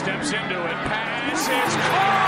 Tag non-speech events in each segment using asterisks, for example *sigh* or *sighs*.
steps into it. Pass is caught.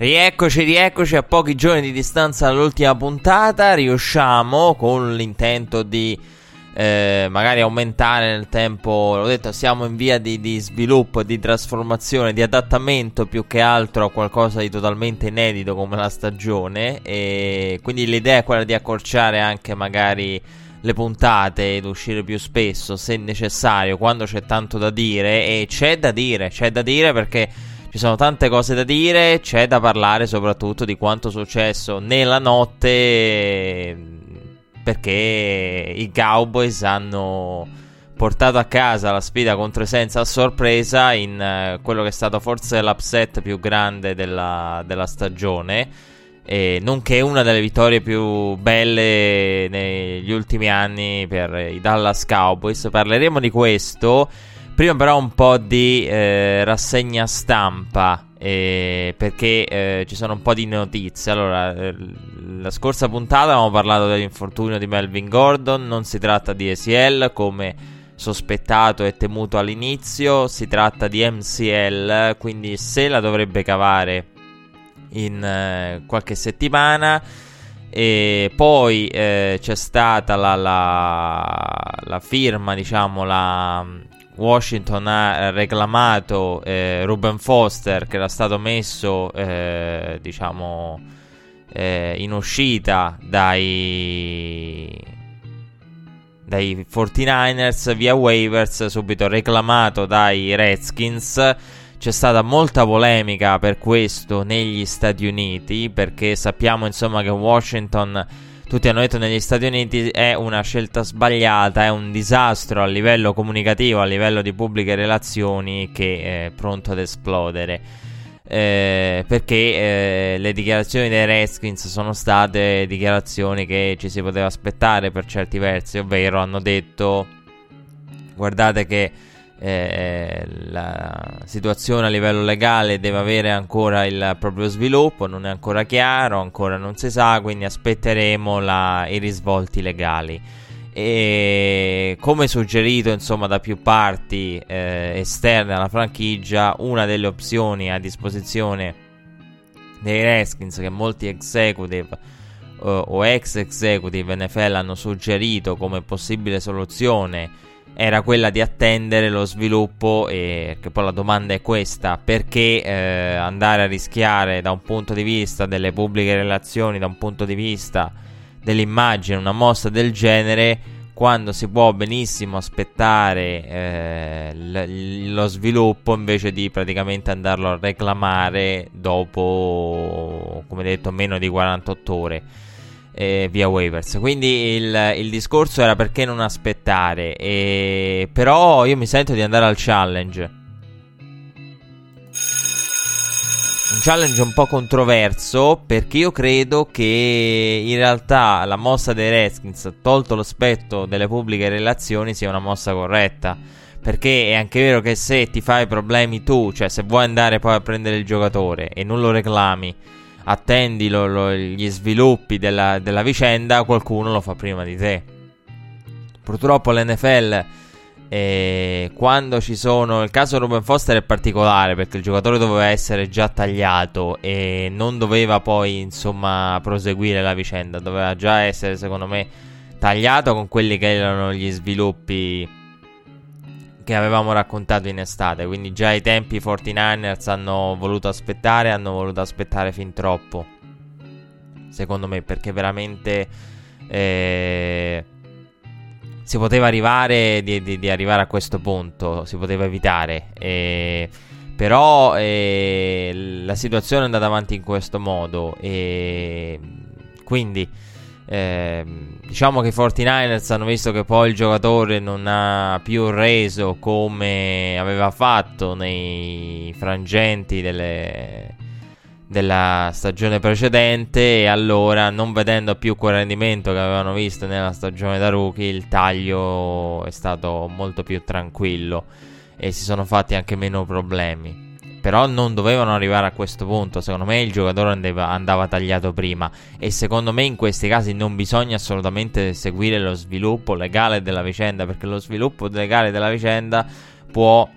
Rieccoci, rieccoci a pochi giorni di distanza dall'ultima puntata. Riusciamo con l'intento di eh, magari aumentare nel tempo. L'ho detto, siamo in via di, di, sviluppo, di trasformazione, di adattamento più che altro a qualcosa di totalmente inedito come la stagione. E quindi l'idea è quella di accorciare anche magari le puntate ed uscire più spesso se necessario, quando c'è tanto da dire. E c'è da dire, c'è da dire perché ci sono tante cose da dire, c'è da parlare soprattutto di quanto successo nella notte perché i Cowboys hanno portato a casa la sfida contro i a sorpresa in uh, quello che è stato forse l'upset più grande della, della stagione e nonché una delle vittorie più belle negli ultimi anni per i Dallas Cowboys. Parleremo di questo Prima però un po' di eh, rassegna stampa eh, perché eh, ci sono un po' di notizie. Allora, eh, la scorsa puntata avevamo parlato dell'infortunio di Melvin Gordon, non si tratta di ACL come sospettato e temuto all'inizio, si tratta di MCL, quindi se la dovrebbe cavare in eh, qualche settimana. E poi eh, c'è stata la, la, la firma, diciamo, la Washington ha reclamato eh, Ruben Foster che era stato messo eh, diciamo eh, in uscita dai dai 49ers via waivers subito reclamato dai Redskins. C'è stata molta polemica per questo negli Stati Uniti perché sappiamo insomma che Washington tutti hanno detto negli Stati Uniti è una scelta sbagliata, è un disastro a livello comunicativo, a livello di pubbliche relazioni che è pronto ad esplodere. Eh, perché eh, le dichiarazioni dei Redskins sono state dichiarazioni che ci si poteva aspettare per certi versi, ovvero hanno detto guardate che eh, la situazione a livello legale deve avere ancora il proprio sviluppo, non è ancora chiaro, ancora non si sa, quindi aspetteremo la, i risvolti legali. E come suggerito insomma da più parti eh, esterne alla franchigia, una delle opzioni a disposizione dei Redskins che molti executive uh, o ex executive NFL hanno suggerito come possibile soluzione era quella di attendere lo sviluppo e che poi la domanda è questa perché eh, andare a rischiare da un punto di vista delle pubbliche relazioni da un punto di vista dell'immagine una mossa del genere quando si può benissimo aspettare eh, l- lo sviluppo invece di praticamente andarlo a reclamare dopo come detto meno di 48 ore eh, via waivers. Quindi il, il, discorso era perché non aspettare. E, però io mi sento di andare al challenge. Un challenge un po' controverso perché io credo che in realtà la mossa dei Redskins, tolto l'aspetto delle pubbliche relazioni, sia una mossa corretta. Perché è anche vero che se ti fai problemi tu, cioè se vuoi andare poi a prendere il giocatore e non lo reclami, attendi lo, lo, gli sviluppi della, della, vicenda, qualcuno lo fa prima di te. Purtroppo l'NFL, eh, quando ci sono. Il caso Ruben Foster è particolare perché il giocatore doveva essere già tagliato e non doveva poi, insomma, proseguire la vicenda. Doveva già essere, secondo me, tagliato con quelli che erano gli sviluppi che avevamo raccontato in estate. Quindi già ai tempi i 49ers hanno voluto aspettare, hanno voluto aspettare fin troppo. Secondo me, perché veramente eh, si poteva arrivare di, di, di, arrivare a questo punto, si poteva evitare. Eh, Però eh, la situazione è andata avanti in questo modo e quindi eh, diciamo che i 49ers hanno visto che poi il giocatore non ha più reso come aveva fatto nei frangenti delle, della stagione precedente e allora non vedendo più quel rendimento che avevano visto nella stagione da rookie il taglio è stato molto più tranquillo e si sono fatti anche meno problemi. Però non dovevano arrivare a questo punto. Secondo me il giocatore andava, andava, tagliato prima. E secondo me in questi casi non bisogna assolutamente seguire lo sviluppo legale della vicenda. Perché lo sviluppo legale della vicenda può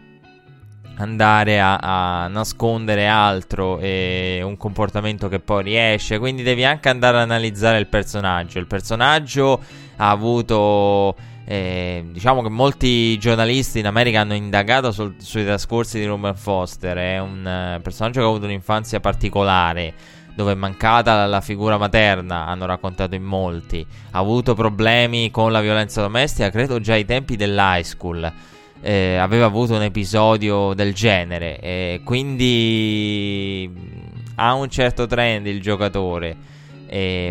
andare a, a nascondere altro e un comportamento che poi riesce. Quindi devi anche andare ad analizzare il personaggio. Il personaggio ha avuto eh, diciamo che molti giornalisti in America hanno indagato sul, sui trascorsi di Ruben Foster. È un uh, personaggio che ha avuto un'infanzia particolare. Dove è mancata la, figura materna, hanno raccontato in molti. Ha avuto problemi con la violenza domestica, credo già ai tempi dell'high school. Eh, aveva avuto un episodio del genere. Eh, quindi ha un certo trend il giocatore.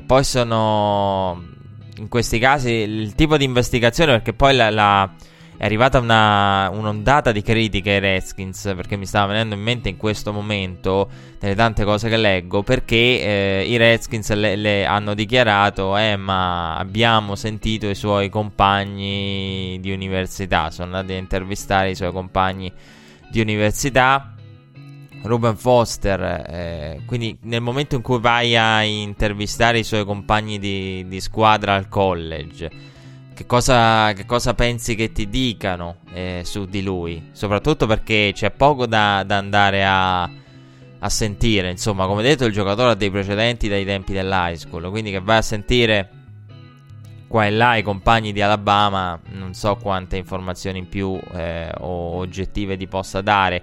poi sono in questi casi il tipo di investigazione, perché poi la, la, è arrivata una, un'ondata di critiche ai Redskins, perché mi stava venendo in mente in questo momento, nelle tante cose che leggo, perché eh, i Redskins le, le hanno dichiarato, eh ma abbiamo sentito i suoi compagni di università, sono andati a intervistare i suoi compagni di università Ruben Foster, eh, quindi nel momento in cui vai a intervistare i suoi compagni di, di squadra al college, che cosa, che cosa, pensi che ti dicano eh, su di lui? Soprattutto perché c'è poco da, da andare a, a, sentire, insomma, come detto il giocatore ha dei precedenti dai tempi dell'high school, quindi che vai a sentire qua e là i compagni di Alabama, non so quante informazioni in più eh, o oggettive ti possa dare.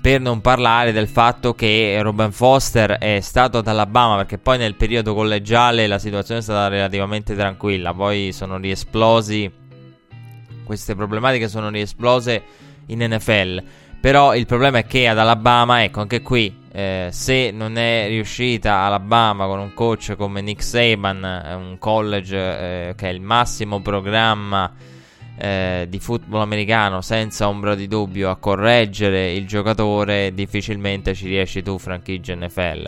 Per non parlare del fatto che Ruben Foster è stato ad Alabama, perché poi nel periodo collegiale la situazione è stata relativamente tranquilla, poi sono riesplosi, queste problematiche sono riesplose in NFL. Però il problema è che ad Alabama, ecco anche qui, eh, se non è riuscita Alabama con un coach come Nick Saban, eh, un college eh, che è il massimo programma eh, di football americano senza ombra di dubbio a correggere il giocatore, difficilmente ci riesci tu, franchigia NFL.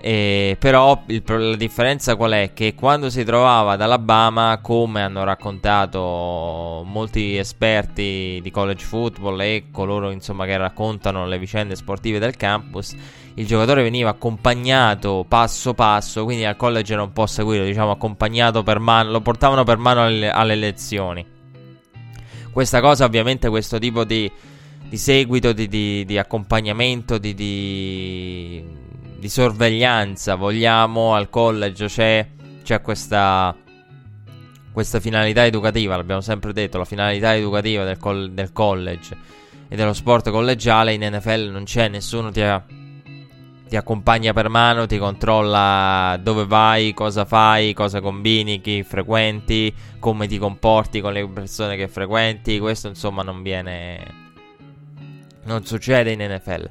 E, però il, la differenza qual è? Che quando si trovava ad Alabama, come hanno raccontato molti esperti di college football e coloro insomma, che raccontano le vicende sportive del campus, il giocatore veniva accompagnato passo passo, quindi al college era un po' seguito, diciamo accompagnato per mano, lo portavano per mano alle, alle lezioni. Questa cosa, ovviamente, questo tipo di, di seguito, di, di, di accompagnamento, di, sorveglianza, vogliamo, al college c'è, c'è questa, questa finalità educativa, l'abbiamo sempre detto, la finalità educativa del, col- del college e dello sport collegiale in NFL non c'è, nessuno ti ha ti accompagna per mano, ti controlla dove vai, cosa fai, cosa combini, chi frequenti, come ti comporti con le persone che frequenti. Questo insomma non viene. Non succede in NFL.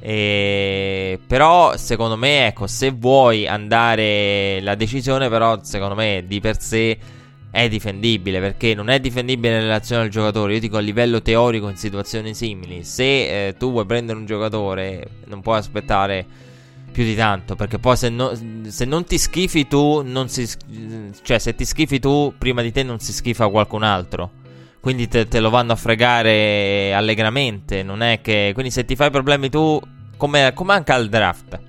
E... Però secondo me, ecco, se vuoi andare la decisione, però secondo me di per sé è difendibile perché non è difendibile in relazione al giocatore. Io dico a livello teorico in situazioni simili. Se eh, tu vuoi prendere un giocatore, non puoi aspettare più di tanto. Perché poi se, no, se non ti schifi tu, non si, cioè se ti schifi tu, prima di te non si schifa qualcun altro. Quindi te, te lo vanno a fregare allegramente. Non è che. Quindi se ti fai problemi tu, come, come anche al draft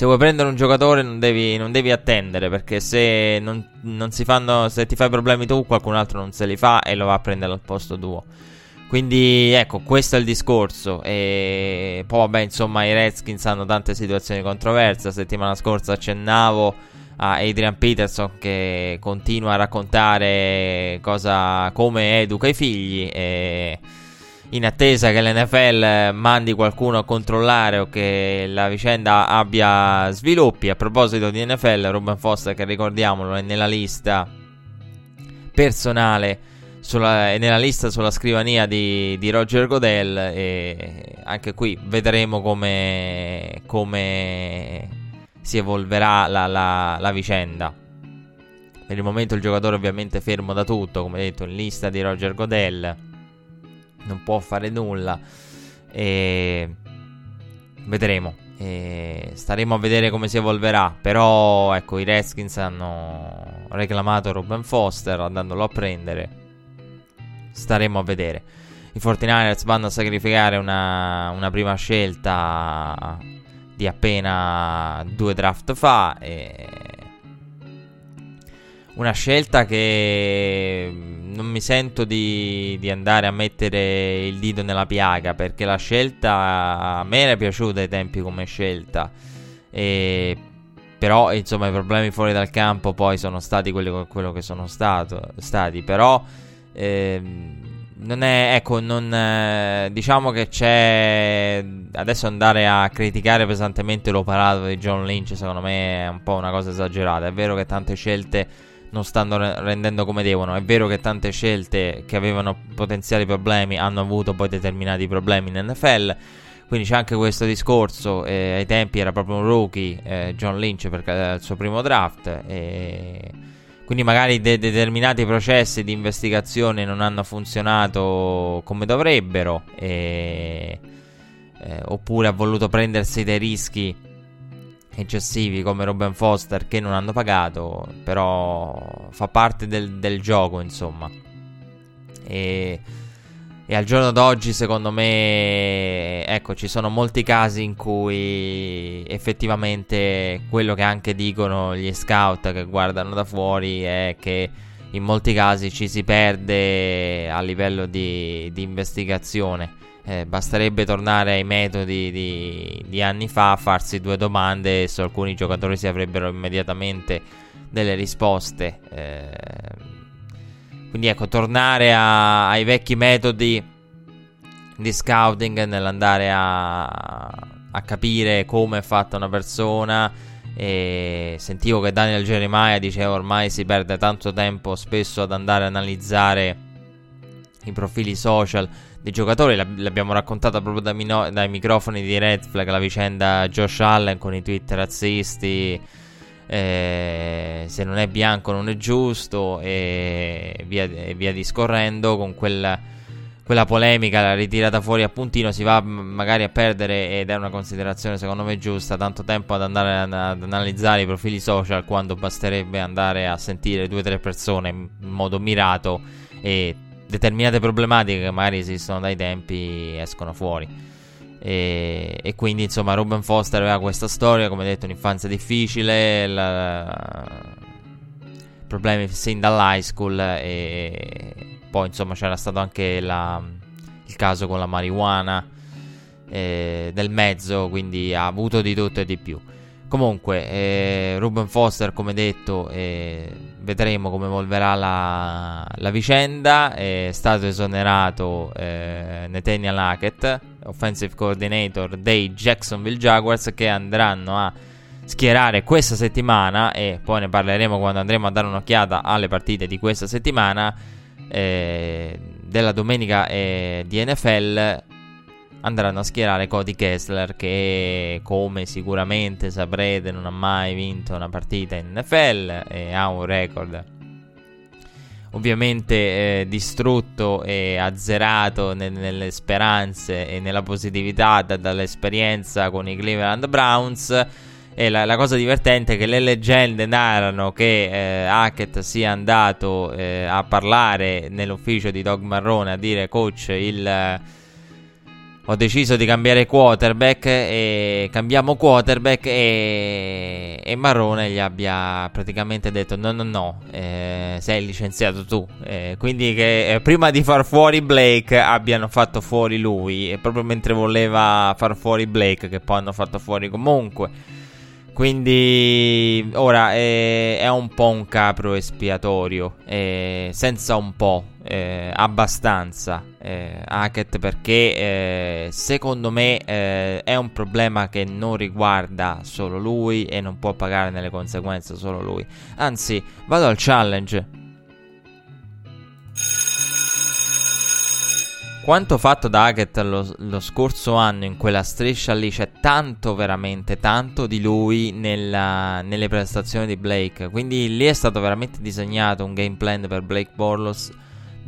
se vuoi prendere un giocatore non devi, non devi attendere perché se, non, non fanno, se ti fai problemi tu qualcun altro non se li fa e lo va a prendere al posto tuo. Quindi ecco, questo è il discorso. E poi vabbè, insomma, i Redskins hanno tante situazioni controverse. La settimana scorsa accennavo a Adrian Peterson che continua a raccontare cosa, come educa i figli. E in attesa che l'NFL mandi qualcuno a controllare o che la vicenda abbia sviluppi. A proposito di NFL, Ruben Foster, che ricordiamolo, è nella lista personale sulla, è nella lista sulla scrivania di, di, Roger Godel e anche qui vedremo come, come si evolverà la, la, la, vicenda. Per il momento il giocatore ovviamente fermo da tutto, come detto in lista di Roger Godel, non può fare nulla e vedremo. E staremo a vedere come si evolverà. Però ecco, i Redskins hanno reclamato Ruben Foster andandolo a prendere staremo a vedere. I 49ers vanno a sacrificare una, una prima scelta di appena due draft fa. E una scelta che non mi sento di, di, andare a mettere il dito nella piaga perché la scelta a me era piaciuta ai tempi come scelta. E, però insomma i problemi fuori dal campo poi sono stati quelli, quello che sono stato, stati. Però eh, non è, ecco, non, eh, diciamo che c'è. Adesso andare a criticare pesantemente l'operato di John Lynch, secondo me è un po' una cosa esagerata. È vero che tante scelte non stanno rendendo come devono. È vero che tante scelte che avevano potenziali problemi hanno avuto poi determinati problemi in NFL. Quindi c'è anche questo discorso. Eh, ai tempi era proprio un rookie, eh, John Lynch, perché era il suo primo draft. Quindi magari de- determinati processi di investigazione non hanno funzionato come dovrebbero. Eh, oppure ha voluto prendersi dei rischi eccessivi come Robin Foster che non hanno pagato. Però fa parte del, del gioco, insomma. E e al giorno d'oggi, secondo me, ecco, ci sono molti casi in cui effettivamente quello che anche dicono gli scout che guardano da fuori è che in molti casi ci si perde a livello di, di investigazione. Eh, basterebbe tornare ai metodi di, di, anni fa, farsi due domande e su alcuni giocatori si avrebbero immediatamente delle risposte. Eh, quindi ecco, tornare a, ai vecchi metodi di scouting nell'andare a, a capire come è fatta una persona. E sentivo che Daniel Jeremiah diceva ormai si perde tanto tempo spesso ad andare a analizzare i profili social dei giocatori. L'abbiamo raccontata proprio dai, mino- dai microfoni di Red Flag, la vicenda Josh Allen con i tweet razzisti eh, se non è bianco non è giusto e via, e via discorrendo con quella, quella polemica la ritirata fuori a puntino si va magari a perdere ed è una considerazione secondo me giusta tanto tempo ad andare ad, ad analizzare i profili social quando basterebbe andare a sentire due o tre persone in modo mirato e determinate problematiche che magari esistono dai tempi escono fuori e, e, quindi insomma Ruben Foster aveva questa storia, come detto, un'infanzia difficile, la, problemi sin dall'high school e poi insomma c'era stato anche la, il caso con la marijuana eh, nel mezzo, quindi ha avuto di tutto e di più. Comunque, eh, Ruben Foster, come detto, eh, vedremo come evolverà la, la, vicenda. È stato esonerato eh, Nathaniel Hackett, offensive coordinator dei Jacksonville Jaguars, che andranno a schierare questa settimana. E poi ne parleremo quando andremo a dare un'occhiata alle partite di questa settimana. Eh, della domenica eh, di NFL andranno a schierare Cody Kessler che come sicuramente saprete non ha mai vinto una partita in NFL e ha un record ovviamente eh, distrutto e azzerato ne- nelle speranze e nella positività da- dall'esperienza con i Cleveland Browns. E la, la, cosa divertente è che le leggende narrano che eh, Hackett sia andato eh, a parlare nell'ufficio di Doug Marrone a dire coach il ho deciso di cambiare quarterback e cambiamo quarterback e, e Marrone gli abbia praticamente detto no no no eh, sei licenziato tu. Eh, quindi che eh, prima di far fuori Blake abbiano fatto fuori lui e proprio mentre voleva far fuori Blake che poi hanno fatto fuori comunque. Quindi ora è, è, un po' un capro espiatorio, eh, senza un po', eh, abbastanza eh, Hackett perché eh, secondo me eh, è un problema che non riguarda solo lui e non può pagare nelle conseguenze solo lui. Anzi, vado al challenge quanto fatto da Hackett lo, lo, scorso anno in quella striscia lì c'è tanto, veramente tanto di lui nella, nelle prestazioni di Blake. Quindi lì è stato veramente disegnato un game plan per Blake Borlos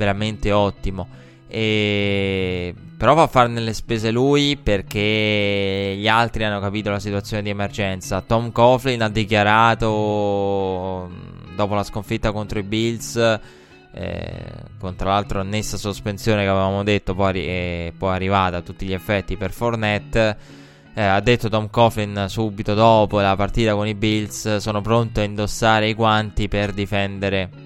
veramente ottimo. E prova a farne le spese lui perché gli altri hanno capito la situazione di emergenza. Tom Coughlin ha dichiarato dopo la sconfitta contro i Bills eh, con tra l'altro annessa sospensione che avevamo detto poi, eh, poi arrivata a tutti gli effetti per Fournette eh, ha detto Tom Coughlin subito dopo la partita con i Bills sono pronto a indossare i guanti per difendere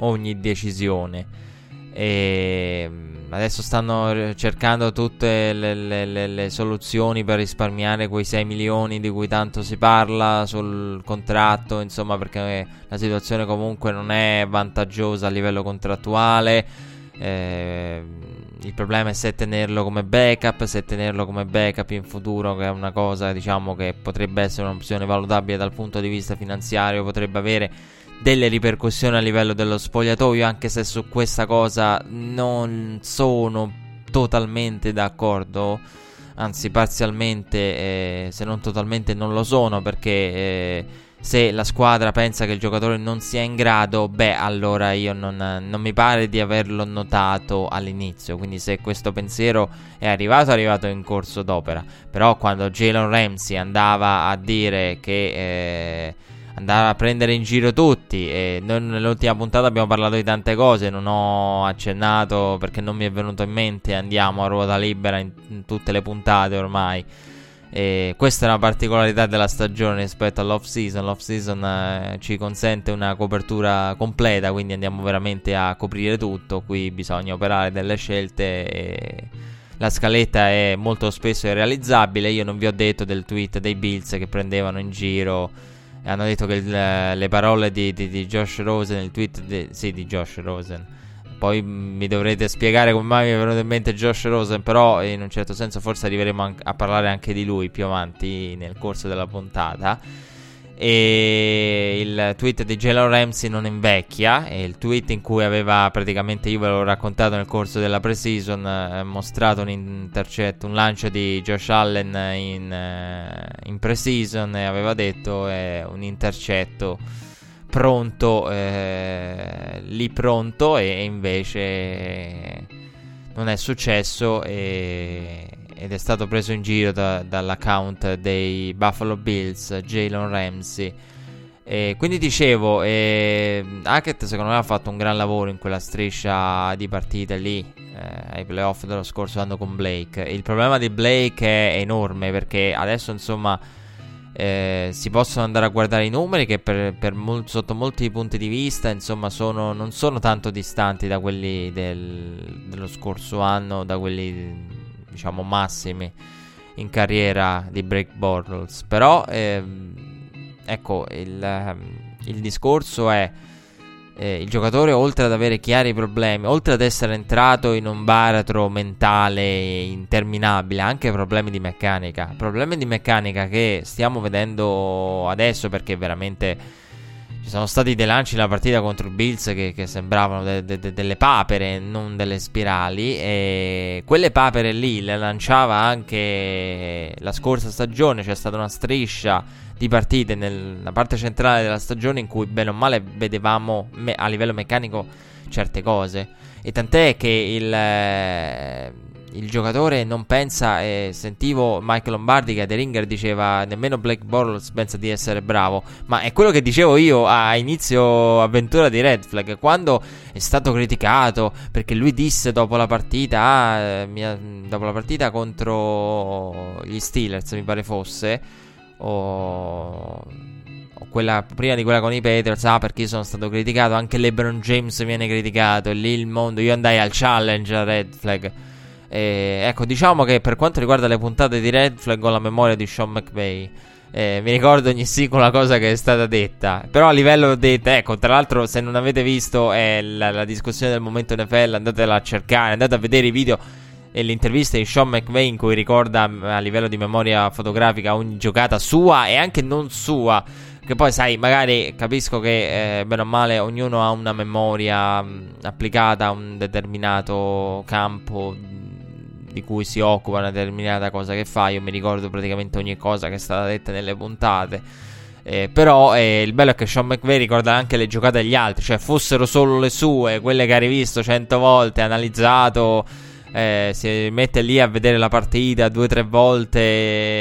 ogni decisione e mm, adesso stanno cercando tutte le, le, le, le, soluzioni per risparmiare quei 6 milioni di cui tanto si parla sul contratto, insomma, perché la situazione comunque non è vantaggiosa a livello contrattuale. Eh, il problema è se tenerlo come backup, se tenerlo come backup in futuro, che è una cosa diciamo che potrebbe essere un'opzione valutabile dal punto di vista finanziario, potrebbe avere delle ripercussioni a livello dello spogliatoio, anche se su questa cosa non sono totalmente d'accordo, anzi parzialmente, eh, se non totalmente non lo sono, perché eh, se la squadra pensa che il giocatore non sia in grado, beh allora io non, non mi pare di averlo notato all'inizio, quindi se questo pensiero è arrivato, è arrivato in corso d'opera, però quando Jalen Ramsey andava a dire che... Eh, andare a prendere in giro tutti. E noi nell'ultima puntata abbiamo parlato di tante cose. Non ho accennato perché non mi è venuto in mente. Andiamo a ruota libera in, in tutte le puntate ormai. E questa è una particolarità della stagione rispetto all'off season. L'off season eh, ci consente una copertura completa, quindi andiamo veramente a coprire tutto. Qui bisogna operare delle scelte. E la scaletta è molto spesso irrealizzabile. Io non vi ho detto del tweet dei Bills che prendevano in giro hanno detto che il, le parole di, di, di, Josh Rosen, il tweet di, sì, di Josh Rosen. Poi mi dovrete spiegare come mai mi è venuto in mente Josh Rosen, però in un certo senso forse arriveremo a parlare anche di lui più avanti nel corso della puntata e il tweet di Jalen Ramsey non invecchia e il tweet in cui aveva praticamente io ve l'ho raccontato nel corso della preseason eh, mostrato un intercetto un lancio di Josh Allen in, eh, in preseason e aveva detto è un intercetto pronto eh, lì pronto e invece non è successo e ed è stato preso in giro da, dall'account dei Buffalo Bills, Jalen Ramsey. E quindi dicevo, eh, Hackett secondo me ha fatto un gran lavoro in quella striscia di partite lì, eh, ai playoff dello scorso anno con Blake. Il problema di Blake è enorme perché adesso insomma eh, si possono andare a guardare i numeri che per, per mol- sotto molti punti di vista insomma sono, non sono tanto distanti da quelli del, dello scorso anno, da quelli diciamo massimi in carriera di Break Bortles. Però ehm, ecco il, ehm, il, discorso è eh, il giocatore oltre ad avere chiari problemi, oltre ad essere entrato in un baratro mentale interminabile, ha anche problemi di meccanica. Problemi di meccanica che stiamo vedendo adesso perché veramente ci sono stati dei lanci nella partita contro il Bills che, che sembravano de, de, de, delle papere, non delle spirali. E quelle papere lì le lanciava anche la scorsa stagione. C'è stata una striscia di partite nella parte centrale della stagione in cui, bene o male, vedevamo me, a livello meccanico certe cose. E tant'è che il. Eh, il giocatore non pensa, eh, sentivo Mike Lombardi che a The Ringer diceva nemmeno Black Bortles pensa di essere bravo, ma è quello che dicevo io a inizio avventura di Red Flag, quando è stato criticato perché lui disse dopo la partita, ah, mia, dopo la partita contro gli Steelers mi pare fosse, o... quella, prima di quella con i Patriots, ah perché io sono stato criticato, anche LeBron James viene criticato, e lì il mondo, io andai al challenge a Red Flag. E, ecco, diciamo che per quanto riguarda le puntate di Red Flag ho la memoria di Sean McVay. Eh, mi ricordo ogni singola cosa che è stata detta. Però a livello di. Ecco, tra l'altro, se non avete visto è la, la discussione del momento NFL, andatela a cercare, andate a vedere i video. e l'intervista di Sean McVay in cui ricorda a livello di memoria fotografica ogni giocata sua e anche non sua. Che poi, sai, magari capisco che, eh, bene o male, ognuno ha una memoria mh, applicata a un determinato campo di cui si occupa, una determinata cosa che fa. Io mi ricordo praticamente ogni cosa che è stata detta nelle puntate. Eh, però eh, il bello è che Sean McVay ricorda anche le giocate degli altri, cioè fossero solo le sue, quelle che hai rivisto cento volte, analizzato, eh, si mette lì a vedere la partita due o tre volte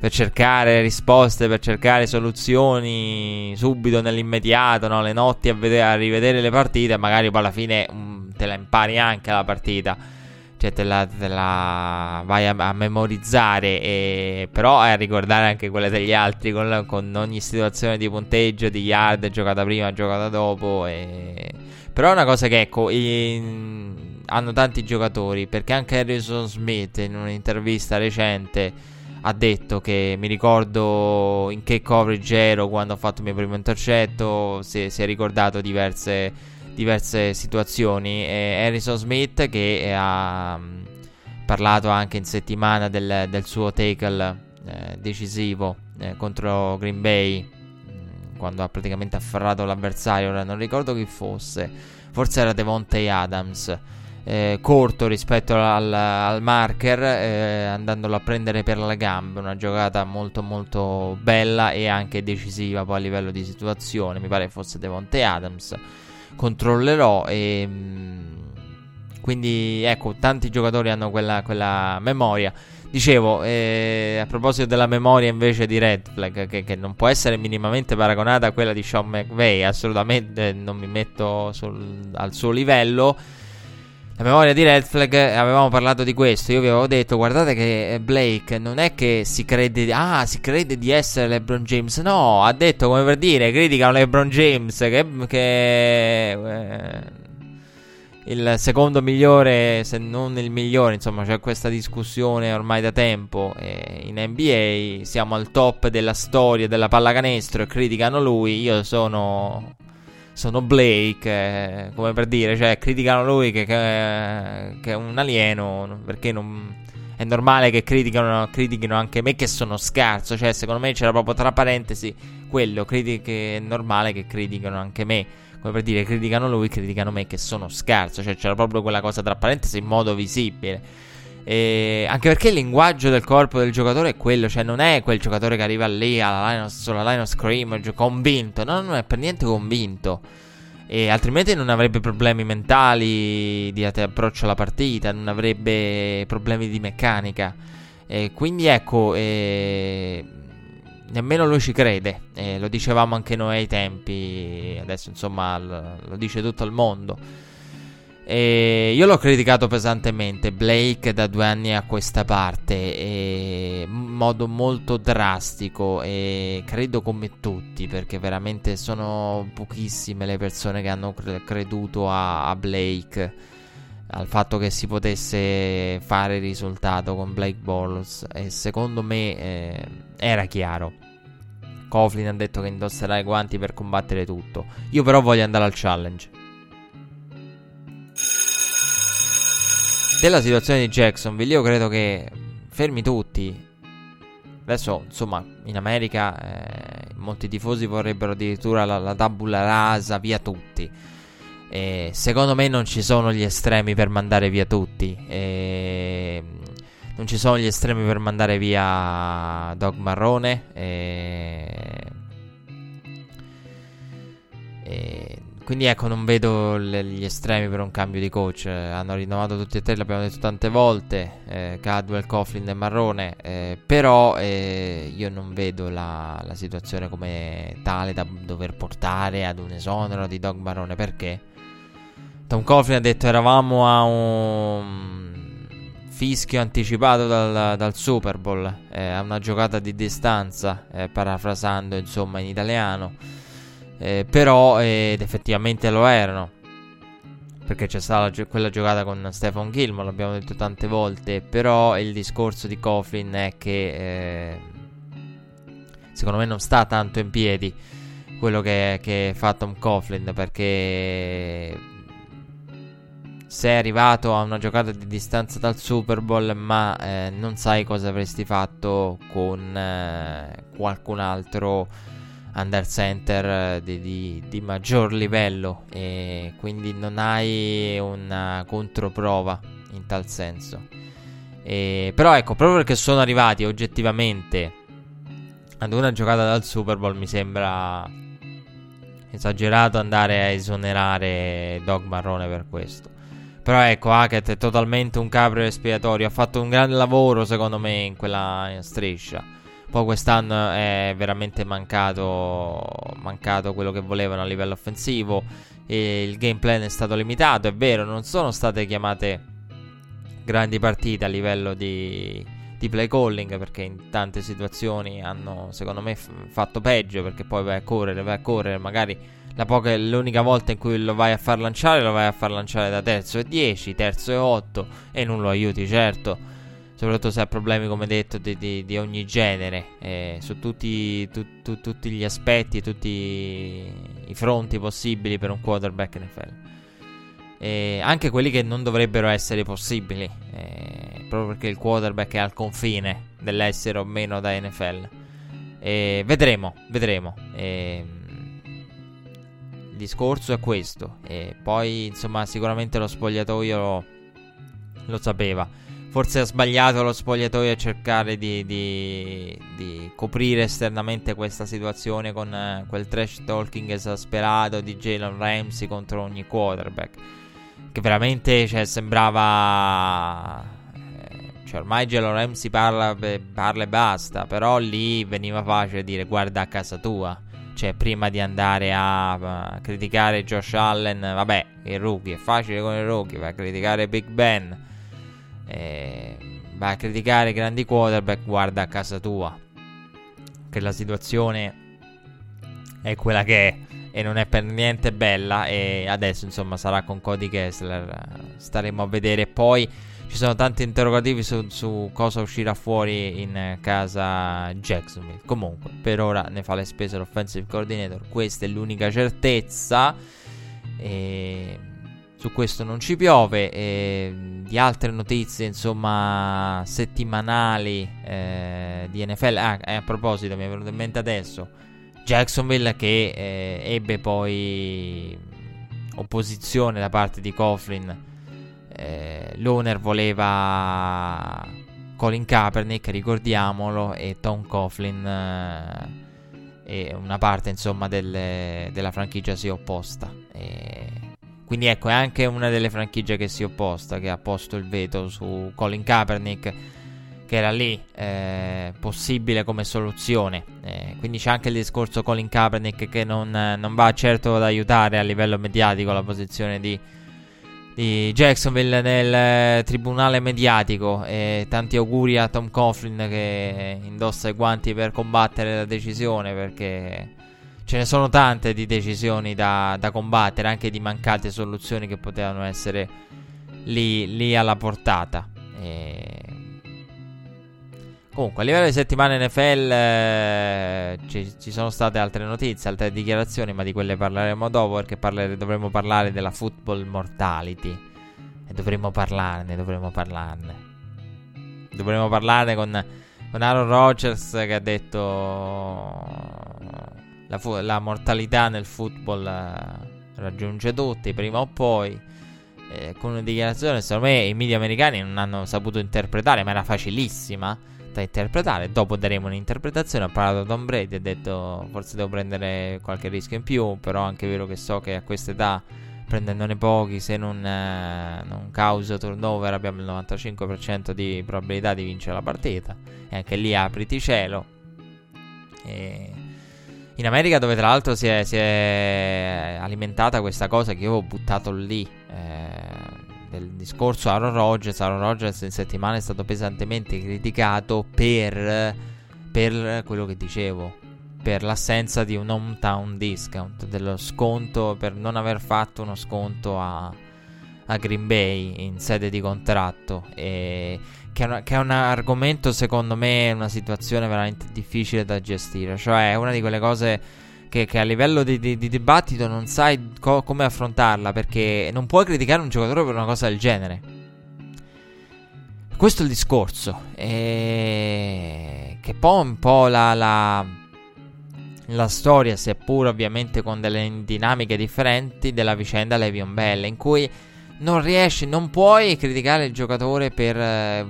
per cercare risposte, per cercare soluzioni subito nell'immediato, no? le notti a, vedere, a rivedere le partite, magari poi alla fine um, te la impari anche la partita cioè te la, te la vai a, a memorizzare, e, però a ricordare anche quelle degli altri con, con, ogni situazione di punteggio, di yard, giocata prima, giocata dopo. E... Però è una cosa che ecco, in... hanno tanti giocatori, perché anche Harrison Smith in un'intervista recente ha detto che mi ricordo in che coverage ero quando ho fatto il mio primo intercetto, si, si è ricordato diverse diverse situazioni. E Harrison Smith che ha mm, parlato anche in settimana del, del suo tackle eh, decisivo eh, contro Green Bay mm, quando ha praticamente afferrato l'avversario. Ora non ricordo chi fosse, forse era Devontae Adams. Eh, corto rispetto al, al marker, eh, andandolo a prendere per le gambe. Una giocata molto, molto bella e anche decisiva poi a livello di situazione. Mi pare fosse Devontae Adams controllerò e mm, quindi ecco tanti giocatori hanno quella, quella memoria. Dicevo eh, a proposito della memoria invece di Red Flag che, che, non può essere minimamente paragonata a quella di Sean McVay assolutamente non mi metto sul, al suo livello la memoria di Red Flag, avevamo parlato di questo. Io vi avevo detto: guardate che Blake non è che si crede. Ah, si crede di essere LeBron James. No, ha detto come per dire: criticano LeBron James. Che. che eh, il secondo migliore, se non il migliore. Insomma, c'è questa discussione ormai da tempo. Eh, in NBA siamo al top della storia della pallacanestro e criticano lui. Io sono sono Blake, eh, come per dire, cioè criticano lui che, che, che è un alieno, perché non, è normale che criticano, critichino anche me che sono scarso, cioè secondo me c'era proprio tra parentesi quello, critiche, è normale che criticano anche me, come per dire criticano lui, criticano me che sono scarso, cioè c'era proprio quella cosa tra parentesi in modo visibile. E anche perché il linguaggio del corpo del giocatore è quello, cioè non è quel giocatore che arriva lì alla line of, sulla line of scrimmage convinto, no, non è per niente convinto. E altrimenti non avrebbe problemi mentali di approccio alla partita, non avrebbe problemi di meccanica. E quindi ecco, eh, nemmeno lui ci crede. Eh, lo dicevamo anche noi ai tempi, adesso insomma lo dice tutto il mondo. E io l'ho criticato pesantemente Blake da due anni a questa parte in modo molto drastico e credo come tutti perché veramente sono pochissime le persone che hanno creduto a, a Blake al fatto che si potesse fare risultato con Blake Bortles e secondo me eh, era chiaro. Coughlin ha detto che indosserà i guanti per combattere tutto. Io però voglio andare al challenge della situazione di Jacksonville, io credo che fermi tutti. Adesso, insomma, in America eh, molti tifosi vorrebbero addirittura la, la tabula rasa, via tutti. E secondo me non ci sono gli estremi per mandare via tutti. E non ci sono gli estremi per mandare via Dog Marrone. E... E quindi ecco, non vedo le, gli estremi per un cambio di coach. Eh, hanno rinnovato tutti e tre, l'abbiamo detto tante volte. Eh, Cadwell, Coughlin e Marrone. Eh, però eh, io non vedo la, la, situazione come tale da dover portare ad un esonero di Dog Marrone. Perché? Tom Coughlin ha detto eravamo a un fischio anticipato dal, dal Super Bowl. Eh, a una giocata di distanza, eh, parafrasando insomma in italiano. Eh, però ed effettivamente lo erano. Perché c'è stata quella giocata con Stefan Gilmore, l'abbiamo detto tante volte. Però il discorso di Coughlin è che eh, secondo me non sta tanto in piedi quello che, che fa Tom Coughlin. Perché sei arrivato a una giocata di distanza dal Super Bowl, ma eh, non sai cosa avresti fatto con eh, qualcun altro under center eh, di, di, di, maggior livello e quindi non hai una controprova in tal senso. E, però ecco, proprio perché sono arrivati oggettivamente ad una giocata dal Super Bowl mi sembra esagerato andare a esonerare Dog Marrone per questo. Però ecco, Hackett è totalmente un capro espiatorio. Ha fatto un grande lavoro, secondo me, in quella striscia. Poi quest'anno è veramente mancato, mancato quello che volevano a livello offensivo. Il game plan è stato limitato. È vero, non sono state chiamate grandi partite a livello di, di play calling. Perché in tante situazioni hanno, secondo me, f- fatto peggio. Perché poi vai a correre, vai a correre, magari Poca, l'unica volta in cui lo vai a far lanciare, lo vai a far lanciare da terzo e 10, terzo e 8 e non lo aiuti, certo. Soprattutto se ha problemi, come detto, di, di, di ogni genere, eh, su tutti, tu, tu, tutti, gli aspetti, tutti i fronti possibili per un quarterback NFL. E anche quelli che non dovrebbero essere possibili, eh, proprio perché il quarterback è al confine dell'essere o meno da NFL. E vedremo, vedremo. E, discorso è questo. Poi, insomma, sicuramente lo spogliatoio lo, lo sapeva. Forse ha sbagliato lo spogliatoio a cercare di, di, di coprire esternamente questa situazione con eh, quel trash talking esasperato di Jalen Ramsey contro ogni quarterback. Che veramente cioè, sembrava. Eh, cioè, ormai Jalen Ramsey parla, parla e basta. Però lì veniva facile dire guarda a casa tua. Cioè, prima di andare a, a criticare Josh Allen, vabbè, il rookie, è facile con il rookie, va a criticare Big Ben, eh, va a criticare grandi quarterback, guarda a casa tua. Che la situazione è quella che è e non è per niente bella e adesso insomma sarà con Cody Kessler staremo a vedere poi ci sono tanti interrogativi su, su, cosa uscirà fuori in casa Jacksonville. Comunque, per ora ne fa le spese l'offensive coordinator. Questa è l'unica certezza. E su questo non ci piove. E di altre notizie, insomma, settimanali eh, di NFL. Ah, a proposito, mi è venuto in mente adesso. Jacksonville che eh, ebbe poi opposizione da parte di Coughlin eh, l'owner voleva Colin Kaepernick, ricordiamolo, e Tom Coughlin eh, e una parte insomma delle, della franchigia si è opposta. E quindi ecco, è anche una delle franchigie che si è opposta, che ha posto il veto su Colin Kaepernick, che era lì eh, possibile come soluzione. Eh, quindi c'è anche il discorso Colin Kaepernick che non, non va certo ad aiutare a livello mediatico la posizione di di Jacksonville nel eh, tribunale mediatico. E tanti auguri a Tom Coughlin che indossa i guanti per combattere la decisione perché ce ne sono tante di decisioni da, da combattere, anche di mancate soluzioni che potevano essere lì, lì alla portata. E Comunque, a livello di settimana NFL eh, ci, ci, sono state altre notizie, altre dichiarazioni, ma di quelle parleremo dopo perché parlere, dovremo parlare della football mortality. E dovremo parlarne, dovremo parlarne. Dovremo parlarne con, con Aaron Rodgers che ha detto la, fu- la mortalità nel football eh, raggiunge tutti, prima o poi. Eh, con una dichiarazione, secondo me i media americani non hanno saputo interpretare, ma era facilissima da interpretare. Dopo daremo un'interpretazione. Ha parlato Tom Brady. Ha detto forse devo prendere qualche rischio in più. Però è anche vero che so che a questa età, prendendone pochi, se non, eh, non causa turnover, abbiamo il 95% di probabilità di vincere la partita. E anche lì apriti cielo. E in America, dove tra l'altro si è, si è alimentata questa cosa che io ho buttato lì. Eh, discorso Aaron Rodgers. Aaron Rodgers in settimana è stato pesantemente criticato per, per quello che dicevo. Per l'assenza di un hometown discount, dello sconto, per non aver fatto uno sconto a, a Green Bay in sede di contratto. E che è, che è, un argomento, secondo me, una situazione veramente difficile da gestire. Cioè, è una di quelle cose che, che a livello di, di, di, dibattito non sai co- come affrontarla perché non puoi criticare un giocatore per una cosa del genere. Questo è il discorso. E... Che poi un po' la, la, la storia, seppur ovviamente con delle dinamiche differenti, della vicenda Levion Bell, in cui non riesci, non puoi criticare il giocatore per,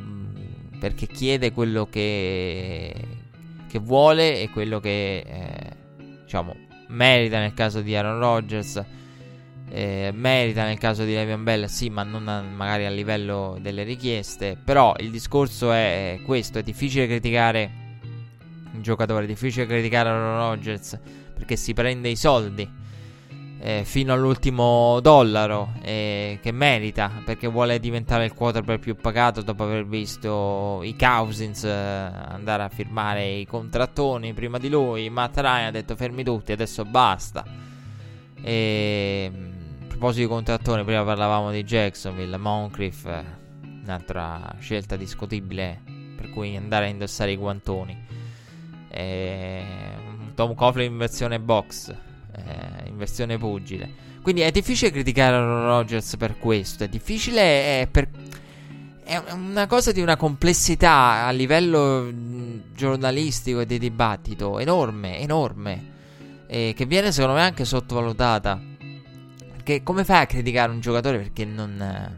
perché chiede quello che, che vuole e quello che eh, diciamo merita nel caso di Aaron Rodgers. Eh, merita nel caso di Le'Veon Bell, sì, ma non a, magari a livello delle richieste. Però il discorso è questo: è difficile criticare un giocatore, è difficile criticare Aaron Rodgers perché si prende i soldi eh, fino all'ultimo dollaro eh, che merita perché vuole diventare il quarterback più pagato dopo aver visto i Cousins eh, andare a firmare i contrattoni prima di lui. Matt Ryan ha detto fermi tutti adesso basta. E a proposito di contrattoni prima parlavamo di Jacksonville Moncrief un'altra scelta discutibile per cui andare a indossare i guantoni. E Tom Coughlin in versione box eh, in versione pugile. Quindi è difficile criticare Aaron Rodgers per questo. È difficile è per. È una cosa di una complessità a livello giornalistico e di dibattito enorme, enorme. E che viene secondo me anche sottovalutata. Perché come fai a criticare un giocatore perché non.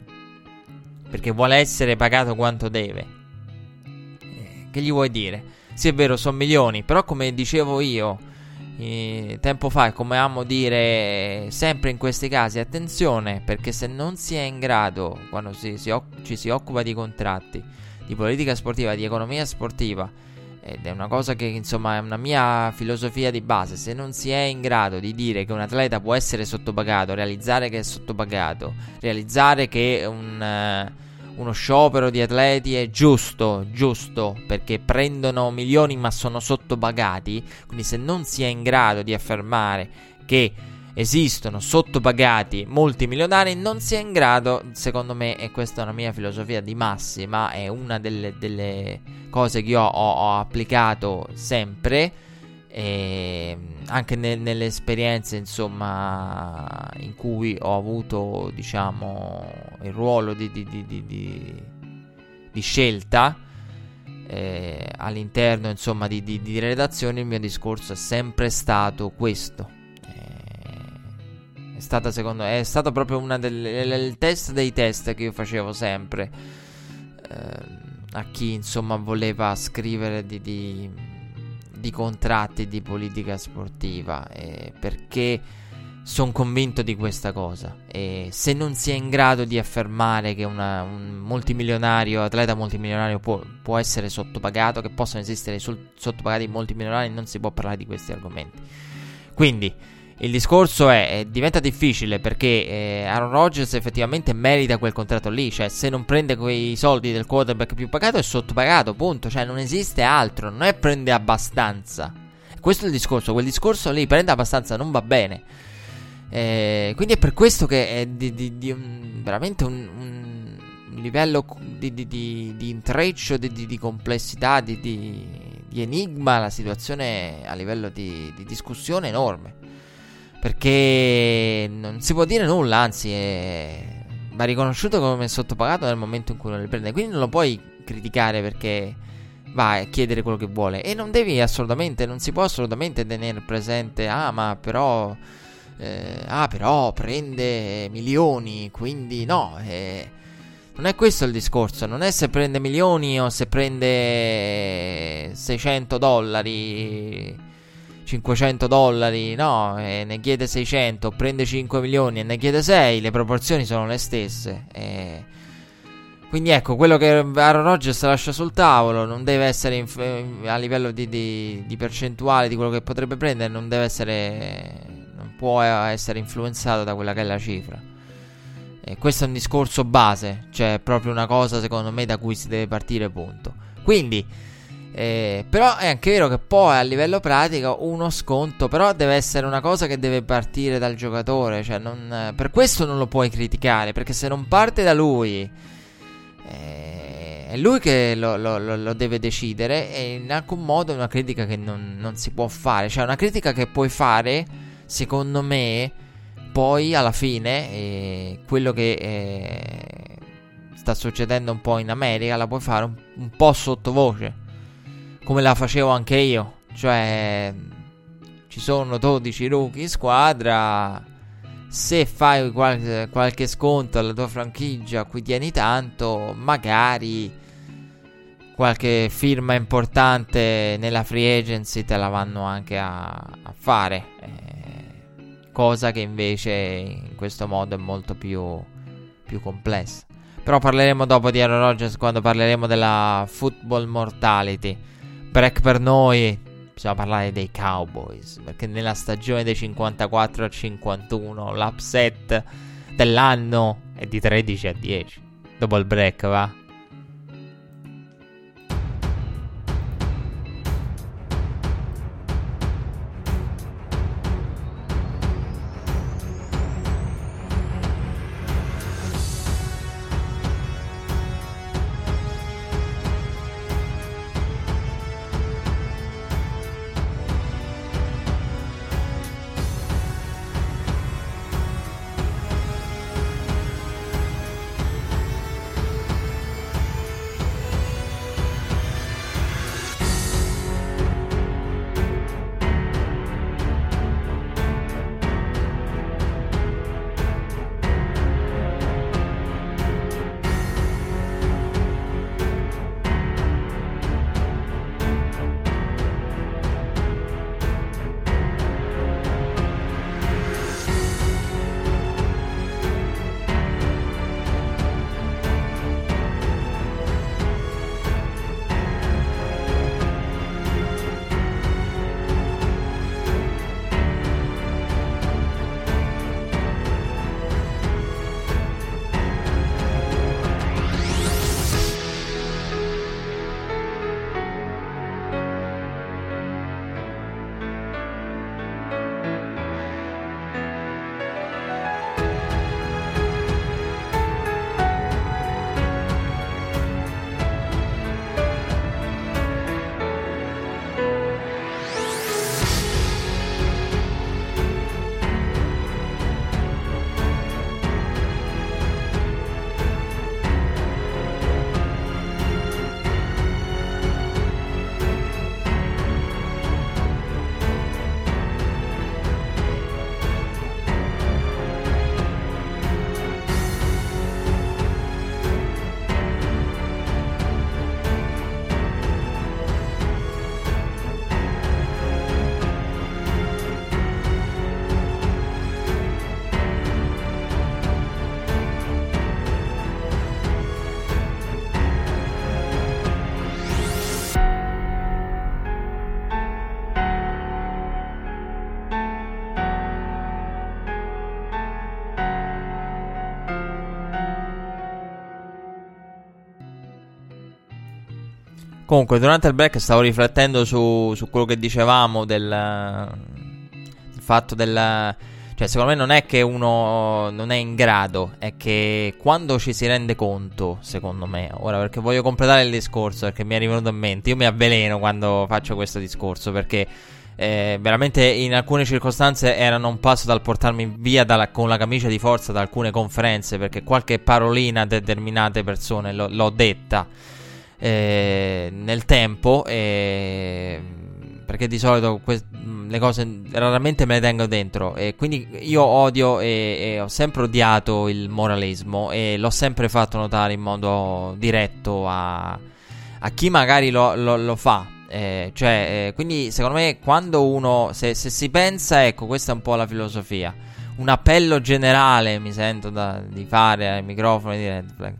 Perché vuole essere pagato quanto deve? Eh, che gli vuoi dire? Sì, è vero, sono milioni, però come dicevo io eh, tempo fa, come amo dire sempre in questi casi, attenzione perché se non si è in grado, quando si, si ci si occupa di contratti, di politica sportiva, di economia sportiva, ed è una cosa che insomma è una mia filosofia di base, se non si è in grado di dire che un atleta può essere sottopagato, realizzare che è sottopagato, realizzare che un... Uh, uno sciopero di atleti è giusto, giusto, perché prendono milioni ma sono sottopagati, quindi se non si è in grado di affermare che esistono sottopagati multimilionari, non si è in grado, secondo me, e questa è una mia filosofia di massima, è una delle, delle cose che io ho, ho applicato sempre e anche ne, nelle esperienze insomma in cui ho avuto diciamo il ruolo di, di, di, di scelta eh, all'interno insomma di, redazione il mio discorso è sempre stato questo. Eh, è stata secondo è stato proprio una il test dei test che io facevo sempre eh, a chi insomma voleva scrivere di di contratti di politica sportiva eh, perché sono convinto di questa cosa. E se non si è in grado di affermare che una, un multimilionario atleta multimilionario può, può, essere sottopagato che possono esistere sul, sottopagati multimilionari non si può parlare di questi argomenti. Quindi il discorso è, diventa difficile perché eh, Aaron Rodgers effettivamente merita quel contratto lì, cioè se non prende quei soldi del quarterback più pagato è sottopagato, punto, cioè non esiste altro, non è prende abbastanza. Questo è il discorso, quel discorso lì prende abbastanza non va bene. Eh, quindi è per questo che è di, di, di un, veramente un, un livello di, di, intreccio, di, complessità, di, enigma la situazione a livello di discussione enorme. Perché non si può dire nulla, anzi, è... va riconosciuto come sottopagato nel momento in cui non li prende. Quindi non lo puoi criticare perché va a chiedere quello che vuole. E non devi assolutamente, non si può assolutamente tenere presente, ah, ma però. Eh, ah, però prende milioni, quindi no. Eh, non è questo il discorso. Non è se prende milioni o se prende 600 dollari 500 dollari, no, e ne chiede 600, prende 5 milioni e ne chiede 6, le proporzioni sono le stesse. E... Quindi ecco, quello che Aaron Rodgers lascia sul tavolo non deve essere inf- a livello di, di, di, percentuale di quello che potrebbe prendere, non deve essere, non può essere influenzato da quella che è la cifra. E questo è un discorso base, cioè proprio una cosa secondo me da cui si deve partire, punto. Quindi eh, però è anche vero che poi a livello pratico uno sconto però deve essere una cosa che deve partire dal giocatore, cioè non, per questo non lo puoi criticare, perché se non parte da lui eh, è lui che lo, lo, lo, deve decidere e in alcun modo è una critica che non, non si può fare. Cioè una critica che puoi fare, secondo me, poi alla fine, eh, quello che eh, sta succedendo un po' in America la puoi fare un, un po' sottovoce, come la facevo anche io. Cioè, ci sono 12 rookie in squadra se fai qualche, qualche sconto alla tua franchigia a cui tieni tanto, magari qualche firma importante nella free agency te la vanno anche a, a fare. Eh, cosa che invece in questo modo è molto più, più complessa. Però parleremo dopo di Aaron Rodgers quando parleremo della football mortality. Break per noi bisogna parlare dei Cowboys. Perché nella stagione dei 54 a 51 l'upset dell'anno è di 13 a 10. Dopo il break, va? Comunque, durante il break stavo riflettendo su, su quello che dicevamo del, del fatto del... Cioè, secondo me non è che uno non è in grado, è che quando ci si rende conto, secondo me, ora perché voglio completare il discorso, perché mi è rivenuto in mente, io mi avveleno quando faccio questo discorso, perché eh, veramente in alcune circostanze erano un passo dal portarmi via dalla, con la camicia di forza da alcune conferenze, perché qualche parolina a determinate persone l'ho, l'ho detta eh, nel tempo. Eh, perché di solito que- le cose raramente me le tengo dentro. E quindi io odio e, e, ho sempre odiato il moralismo e l'ho sempre fatto notare in modo diretto a, a chi magari lo, lo, lo fa. Eh, cioè, eh, quindi secondo me quando uno, se, se, si pensa, ecco, questa è un po' la filosofia. Un appello generale mi sento da, di fare ai microfoni di Red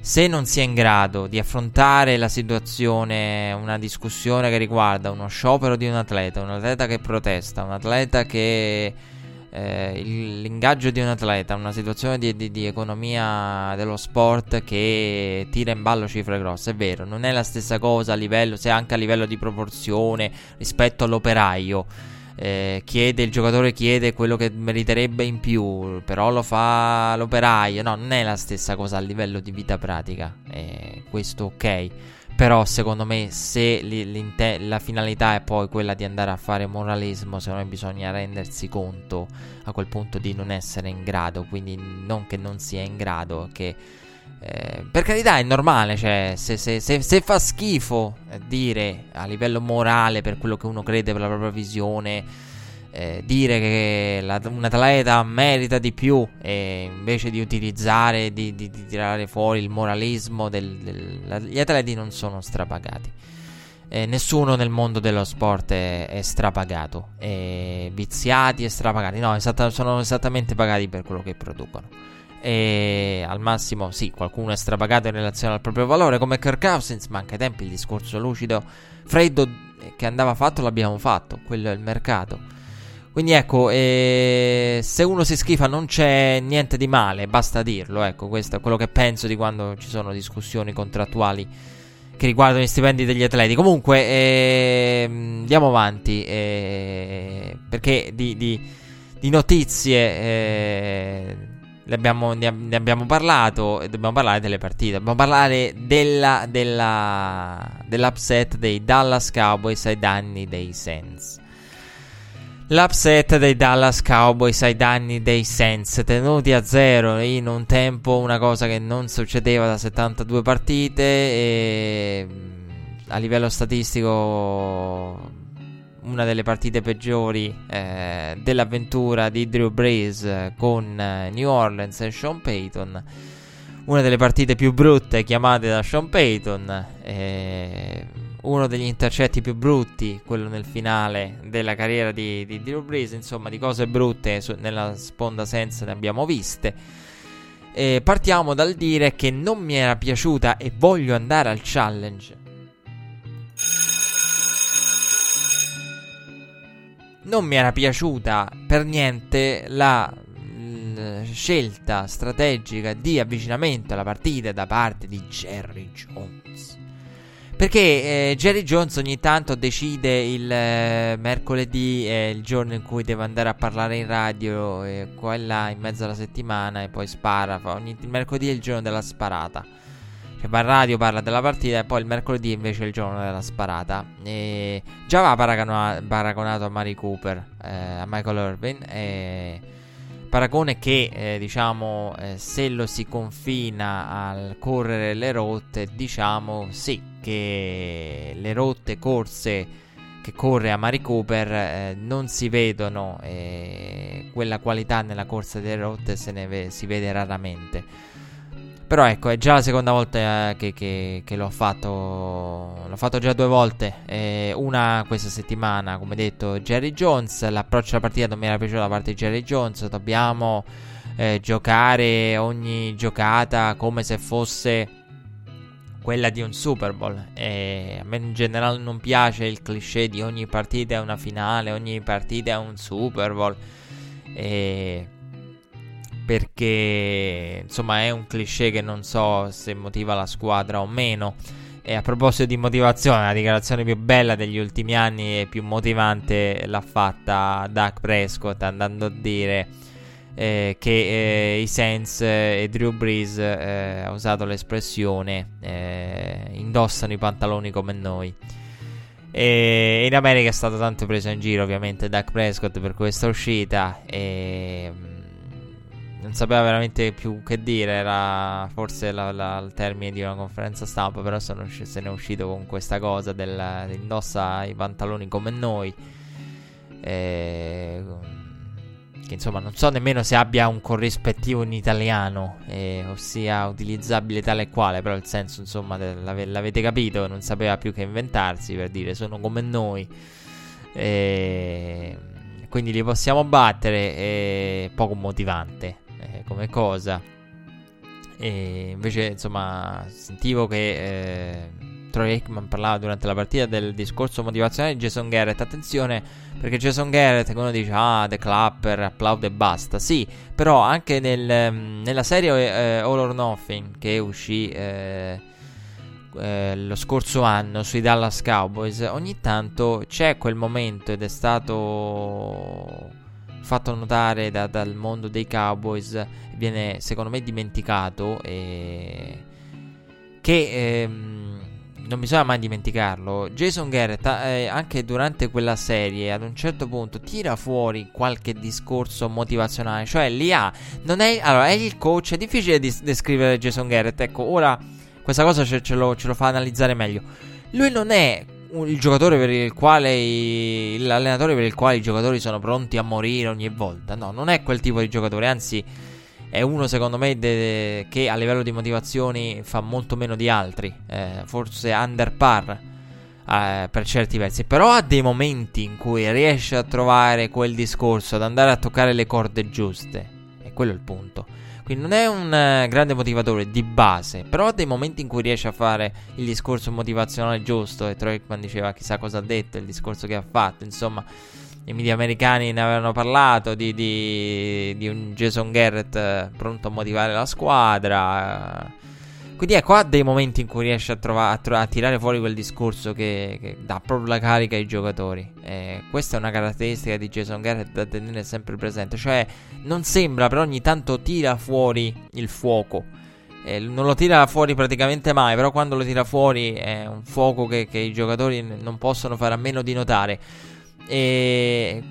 se non si è in grado di affrontare la situazione, una discussione che riguarda uno sciopero di un atleta, un atleta che protesta, un atleta che... Eh, l'ingaggio di un atleta, una situazione di, di, di, economia dello sport che tira in ballo cifre grosse, è vero, non è la stessa cosa a livello, se anche a livello di proporzione rispetto all'operaio eh, chiede, il giocatore chiede quello che meriterebbe in più, però lo fa l'operaio. No, non è la stessa cosa a livello di vita pratica. Eh, questo ok. Però secondo me se la finalità è poi quella di andare a fare moralismo, secondo me bisogna rendersi conto a quel punto di non essere in grado, quindi non che non sia in grado, che eh, per carità è normale, cioè se, se, se, se, fa schifo eh, dire a livello morale per quello che uno crede, per la propria visione, eh, dire che la, un atleta merita di più e invece di utilizzare, di, di, di tirare fuori il moralismo, del, del, la, gli atleti non sono strapagati. Eh, nessuno nel mondo dello sport è, è strapagato, è viziati e strapagati, no, esatta, sono esattamente pagati per quello che producono. E al massimo, sì, qualcuno è strapagato in relazione al proprio valore, come Kirk Cousins, ma anche ai tempi il discorso lucido, freddo che andava fatto l'abbiamo fatto, quello è il mercato. Quindi ecco, eh, se uno si schifa non c'è niente di male, basta dirlo, ecco, questo è quello che penso di quando ci sono discussioni contrattuali che riguardano gli stipendi degli atleti. Comunque, eh, andiamo avanti, eh, perché di, di, di notizie eh, abbiamo, ne, ne, abbiamo parlato e dobbiamo parlare delle partite. Dobbiamo parlare della, della, dell'upset dei Dallas Cowboys ai danni dei Saints. L'upset dei Dallas Cowboys ai danni dei Saints, tenuti a zero in un tempo, una cosa che non succedeva da 72 partite e a livello statistico una delle partite peggiori eh, dell'avventura di Drew Brees con eh, New Orleans e Sean Payton. Una delle partite più brutte chiamate da Sean Payton. Eh, uno degli intercetti più brutti, quello nel finale della carriera di, di Drew Brees. Insomma, di cose brutte su, nella sponda senza ne abbiamo viste. E partiamo dal dire che non mi era piaciuta e voglio andare al challenge non mi era piaciuta per niente la mh, scelta strategica di avvicinamento alla partita da parte di Jerry Jones. Perché eh, Jerry Jones ogni tanto decide il eh, mercoledì, è il giorno in cui deve andare a parlare in radio, qua e là in mezzo alla settimana e poi spara. Ogni, il mercoledì è il giorno della sparata. Cioè va in radio, parla della partita e poi il mercoledì invece è il giorno della sparata. E già va paragonato, a Mari Cooper, eh, a Michael Irvin. E paragone che eh, diciamo eh, se lo si confina al correre le rotte, diciamo sì che le rotte corse che corre a Mari Cooper eh, non si vedono, quella qualità nella corsa delle rotte se ne ve- si vede raramente. Però ecco, è già la seconda volta eh, che, che, che l'ho fatto. L'ho fatto già due volte. Eh, una questa settimana, come detto, Jerry Jones. L'approccio alla partita non mi era piaciuto da parte di Jerry Jones. Dobbiamo eh, giocare ogni giocata come se fosse quella di un Super Bowl. E a me in generale non piace il cliché di ogni partita è una finale, ogni partita è un Super Bowl. E perché insomma è un cliché che non so se motiva la squadra o meno. E a proposito di motivazione, la dichiarazione più bella degli ultimi anni e più motivante l'ha fatta Doug Prescott andando a dire eh, che eh, i Saints eh, e Drew Brees eh, ha usato l'espressione eh, indossano i pantaloni come noi. E in America è stato tanto preso in giro ovviamente Doug Prescott per questa uscita e non sapeva veramente più che dire. Era forse la, la, il termine di una conferenza stampa. Però sono, se ne è uscito con questa cosa del indossa i pantaloni come noi. E, che insomma non so nemmeno se abbia un corrispettivo in italiano, eh, ossia utilizzabile tale e quale. Però il senso, insomma, l'ave, l'avete capito. Non sapeva più che inventarsi per dire sono come noi. E quindi li possiamo battere. È poco motivante come cosa. E invece, insomma, sentivo che eh, Troy Aikman parlava durante la partita del discorso motivazionale di Jason Garrett. Attenzione, perché Jason Garrett, uno dice, ah, The Clapper, applaude e basta. Sì, però anche nel, nella serie eh, All or Nothing, che uscì eh, eh, lo scorso anno sui Dallas Cowboys, ogni tanto c'è quel momento ed è stato fatto notare da, dal mondo dei Cowboys, viene secondo me dimenticato e che ehm, non bisogna mai dimenticarlo. Jason Garrett, eh, anche durante quella serie, ad un certo punto tira fuori qualche discorso motivazionale, cioè li ha. Non è, allora, è il coach, è difficile di descrivere Jason Garrett. Ecco, ora questa cosa ce, ce, lo, ce lo fa analizzare meglio. Lui non è il giocatore per il quale l'allenatore per il quale i giocatori sono pronti a morire ogni volta. No, non è quel tipo di giocatore, anzi è uno secondo me de- che a livello di motivazioni fa molto meno di altri, eh, forse under par eh, per certi versi, però ha dei momenti in cui riesce a trovare quel discorso, ad andare a toccare le corde giuste, e quello è il punto. Quindi non è un uh, grande motivatore di base, però ha dei momenti in cui riesce a fare il discorso motivazionale giusto, e Troikman diceva chissà cosa ha detto, il discorso che ha fatto, insomma i media americani ne avevano parlato di, di, di un Jason Garrett eh, pronto a motivare la squadra. Quindi ecco, ha dei momenti in cui riesce a, trova- a, tro- a tirare fuori quel discorso che, che, dà proprio la carica ai giocatori. E questa è una caratteristica di Jason Garrett da tenere sempre presente. Cioè, non sembra, però ogni tanto tira fuori il fuoco. Eh, non lo tira fuori praticamente mai, però quando lo tira fuori è un fuoco che, che i giocatori non possono fare a meno di notare. E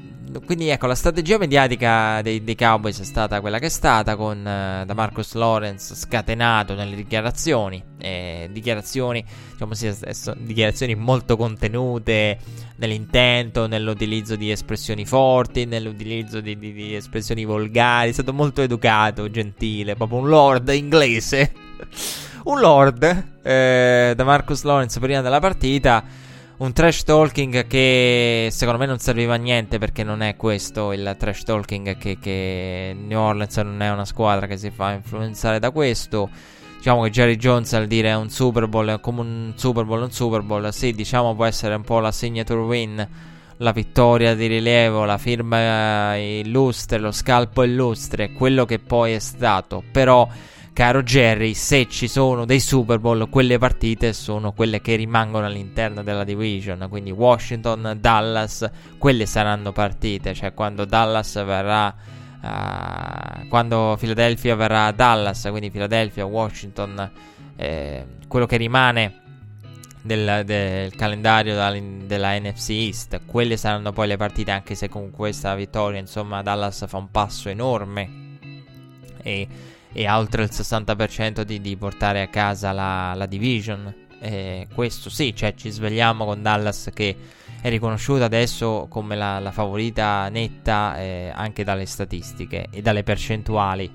quindi ecco, la strategia mediatica dei, dei, Cowboys è stata quella che è stata, con uh, da Marcus Lawrence scatenato nelle dichiarazioni, eh, dichiarazioni, diciamo sì, dichiarazioni molto contenute nell'intento, nell'utilizzo di espressioni forti, nell'utilizzo di, di, di espressioni volgari, è stato molto educato, gentile, proprio un lord inglese, *laughs* un lord eh, da Marcus Lawrence prima della partita un trash talking che secondo me non serviva a niente perché non è questo il trash talking che, che New Orleans non è una squadra che si fa influenzare da questo. Diciamo che Jerry Jones al dire un Super Bowl è come un Super Bowl, un Super Bowl, sì, diciamo può essere un po' la signature win, la vittoria di rilievo, la firma illustre, lo scalpo illustre, quello che poi è stato, però Caro Jerry, se ci sono dei Super Bowl, quelle partite sono quelle che rimangono all'interno della division. Quindi Washington, Dallas, quelle saranno partite. Cioè, quando Dallas verrà. Uh, quando Philadelphia verrà a Dallas, quindi Philadelphia, Washington, eh, quello che rimane del, del calendario della NFC East, quelle saranno poi le partite. Anche se con questa vittoria, insomma, Dallas fa un passo enorme. E e ha oltre il 60% di, di portare a casa la, la division. E questo sì, cioè ci svegliamo con Dallas che è riconosciuta adesso come la, la favorita netta eh, anche dalle statistiche e dalle percentuali.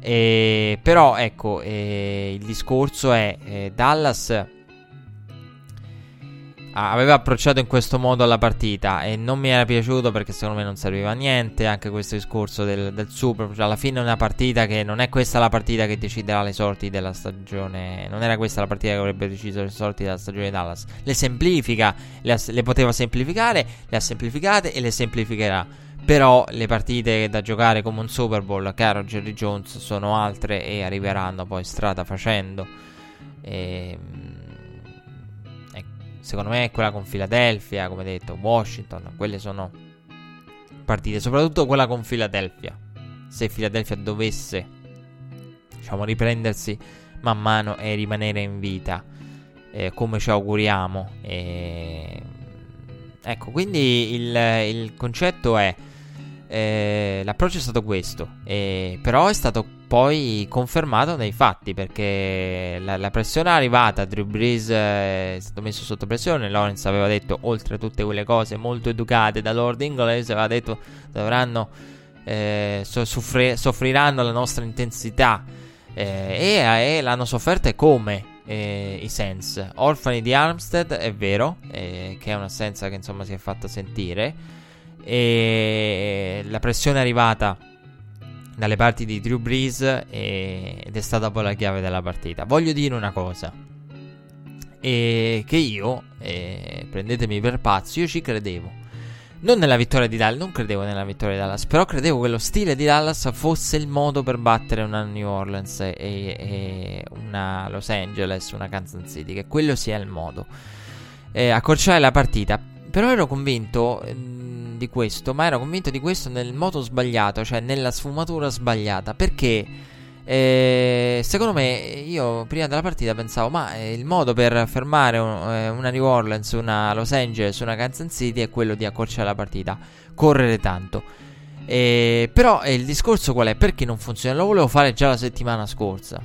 E, però ecco, eh, il discorso è eh, Dallas aveva approcciato in questo modo alla partita e non mi era piaciuto perché secondo me non serviva a niente anche questo discorso del, del Super cioè alla fine è una partita che non è questa la partita che deciderà le sorti della stagione non era questa la partita che avrebbe deciso le sorti della stagione Dallas. Le semplifica le, le poteva semplificare le ha semplificate e le semplificherà. Però le partite da giocare come un Super Bowl caro Jerry Jones sono altre e arriveranno poi strada facendo. Ehm, secondo me quella con Philadelphia, come detto, Washington, quelle sono partite, soprattutto quella con Philadelphia. Se Philadelphia dovesse, diciamo, riprendersi man mano e rimanere in vita, eh, come ci auguriamo. Eh, ecco, quindi il, il concetto è eh, l'approccio è stato questo, eh, però è stato poi confermato nei fatti perché la, la pressione è arrivata, Drew Brees eh, è stato messo sotto pressione, Lawrence aveva detto oltre a tutte quelle cose molto educate da Lord inglese, aveva detto dovranno eh, soffri- soffriranno la nostra intensità eh, e, e, l'hanno sofferta come eh, i Sens. Orfani di Armstead è vero, che è un'assenza che insomma si è fatta sentire e la pressione è arrivata dalle parti di Drew Brees e, ed è stata poi la chiave della partita. Voglio dire una cosa. E che io, eh, prendetemi per pazzo, io ci credevo. non nella vittoria di Dallas, non credevo nella vittoria di Dallas, però credevo che lo stile di Dallas fosse il modo per battere una New Orleans e, e una Los Angeles, una Kansas City, che quello sia il modo. Eh, accorciare la partita. Però ero convinto eh, di questo, ma ero convinto di questo nel modo sbagliato, cioè nella sfumatura sbagliata, perché eh, secondo me, io prima della partita pensavo, ma eh, il modo per fermare un, eh, una New Orleans, una Los Angeles, una Kansas City è quello di accorciare la partita, correre tanto. Eh, però il discorso qual è? Perché non funziona? Lo volevo fare già la settimana scorsa.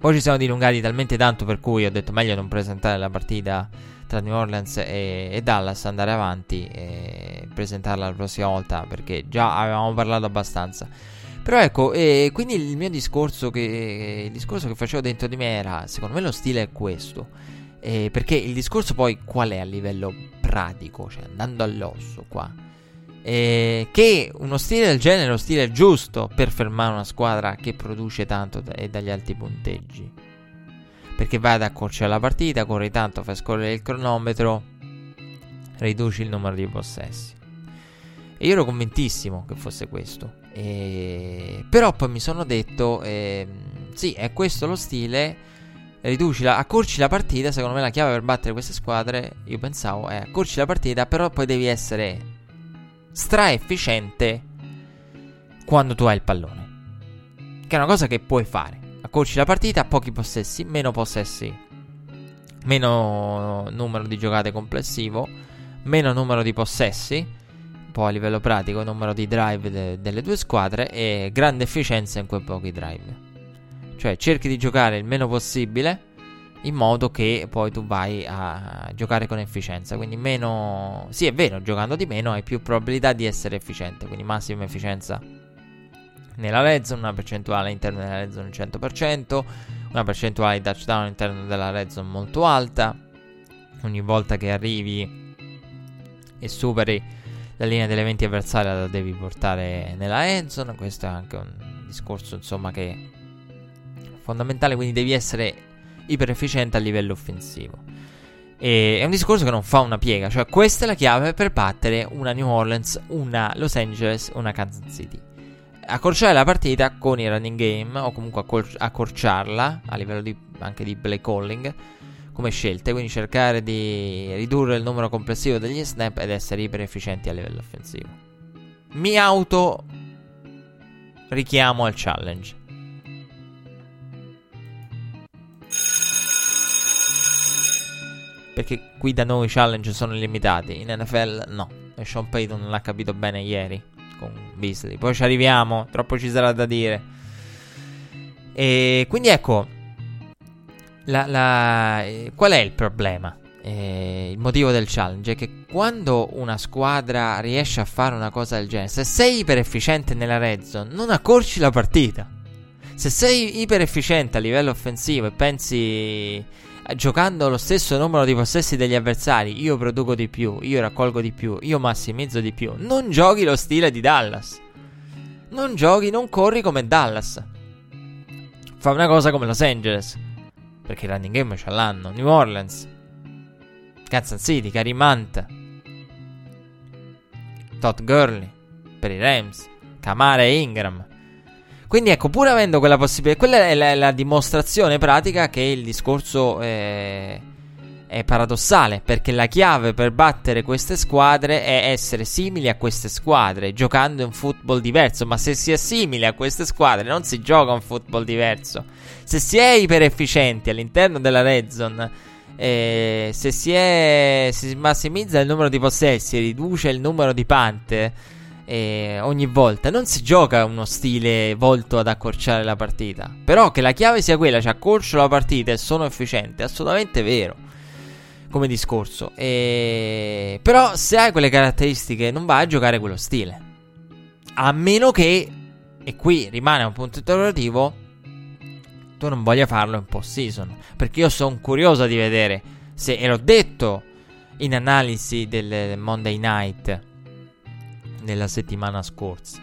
Poi ci siamo dilungati talmente tanto per cui ho detto meglio non presentare la partita tra New Orleans e, e Dallas, andare avanti e presentarla la prossima volta perché già avevamo parlato abbastanza. Però ecco, e quindi il mio discorso che, il discorso che facevo dentro di me era, secondo me lo stile è questo. Eh, perché il discorso poi qual è a livello pratico, cioè andando all'osso qua. Eh, che uno stile del genere è lo stile giusto per fermare una squadra che produce tanto e dagli alti punteggi. Perché vai ad accorciare la partita, corri tanto, fai scorrere il cronometro, riduci il numero di possessi. E io ero convintissimo che fosse questo. E... Però poi mi sono detto, eh, sì, è questo lo stile. Riduci la, accorci la partita. Secondo me la chiave per battere queste squadre, io pensavo, è accorci la partita, però poi devi essere stra efficiente quando tu hai il pallone. Che è una cosa che puoi fare. Accorci la partita, pochi possessi, meno possessi, meno numero di giocate complessivo, meno numero di possessi po' a livello pratico numero di drive de- delle due squadre e grande efficienza in quei pochi drive. Cioè cerchi di giocare il meno possibile in modo che poi tu vai a giocare con efficienza. Quindi meno... Sì, è vero, giocando di meno hai più probabilità di essere efficiente, quindi massima efficienza nella red zone, una percentuale all'interno della red zone 100%, una percentuale di touchdown all'interno della red zone molto alta. Ogni volta che arrivi e superi la linea degli eventi avversaria la devi portare nella endzone. Questo è anche un discorso, insomma, che è fondamentale. Quindi devi essere iper efficiente a livello offensivo. E è un discorso che non fa una piega. Cioè, questa è la chiave per battere una New Orleans, una Los Angeles, una Kansas City. Accorciare la partita con i running game, o comunque accorciarla a livello di, anche di play calling come scelte, quindi cercare di ridurre il numero complessivo degli snap ed essere iper efficienti a livello offensivo. Mi auto richiamo al challenge. Perché qui da noi i challenge sono illimitati, in NFL no. E Sean Payton non l'ha capito bene ieri con Beasley. Poi ci arriviamo, troppo ci sarà da dire. E quindi ecco, la, la, eh, qual è il problema? Eh, il motivo del challenge è che quando una squadra riesce a fare una cosa del genere, se sei iper efficiente nella red zone, non accorci la partita. Se sei iper efficiente a livello offensivo e pensi giocando lo stesso numero di possessi degli avversari, io produco di più, io raccolgo di più, io massimizzo di più, non giochi lo stile di Dallas. Non giochi, non corri come Dallas. Fa una cosa come Los Angeles perché il running game ce l'hanno. New Orleans, Kansas City, Karim Hunt, Todd Gurley per i Rams, Kamara e Ingram. Quindi ecco, pur avendo quella possibilità, quella è la, la dimostrazione pratica che il discorso è, è paradossale, perché la chiave per battere queste squadre è essere simili a queste squadre, giocando un football diverso, ma se si è simili a queste squadre non si gioca un football diverso. Se si è iper efficienti all'interno della red zone, eh, se si, è, si massimizza il numero di possessi e riduce il numero di pante eh, ogni volta, non si gioca uno stile volto ad accorciare la partita. Però che la chiave sia quella, cioè accorcio la partita e sono efficiente, è assolutamente vero come discorso. E... Però se hai quelle caratteristiche non vai a giocare quello stile. A meno che, e qui rimane un punto interrogativo, tu non voglia farlo in post season. Perché io sono curioso di vedere se, e l'ho detto in analisi del Monday Night nella settimana scorsa.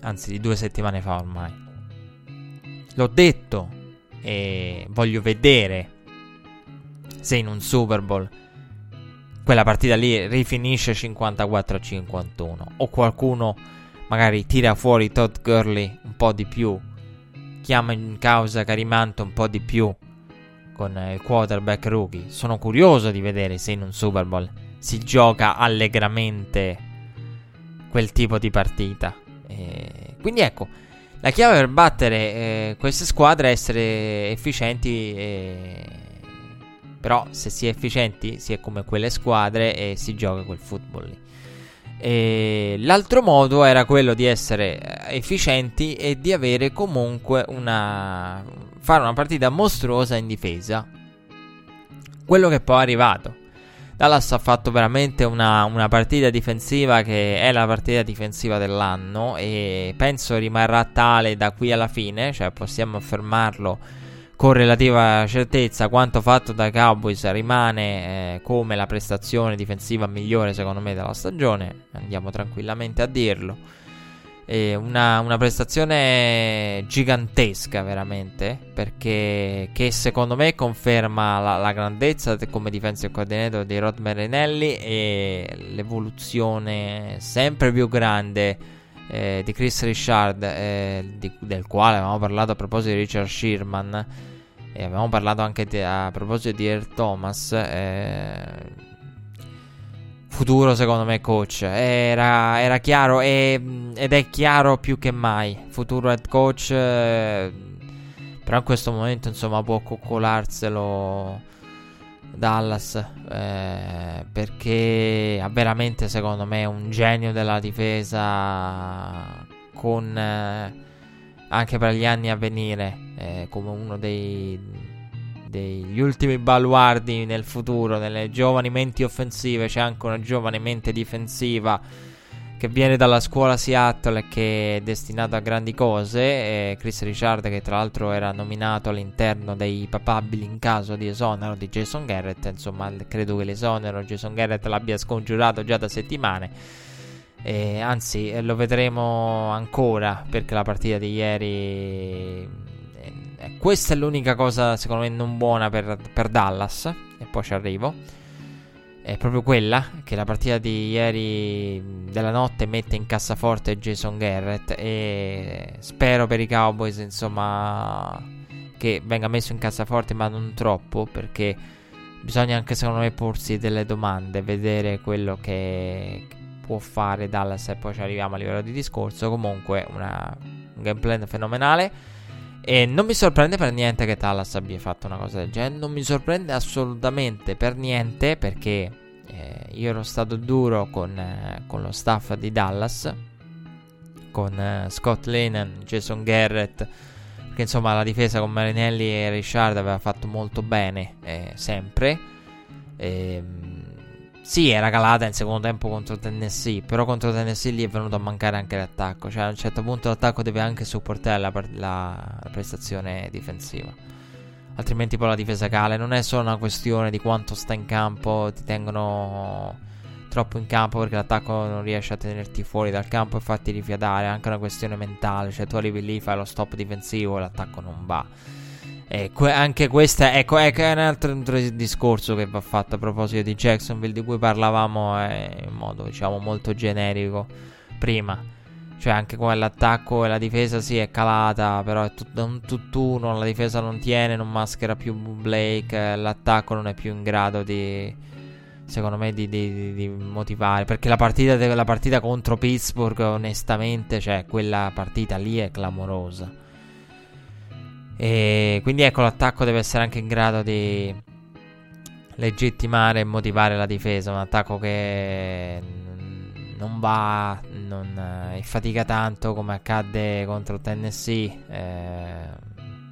Anzi, di due settimane fa ormai. L'ho detto e voglio vedere se in un Super Bowl quella partita lì rifinisce 54 51 o qualcuno magari tira fuori Todd Gurley un po' di più, chiama in causa Carimanto un po' di più con il quarterback rookie. Sono curioso di vedere se in un Super Bowl si gioca allegramente quel tipo di partita. E quindi ecco, la chiave per battere eh, queste squadre è essere efficienti. E... Però se si è efficienti si è come quelle squadre e si gioca quel football lì. E l'altro modo era quello di essere eh, efficienti e di avere comunque una. fare una partita mostruosa in difesa. Quello che poi è arrivato. Dallas ha fatto veramente una, una, partita difensiva che è la partita difensiva dell'anno e penso rimarrà tale da qui alla fine, cioè possiamo affermarlo con relativa certezza quanto fatto dai Cowboys rimane eh, come la prestazione difensiva migliore secondo me della stagione, andiamo tranquillamente a dirlo. Eh, una, una, prestazione gigantesca veramente perché che secondo me conferma la, la grandezza come defensive coordinator di Rod Marinelli e l'evoluzione sempre più grande eh, di Chris Richard eh, di, del quale avevamo parlato a proposito di Richard Sherman e avevamo parlato anche di, a proposito di Air Thomas eh, futuro secondo me coach. Era, era chiaro e, ed è chiaro più che mai. Futuro head coach eh, però in questo momento insomma può coccolarselo Dallas eh, perché ha veramente secondo me un genio della difesa con eh, anche per gli anni a venire eh, come uno dei degli ultimi baluardi nel futuro, nelle giovani menti offensive, c'è anche una giovane mente difensiva che viene dalla scuola Seattle e che è destinata a grandi cose. Chris Richard, che tra l'altro era nominato all'interno dei papabili in caso di esonero di Jason Garrett. Insomma, credo che l'esonero Jason Garrett l'abbia scongiurato già da settimane. E anzi, lo vedremo ancora perché la partita di ieri eh, questa è l'unica cosa, secondo me, non buona per, per Dallas. E poi ci arrivo. È proprio quella che la partita di ieri della notte mette in cassaforte Jason Garrett. E spero per i Cowboys, insomma, che venga messo in cassaforte, ma non troppo. Perché bisogna anche, secondo me, porsi delle domande, vedere quello che può fare Dallas. E poi ci arriviamo a livello di discorso. Comunque, una, un gameplay fenomenale. E non mi sorprende per niente che Dallas abbia fatto una cosa del genere. Non mi sorprende assolutamente per niente perché eh, io ero stato duro con, eh, con, lo staff di Dallas, con eh, Scott Lennon, Jason Garrett. Perché insomma la difesa con Marinelli e Richard aveva fatto molto bene eh, sempre. E, ehm, sì, era calata in secondo tempo contro Tennessee, però contro Tennessee lì è venuto a mancare anche l'attacco, cioè a un certo punto l'attacco deve anche supportare la, la, la prestazione difensiva. Altrimenti poi la difesa cale, non è solo una questione di quanto sta in campo, ti tengono troppo in campo perché l'attacco non riesce a tenerti fuori dal campo e farti rifiatare, è anche una questione mentale, cioè tu arrivi lì, fai lo stop difensivo e l'attacco non va. E que- anche questa ecco, ecco, è un altro, discorso che va fatto a proposito di Jacksonville, di cui parlavamo eh, in modo diciamo molto generico prima. Cioè, anche come l'attacco e la difesa si sì, è calata, però è tut- un tutt'uno. La difesa non tiene, non maschera più Blake. L'attacco non è più in grado di, secondo me, di, di, di motivare. Perché la partita, la partita contro Pittsburgh, onestamente, cioè, quella partita lì è clamorosa. E quindi ecco, l'attacco deve essere anche in grado di legittimare e motivare la difesa. Un attacco che non va non, e fatica tanto come accadde contro Tennessee. Eh,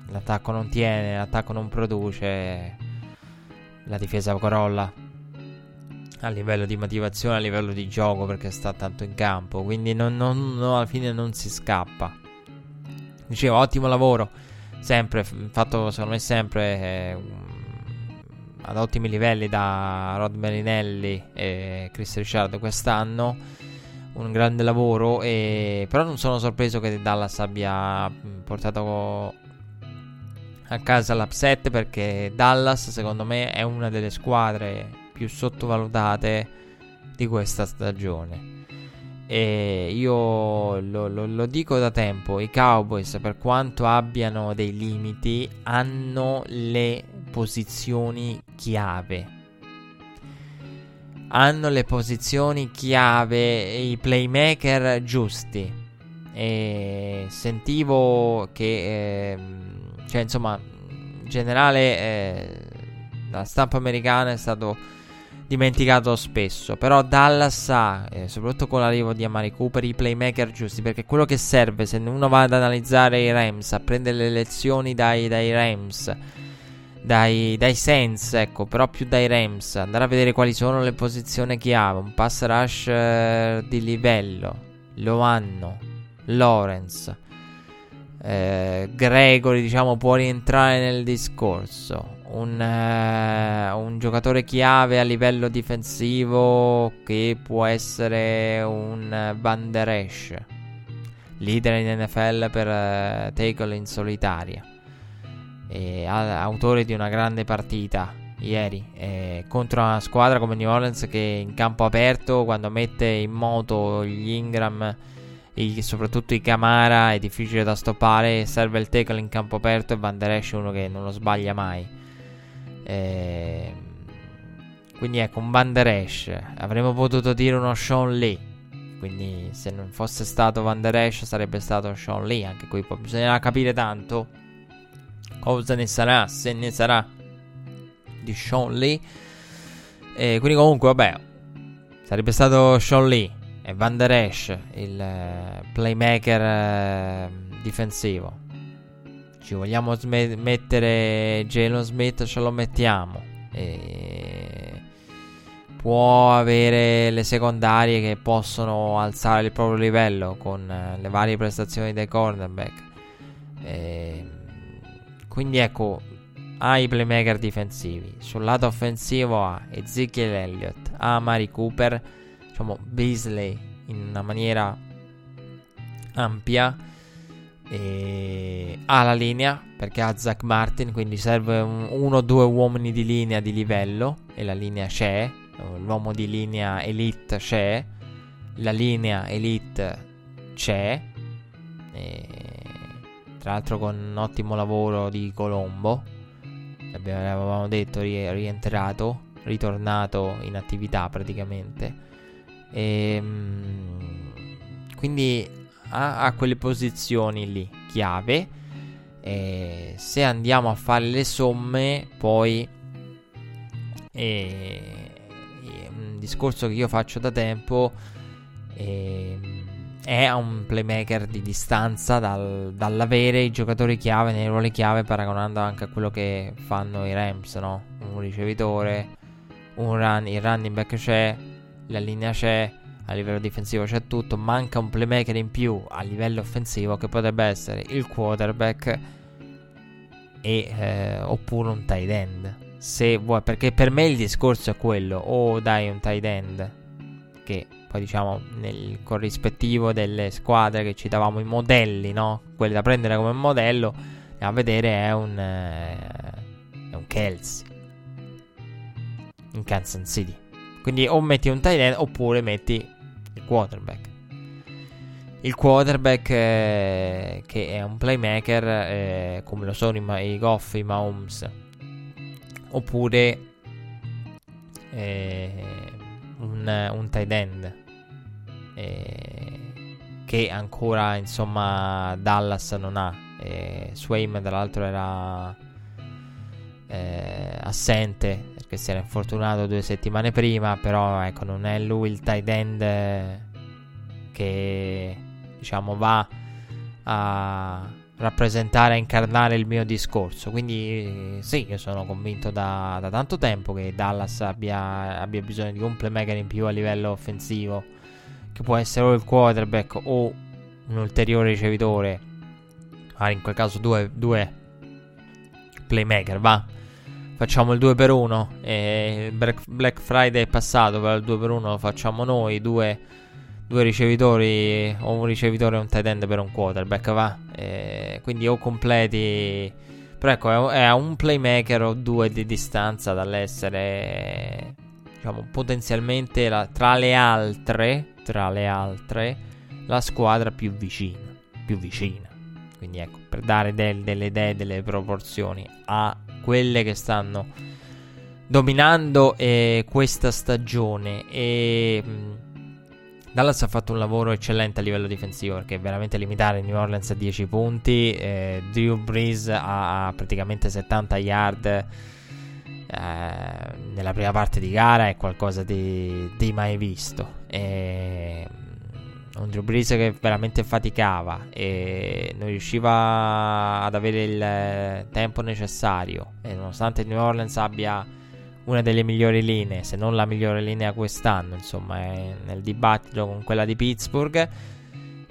l'attacco non tiene, l'attacco non produce, la difesa crolla a livello di motivazione, a livello di gioco perché sta tanto in campo. Quindi non, non, no, alla fine non si scappa. Dicevo, ottimo lavoro sempre fatto secondo me sempre eh, ad ottimi livelli da Rod Marinelli e Chris Richard quest'anno un grande lavoro e però non sono sorpreso che Dallas abbia portato a casa l'upset perché Dallas secondo me è una delle squadre più sottovalutate di questa stagione. E io lo, lo, lo, dico da tempo, i Cowboys per quanto abbiano dei limiti hanno le posizioni chiave. Hanno le posizioni chiave, i playmaker giusti. E sentivo che, eh, cioè insomma, in generale eh, la stampa americana è stato dimenticato spesso. Però Dallas ha, eh, soprattutto con l'arrivo di Amari Cooper, i playmaker giusti. Perché quello che serve, se uno va ad analizzare i Rams, a prendere le lezioni dai, dai Rams, dai, dai Saints, ecco, però più dai Rams, andare a vedere quali sono le posizioni chiave, un pass rush eh, di livello, lo hanno, Lawrence. Eh, Gregory, diciamo, può rientrare nel discorso un, uh, un, giocatore chiave a livello difensivo che può essere un Van Der Esch, leader in NFL per uh, tackle in solitaria, e, a, autore di una grande partita ieri eh, contro una squadra come New Orleans che in campo aperto quando mette in moto gli Ingram i, soprattutto i Camara è difficile da stoppare serve il tackle in campo aperto e Van Der Esch è uno che non lo sbaglia mai eh, quindi ecco, un Van Der Esch. Avremmo potuto dire uno Sean Lee. Quindi se non fosse stato Van Der Esch sarebbe stato Sean Lee. Anche qui bisognerà capire tanto cosa ne sarà, se ne sarà di Sean Lee. E quindi comunque vabbè, sarebbe stato Sean Lee e Van Der Esch il uh, playmaker uh, difensivo. Ci vogliamo sm- mettere Jalen Smith, ce lo mettiamo. E può avere le secondarie che possono alzare il proprio livello con eh, le varie prestazioni dei cornerback. E quindi ecco, ha i playmaker difensivi. Sul lato offensivo ha Ezekiel Elliott, ha Mari Cooper, diciamo Beasley in una maniera ampia e ha la linea perché ha Zach Martin, quindi serve un, uno o due uomini di linea di livello e la linea c'è, l'uomo di linea elite c'è, la linea elite c'è, e, tra l'altro con un ottimo lavoro di Colombo, avevamo detto rientrato, ritornato in attività praticamente. E, ehm, quindi ha quelle posizioni lì chiave. E se andiamo a fare le somme, poi e, e un discorso che io faccio da tempo e, è un playmaker di distanza dal, dall'avere i giocatori chiave nei ruoli chiave, paragonando anche a quello che fanno i Rams, no? Un ricevitore, un run, il running back c'è, la linea c'è a livello difensivo c'è tutto, manca un playmaker in più a livello offensivo che potrebbe essere il quarterback e, eh, oppure un tight end. Se vuoi, perché per me il discorso è quello, o dai un tight end che poi diciamo nel corrispettivo delle squadre che ci davamo i modelli, no? Quelli da prendere come modello, a vedere è un eh, è un Kelsey in Kansas City. Quindi o metti un tight end oppure metti il quarterback. Il quarterback eh, che è un playmaker eh, come lo sono i, i Goff, i Mahomes. Oppure eh, un, un tight end. Eh, che ancora insomma Dallas non ha. Eh, Swaim dall'altro era eh, assente perché si era infortunato due settimane prima, però ecco non è lui il tight end che diciamo va a rappresentare, a incarnare il mio discorso. Quindi sì, io sono convinto da, da tanto tempo che Dallas abbia, abbia, bisogno di un playmaker in più a livello offensivo, che può essere o il quarterback o un ulteriore ricevitore, magari in quel caso due, due playmaker, va facciamo il 2 per 1 e Black Friday è passato, però il 2 per 1 lo facciamo noi, due, due ricevitori o un ricevitore e un tight end per un quarterback, va? E quindi o completi... Però ecco, è, è un playmaker o due di distanza dall'essere diciamo, potenzialmente la, tra le altre, tra le altre, la squadra più vicina, più vicina. Quindi ecco, per dare del, delle idee, delle proporzioni a quelle che stanno dominando eh, questa stagione e mh, Dallas ha fatto un lavoro eccellente a livello difensivo perché veramente limitare New Orleans a 10 punti, eh, Drew Brees ha praticamente 70 yard eh, nella prima parte di gara è qualcosa di, di mai visto. E, un Drew Brees che veramente faticava e non riusciva ad avere il tempo necessario e nonostante New Orleans abbia una delle migliori linee, se non la migliore linea quest'anno, insomma, è nel dibattito con quella di Pittsburgh.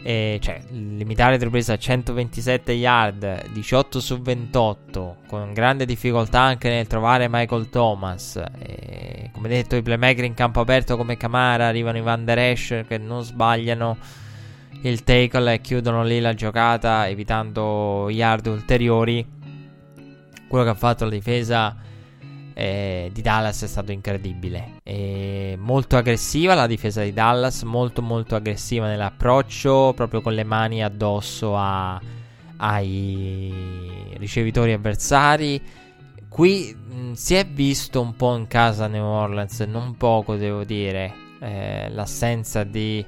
E cioè, limitare Drew Brees a 127 yard, 18 su 28, con grande difficoltà anche nel trovare Michael Thomas. E, come detto, i playmaker in campo aperto come Camara arrivano i Van Der Esch che non sbagliano il tackle e chiudono lì la giocata, evitando yard ulteriori. Quello che ha fatto la difesa eh, di Dallas è stato incredibile. E molto aggressiva la difesa di Dallas, molto molto aggressiva nell'approccio, proprio con le mani addosso a, ai ricevitori avversari. Qui mh, si è visto un po' in casa New Orleans, non poco devo dire, eh, l'assenza di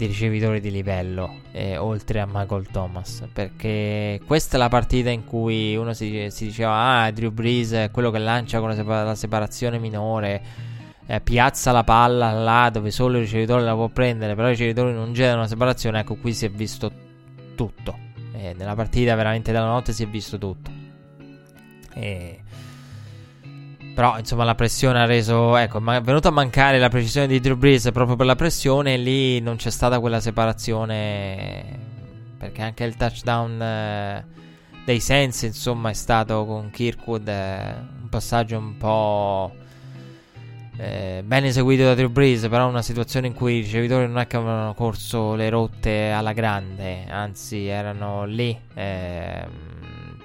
di ricevitori di livello, eh, oltre a Michael Thomas. Perché questa è la partita in cui uno si, si diceva: Ah, Drew Brees è quello che lancia con la, separa- la separazione minore. Eh, piazza la palla là dove solo il ricevitore la può prendere. Però i ricevitori non generano una separazione. Ecco, qui si è visto tutto. Eh, nella partita, veramente dalla notte, si è visto tutto. E però, insomma, la pressione ha reso. Ecco, è venuta a mancare la precisione di Drew Brees proprio per la pressione. E lì non c'è stata quella separazione. Perché anche il touchdown eh, dei Sensi, insomma, è stato con Kirkwood eh, un passaggio un po'. Eh, ben eseguito da Drew Brees, però una situazione in cui i ricevitori non è che avevano corso le rotte alla grande, anzi erano lì. Eh,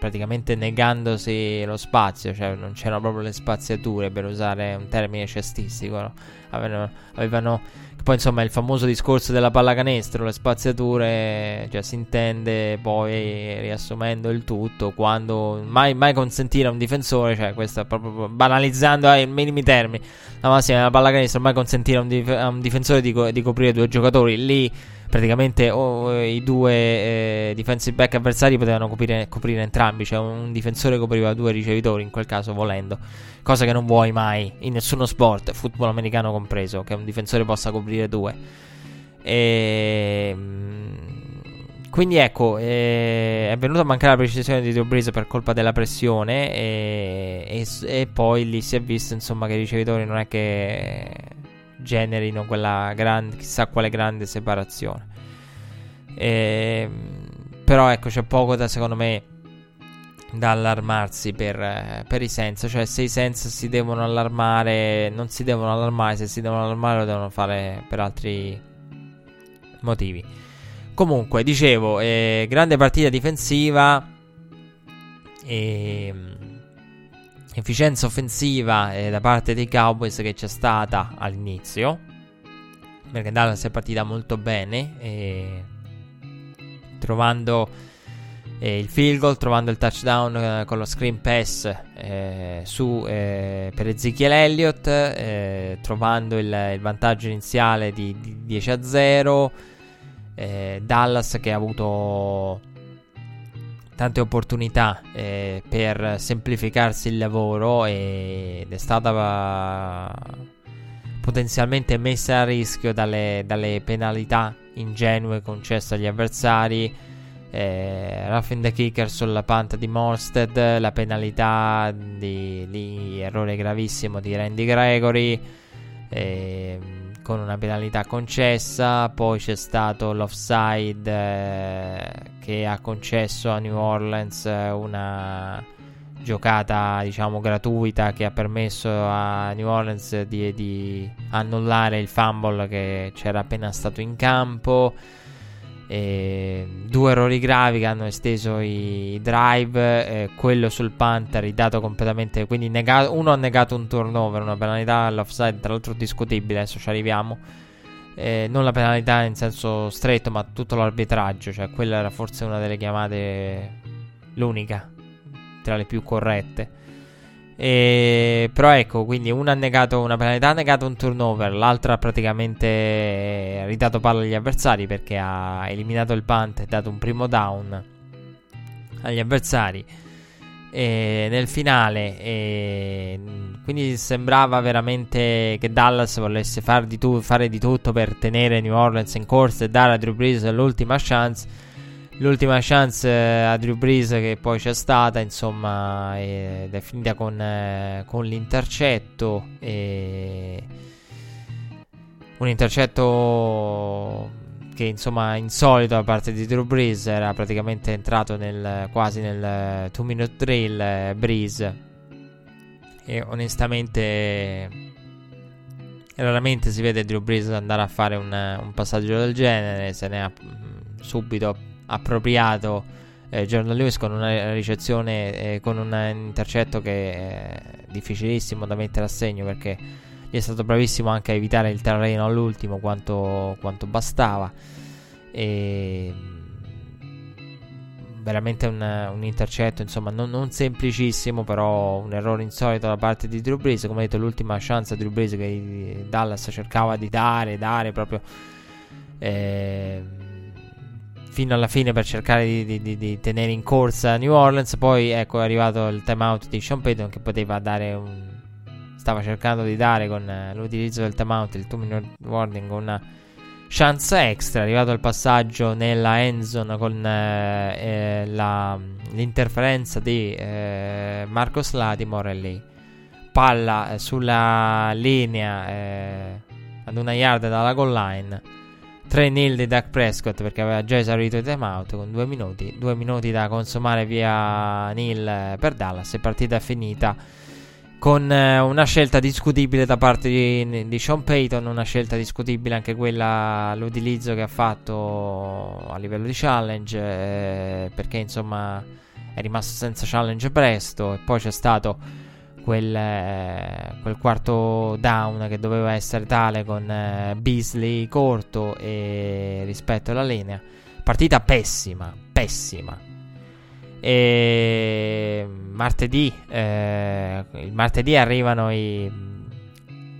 praticamente negandosi lo spazio, cioè non c'erano proprio le spaziature per usare un termine cestistico, no? avevano, avevano poi insomma il famoso discorso della pallacanestro, le spaziature, cioè si intende poi riassumendo il tutto, quando mai, mai consentire a un difensore, cioè questo proprio banalizzando ai minimi termini, la massima della pallacanestro, mai consentire a un, dif- a un difensore di, co- di coprire due giocatori lì praticamente oh, i due eh, defensive back avversari potevano coprire, coprire, entrambi, cioè un difensore copriva due ricevitori in quel caso volendo, cosa che non vuoi mai in nessuno sport, football americano compreso, che un difensore possa coprire due. E, ehm, quindi ecco, eh, è venuta a mancare la precisione di Drew Brees per colpa della pressione e, e, e poi lì si è visto insomma che i ricevitori non è che generino quella grande, chissà quale grande separazione. E, però ecco, c'è poco da secondo me da allarmarsi per, per, i Sens. Cioè, se i Sens si devono allarmare, non si devono allarmare. Se si devono allarmare, lo devono fare per altri motivi. Comunque, dicevo, eh, grande partita difensiva. E efficienza offensiva eh, da parte dei Cowboys che c'è stata all'inizio. Perché Dallas è partita molto bene, eh, trovando eh, il field goal, trovando il touchdown eh, con lo screen pass eh, su, eh, per Ezekiel Elliott, trovando il, il, vantaggio iniziale di, di 10 a 0. Dallas che ha avuto tante opportunità eh, per semplificarsi il lavoro ed è stata potenzialmente messa a rischio dalle, dalle penalità ingenue concesse agli avversari. Eh, Raffin the Kicker sulla panta di Morsted, la penalità di, di errore gravissimo di Randy Gregory. Eh, con una penalità concessa, poi c'è stato l'offside eh, che ha concesso a New Orleans eh, una giocata diciamo gratuita che ha permesso a New Orleans di, di annullare il fumble che c'era appena stato in campo E due errori gravi che hanno esteso i drive. Eh, quello sul punt ha ridato completamente. Quindi negato, uno ha negato un turnover, una penalità all'offside, tra l'altro discutibile. Adesso ci arriviamo. Eh, non la penalità in senso stretto, ma tutto l'arbitraggio. Cioè, quella era forse una delle chiamate. L'unica tra le più corrette. E, però ecco, quindi una ha negato una penalità, ha negato un turnover, l'altra ha praticamente ridato palla agli avversari perché ha eliminato il punt e dato un primo down agli avversari. E nel finale, e quindi sembrava veramente che Dallas volesse far di tu- fare di tutto per tenere New Orleans in corsa e dare a Drew Brees l'ultima chance l'ultima chance eh, a Drew Brees che poi c'è stata, insomma, ed è finita con, eh, con l'intercetto. E un intercetto che insomma insolito da parte di Drew Brees era praticamente entrato nel, quasi nel 2 minute drill eh, Brees e onestamente raramente si vede Drew Brees andare a fare un, un passaggio del genere se ne ha mm, subito appropriato eh, Jordan Lewis con una ricezione, eh, con un intercetto che è difficilissimo da mettere a segno perché gli è stato bravissimo anche a evitare il terreno all'ultimo quanto, quanto bastava. E veramente un, un, intercetto, insomma, non, non, semplicissimo, però un errore insolito da parte di Drew Brees. Come detto, l'ultima chance a Drew Brees che Dallas cercava di dare, dare proprio. Eh, fino alla fine per cercare di, di, di, tenere in corsa New Orleans. Poi ecco è arrivato il timeout di Sean Payton che poteva dare un. Stava cercando di dare con eh, l'utilizzo del timeout, il 2 minute warning, una chance extra. È arrivato il passaggio nella end zone con eh, eh, la, l'interferenza di eh, Marcos Latimore lì. Palla eh, sulla linea eh, ad una yard dalla goal line 3 nil di Dak Prescott perché aveva già esaurito il timeout con 2 minuti. 2 minuti da consumare via Nil per Dallas. E partita finita con eh, una scelta discutibile da parte di, di, Sean Payton. Una scelta discutibile anche quella, l'utilizzo che ha fatto a livello di challenge. Eh, perché insomma è rimasto senza challenge presto. E poi c'è stato quel, eh, quel, quarto down che doveva essere tale con eh, Beasley corto e rispetto alla linea. Partita pessima, pessima. E martedì, eh, il martedì arrivano i,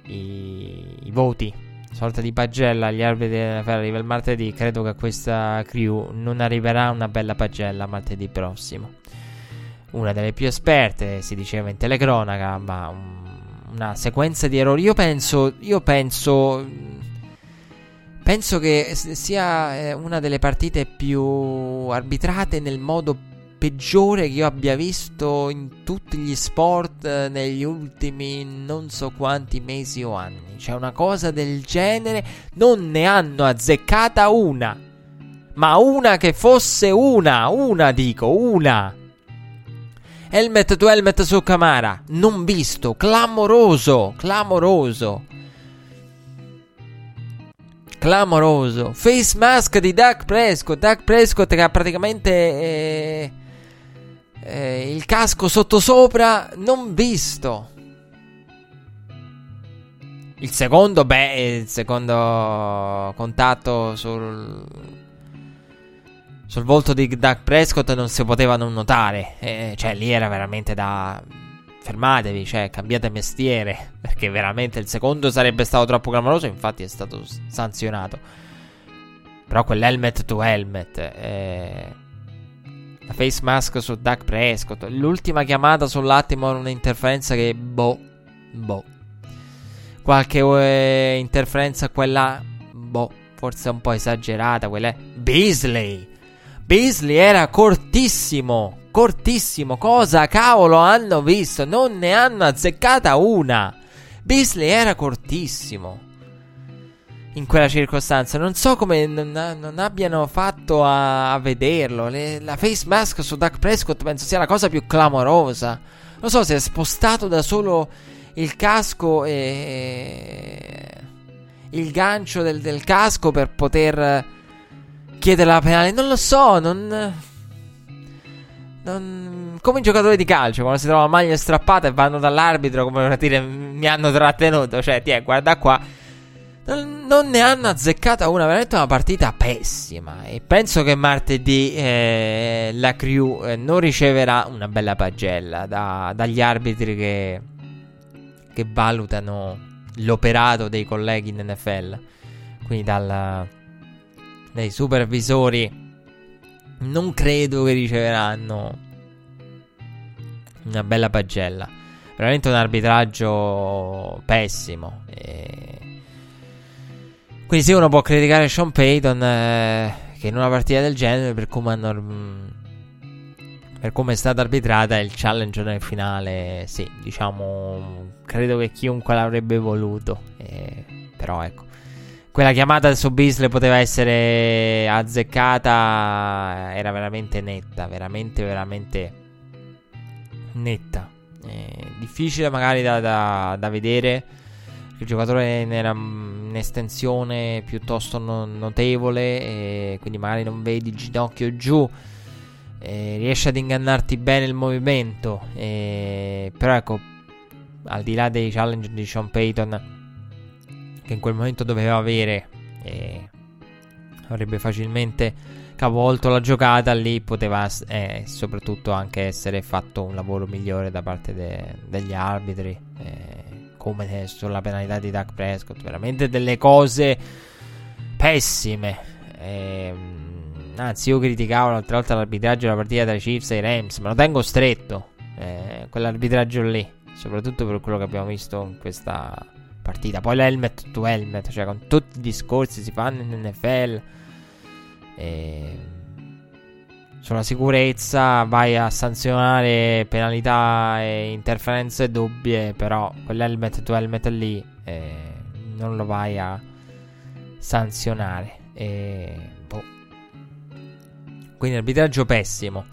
i, i voti sorta di pagella agli arbitri della arriva il martedì. Credo che questa crew non arriverà una bella pagella martedì prossimo una delle più esperte, si diceva in telecronaca, ma un, una sequenza di errori. Io penso, io penso, penso che sia eh, una delle partite più arbitrate nel modo peggiore che io abbia visto in tutti gli sport eh, negli ultimi non so quanti mesi o anni. Cioè una cosa del genere non ne hanno azzeccata una. Ma una che fosse una, una dico, una. Helmet to helmet su Camara. Non visto. Clamoroso. Clamoroso. Clamoroso. Face mask di Duck Prescott. Duck Prescott che ha praticamente eh, eh, il casco sottosopra. Non visto. Il secondo, beh, il secondo contatto sul sul volto di Doug Prescott non si poteva non notare. Eh, cioè, lì era veramente da. Fermatevi, cioè, cambiate mestiere. *laughs* Perché veramente il secondo sarebbe stato troppo clamoroso. Infatti, è stato sanzionato. Però quell'helmet to helmet. Eh, la face mask su Doug Prescott. L'ultima chiamata sull'attimo era un'interferenza che. Boh. Boh. Qualche eh, interferenza quella. Boh. Forse un po' esagerata. Quella. Beasley. Beasley era cortissimo. Cortissimo. Cosa cavolo hanno visto? Non ne hanno azzeccata una. Beasley era cortissimo. In quella circostanza. Non so come non, non abbiano fatto a, a vederlo. Le, la face mask su Duck Prescott penso sia la cosa più clamorosa. Non so se è spostato da solo il casco e. Il gancio del, del casco per poter chiedere la penale? Non lo so, non... non... Come i giocatori di calcio, quando si trovano la maglia strappata e vanno dall'arbitro come per dire mi hanno trattenuto, cioè, ti guarda qua. Non, non, ne hanno azzeccata una, veramente una partita pessima. E penso che martedì eh, la crew eh, non riceverà una bella pagella da, dagli arbitri che, che valutano l'operato dei colleghi in NFL. Quindi dal, dai supervisori. Non credo che riceveranno una bella pagella. Veramente un arbitraggio pessimo. E... Quindi sì, uno può criticare Sean Payton eh, che in una partita del genere per come hanno per come è stata arbitrata il challenge nel finale, sì, diciamo, credo che chiunque l'avrebbe voluto. Eh, però ecco, quella chiamata su Beasley poteva essere azzeccata, era veramente netta, veramente, veramente netta. Eh, difficile magari da, da, da vedere. Il giocatore era in estensione piuttosto non notevole, e quindi magari non vedi il ginocchio giù. Eh, riesce ad ingannarti bene il movimento. Eh, però ecco, al di là dei challenge di Sean Payton, che in quel momento doveva avere, eh, avrebbe facilmente capovolto la giocata. Lì poteva eh, soprattutto anche essere fatto un lavoro migliore da parte de- degli arbitri. Eh, come sulla penalità di Doug Prescott, veramente delle cose pessime. Ehm Anzi, io criticavo l'altra volta l'arbitraggio della partita tra i Chiefs e i Rams. Me lo tengo stretto. Eh, quell'arbitraggio lì. Soprattutto per quello che abbiamo visto in questa partita. Poi l'helmet to helmet. Cioè, con tutti i discorsi si fanno in NFL. E... Sulla sicurezza vai a sanzionare penalità e interferenze dubbie. Però quell'helmet to helmet lì eh, non lo vai a sanzionare. E quindi arbitraggio pessimo.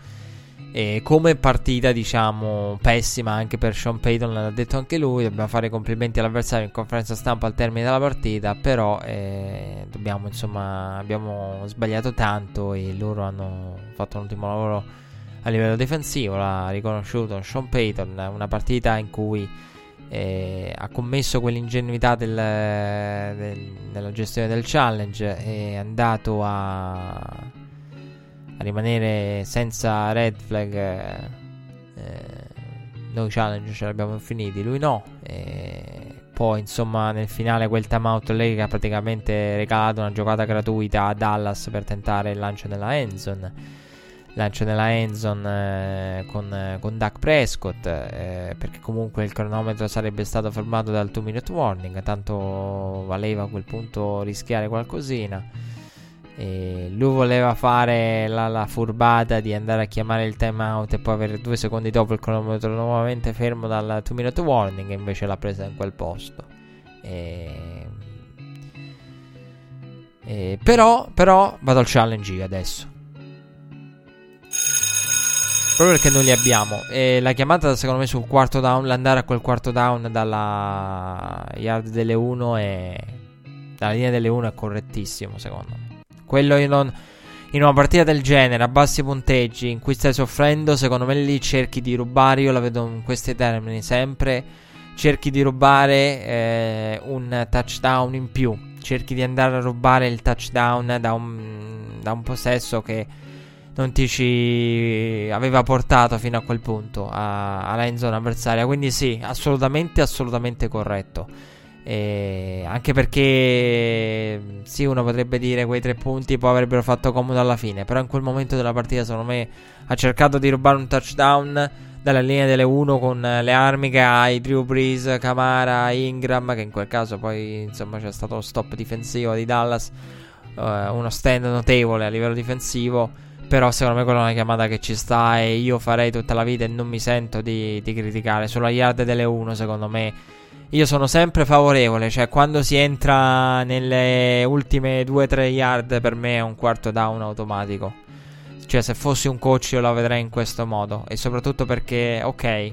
E come partita, diciamo, pessima anche per Sean Payton, l'ha detto anche lui. Dobbiamo fare complimenti all'avversario in conferenza stampa al termine della partita. Però, eh, dobbiamo, insomma, abbiamo sbagliato tanto e loro hanno fatto un ottimo lavoro a livello difensivo. L'ha riconosciuto Sean Payton. Una partita in cui eh, ha commesso quell'ingenuità del, del, nella gestione del challenge. È andato a a rimanere senza red flag. Eh, eh, noi challenge ce l'abbiamo finiti, lui no. E poi, insomma, nel finale quel timeout lei che ha praticamente regalato una giocata gratuita a Dallas per tentare il lancio nella endzone. Lancio nella endzone eh, con, con Duck Prescott. Eh, perché comunque il cronometro sarebbe stato fermato dal 2 minute warning. Tanto valeva a quel punto rischiare qualcosina. E lui voleva fare la, la, furbata di andare a chiamare il timeout e poi avere due secondi dopo il cronometro nuovamente fermo dal 2 minute warning e invece l'ha presa in quel posto. E... E però, però vado al challenge adesso. Proprio perché non li abbiamo. E la chiamata secondo me sul quarto down, l'andare a quel quarto down dalla yard delle 1 e dalla linea delle 1 è correttissimo secondo me. Quello io non. In una partita del genere, a bassi punteggi, in cui stai soffrendo, secondo me lì cerchi di rubare. Io la vedo in questi termini sempre. Cerchi di rubare eh, un touchdown in più. Cerchi di andare a rubare il touchdown da un, da un possesso che non ti ci aveva portato fino a quel punto alla end zone avversaria. Quindi sì, assolutamente, assolutamente corretto. E anche perché sì, uno potrebbe dire quei tre punti poi avrebbero fatto comodo alla fine. Però in quel momento della partita, secondo me, ha cercato di rubare un touchdown dalla linea delle 1 con le armi che hai, Drew Brees, Camara, Ingram, che in quel caso poi insomma c'è stato lo stop difensivo di Dallas, uh, uno stand notevole a livello difensivo. Però secondo me quella è una chiamata che ci sta e io farei tutta la vita e non mi sento di, di criticare. Sulla yard delle 1 secondo me io sono sempre favorevole, cioè quando si entra nelle ultime 2-3 yard per me è un quarto down automatico. Cioè se fossi un coach io la vedrei in questo modo e soprattutto perché ok,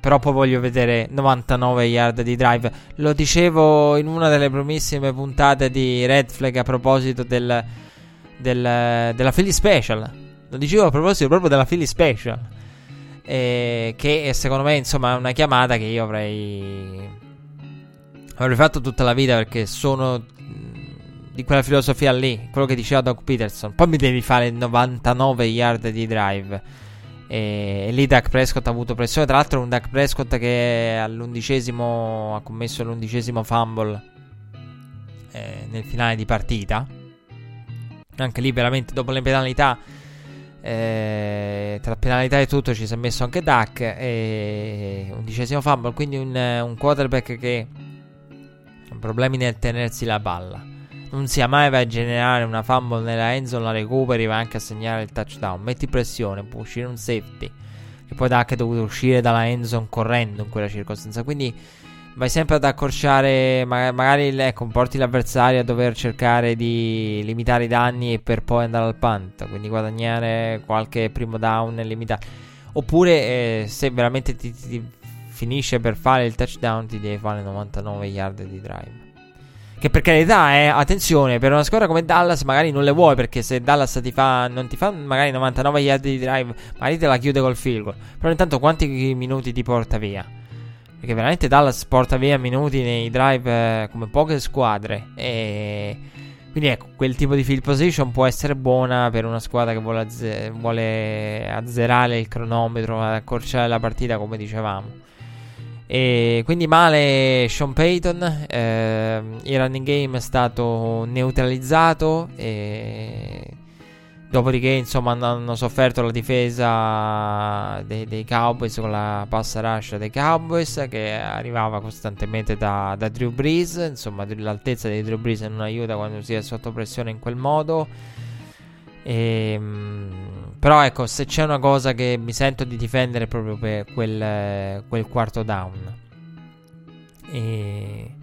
però poi voglio vedere 99 yard di drive. Lo dicevo in una delle primissime puntate di Red Flag a proposito del, del, della Philly Special. Lo dicevo a proposito proprio della Philly Special. Eh, che secondo me, insomma, è una chiamata che io avrei. Avrei fatto tutta la vita perché sono di quella filosofia lì, quello che diceva Doug Peterson. Poi mi devi fare 99 yard di drive. E, e lì Dak Prescott ha avuto pressione. Tra l'altro, un Dak Prescott che all'undicesimo ha commesso l'undicesimo fumble eh, nel finale di partita. Anche lì, veramente, dopo le penalità, eh, tra penalità e tutto, ci si è messo anche Dak. E undicesimo fumble. Quindi, un, un quarterback che ha problemi nel tenersi la palla. Non sia mai va a generare una fumble nella endzone, la recuperi, va anche a segnare il touchdown. Metti pressione, può uscire un safety. Che poi Dak è dovuto uscire dalla endzone correndo in quella circostanza. Quindi vai sempre ad accorciare, magari ecco, porti l'avversario a dover cercare di limitare i danni per poi andare al punt, quindi guadagnare qualche primo down e limitare. Oppure eh, se veramente ti, ti, finisce per fare il touchdown ti devi fare 99 yard di drive. Che per carità, eh, attenzione, per una squadra come Dallas magari non le vuoi perché se Dallas ti fa, non ti fa magari 99 yard di drive, magari te la chiude col field goal. Però intanto quanti minuti ti porta via? Perché veramente Dallas porta via minuti nei drive eh, come poche squadre. E quindi ecco, quel tipo di field position può essere buona per una squadra che vuole, azze- vuole azzerare il cronometro, accorciare la partita come dicevamo. E quindi male Sean Payton, eh, il running game è stato neutralizzato e Dopodiché, insomma, hanno sofferto la difesa dei, dei, Cowboys con la passa rush dei Cowboys che arrivava costantemente da, da, Drew Brees. Insomma, l'altezza di Drew Brees non aiuta quando si è sotto pressione in quel modo. E, ehm, però, ecco, se c'è una cosa che mi sento di difendere è proprio per quel, quel quarto down. E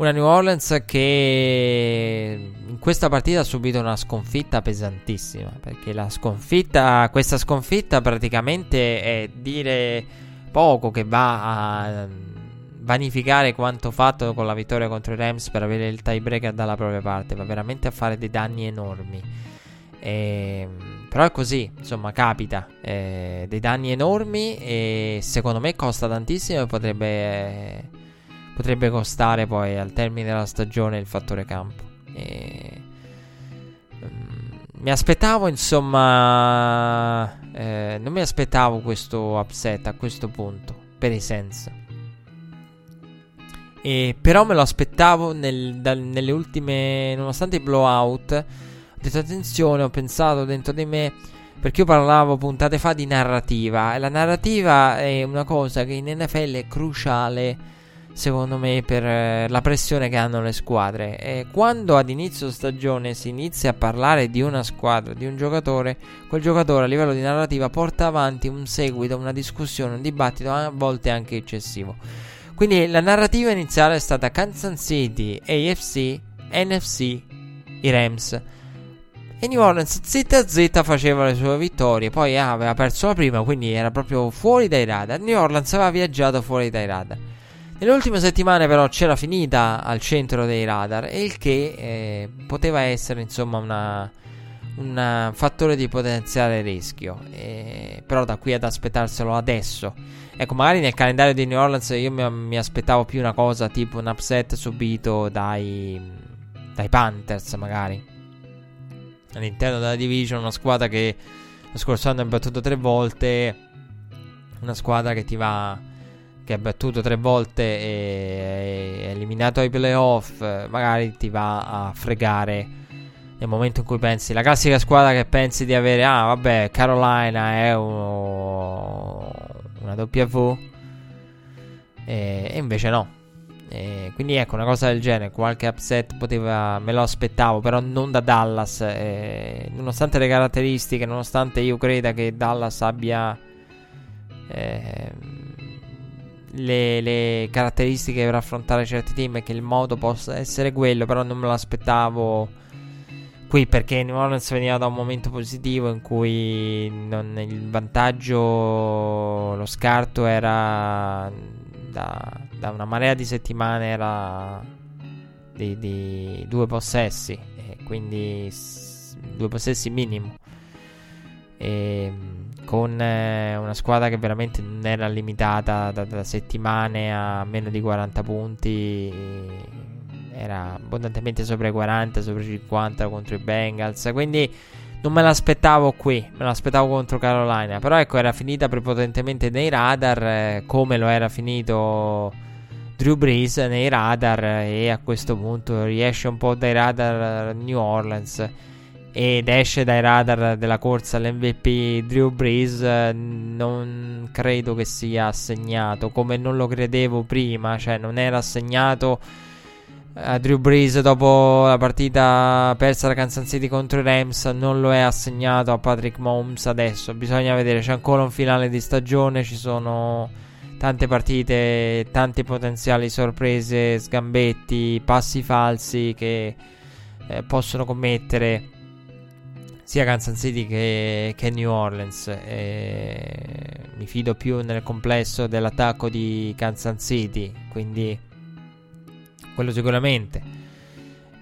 una New Orleans che in questa partita ha subito una sconfitta pesantissima. Perché la sconfitta, questa sconfitta praticamente è dire poco che va a vanificare quanto fatto con la vittoria contro i Rams per avere il tiebreaker dalla propria parte. Va veramente a fare dei danni enormi. E, però è così, insomma, capita. Eh, dei danni enormi e secondo me costa tantissimo e potrebbe... Potrebbe costare poi al termine della stagione il fattore campo. E, um, mi aspettavo, insomma, eh, non mi aspettavo questo upset a questo punto per i Sense. E, però me lo aspettavo nel, da, nelle ultime, nonostante i blowout. Ho detto attenzione, ho pensato dentro di me. Perché io parlavo puntate fa di narrativa. E la narrativa è una cosa che in NFL è cruciale secondo me, per eh, la pressione che hanno le squadre. E quando ad inizio stagione si inizia a parlare di una squadra, di un giocatore, quel giocatore a livello di narrativa porta avanti un seguito, una discussione, un dibattito a volte anche eccessivo. Quindi la narrativa iniziale è stata Kansas City, AFC, NFC, i Rams. E New Orleans zitta zitta faceva le sue vittorie. Poi ah, aveva perso la prima, quindi era proprio fuori dai radar. New Orleans aveva viaggiato fuori dai radar. Nelle ultime settimane però c'era finita al centro dei radar il che eh, poteva essere insomma una, un fattore di potenziale rischio. Eh, però da qui ad aspettarselo adesso. Ecco, magari nel calendario di New Orleans io mi, mi aspettavo più una cosa tipo un upset subito dai, dai Panthers magari. All'interno della division una squadra che lo scorso anno ha battuto tre volte. Una squadra che ti va che ha battuto tre volte e è eliminato ai playoff, magari ti va a fregare nel momento in cui pensi la classica squadra che pensi di avere, ah vabbè, Carolina è uno, una W e, e invece no. E quindi ecco una cosa del genere, qualche upset poteva, me lo aspettavo, però non da Dallas, eh, nonostante le caratteristiche, nonostante io creda che Dallas abbia... Eh, le, le, caratteristiche per affrontare certi team e che il modo possa essere quello, però non me lo aspettavo qui perché New Orleans veniva da un momento positivo in cui non, il vantaggio, lo scarto era da, da una marea di settimane era di, di due possessi e quindi due possessi minimo. E, ehm, con eh, una squadra che veramente non era limitata da, da, settimane a meno di 40 punti, era abbondantemente sopra i 40, sopra i 50 contro i Bengals. Quindi non me l'aspettavo qui, me l'aspettavo contro Carolina. Però ecco, era finita prepotentemente nei radar, eh, come lo era finito Drew Brees nei radar. E a questo punto riesce un po' dai radar New Orleans ed esce dai radar della corsa all'MVP Drew Brees. Non credo che sia assegnato come non lo credevo prima, cioè non era assegnato a Drew Brees dopo la partita persa da Kansas City contro i Rams non lo è assegnato a Patrick Mahomes adesso bisogna vedere c'è ancora un finale di stagione ci sono tante partite tante potenziali sorprese sgambetti passi falsi che eh, possono commettere sia Kansas City che, che New Orleans e mi fido più nel complesso dell'attacco di Kansas City quindi quello sicuramente.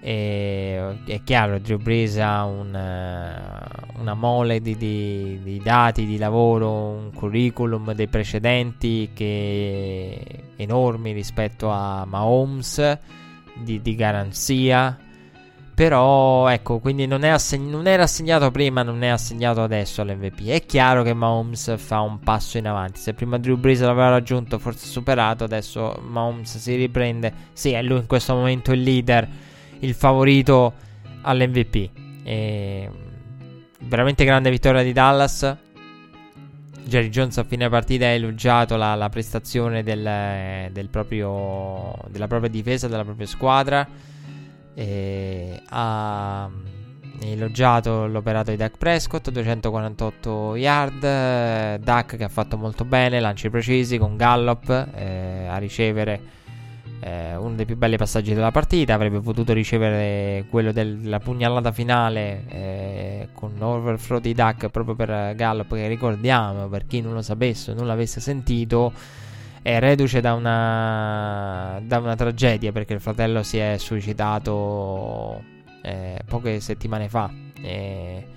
E, è chiaro, Drew Brees ha un, uh, una mole di, di, di, dati di lavoro, un curriculum dei precedenti che enormi rispetto a Mahomes, di, di garanzia. Però ecco, quindi non, assegn- non, era assegnato prima, non è assegnato adesso all'MVP. È chiaro che Mahomes fa un passo in avanti. Se prima Drew Brees l'aveva raggiunto, forse superato, adesso Mahomes si riprende. Sì, è lui in questo momento il leader, il favorito all'MVP. E... Veramente grande vittoria di Dallas. Jerry Jones a fine partita ha elogiato la, la prestazione del, del proprio, della propria difesa, della propria squadra e ha mm, elogiato l'operato di Dak Prescott, 248 yard, Dak che ha fatto molto bene, lanci precisi con Gallop eh, a ricevere eh, uno dei più belli passaggi della partita, avrebbe potuto ricevere quello della pugnalata finale eh, con overthrow di Dak proprio per Gallop che ricordiamo per chi non lo sapesse o non l'avesse sentito è reduce da una, da una tragedia perché il fratello si è suicidato eh, poche settimane fa. E,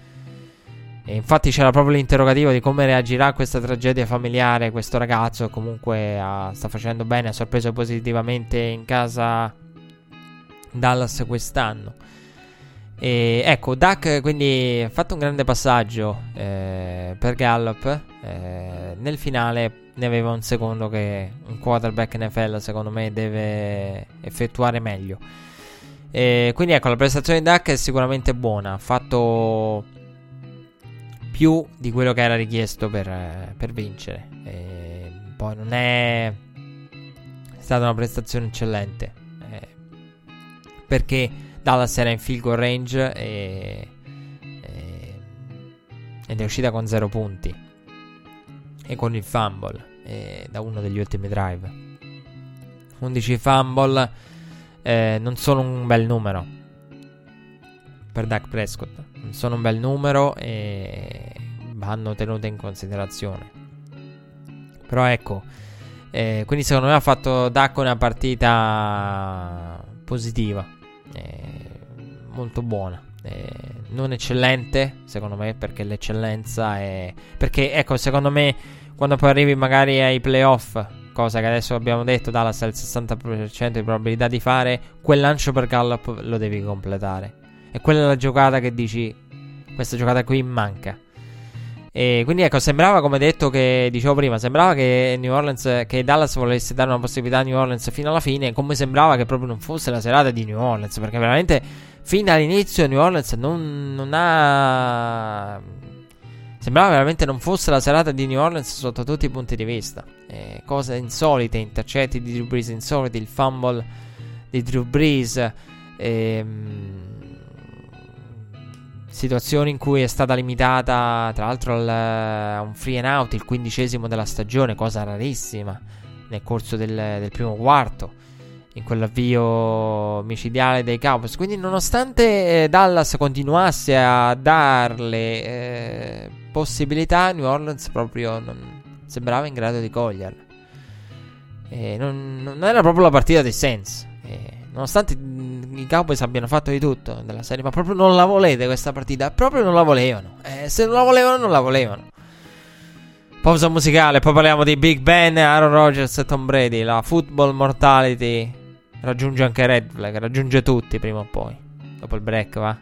e, infatti c'era proprio l'interrogativo di come reagirà a questa tragedia familiare questo ragazzo. Comunque ha, sta facendo bene, ha sorpreso positivamente in casa Dallas quest'anno. E ecco, Duck quindi ha fatto un grande passaggio eh, per Gallup. Eh, nel finale ne aveva un secondo che un quarterback NFL secondo me deve effettuare meglio. E quindi ecco, la prestazione di Duck è sicuramente buona. Ha fatto più di quello che era richiesto per, per vincere. Poi non è stata una prestazione eccellente. Eh, perché Dallas era in field goal range e, e, ed è uscita con 0 punti e con il fumble eh, da uno degli ultimi drive. 11 fumble eh, non sono un bel numero per Dak Prescott, non sono un bel numero e vanno tenute in considerazione. Però ecco, eh, quindi secondo me ha fatto Dak una partita positiva, molto buona. Non eccellente, secondo me, perché l'eccellenza è. Perché, ecco, secondo me, quando poi arrivi magari ai playoff, cosa che adesso abbiamo detto, Dallas ha il 60% di probabilità di fare, quel lancio per Gallup lo devi completare. E quella è la giocata che dici, questa giocata qui manca. E quindi ecco, sembrava come detto che dicevo prima, sembrava che New Orleans, che Dallas volesse dare una possibilità a New Orleans fino alla fine, come sembrava che proprio non fosse la serata di New Orleans, perché veramente fin dall'inizio New Orleans non, non ha... Sembrava veramente non fosse la serata di New Orleans sotto tutti i punti di vista. Eh, cose insolite, intercetti di Drew Brees insoliti, il fumble di Drew Brees. Ehm, situazioni in cui è stata limitata, tra l'altro, al, a un free and out, il quindicesimo della stagione, cosa rarissima nel corso del, del primo quarto, in quell'avvio micidiale dei Cowboys. Quindi, nonostante eh, Dallas continuasse a darle eh, possibilità, New Orleans proprio non sembrava in grado di coglierle. Non, non, era proprio la partita dei Saints. Eh, nonostante i Cowboys abbiano fatto di tutto della serie, ma proprio non la volete questa partita, proprio non la volevano. Eh, se non la volevano, non la volevano. Pausa musicale, poi parliamo di Big Ben, Aaron Rodgers e Tom Brady. La football mortality raggiunge anche Red Flag, raggiunge tutti prima o poi. Dopo il break, va.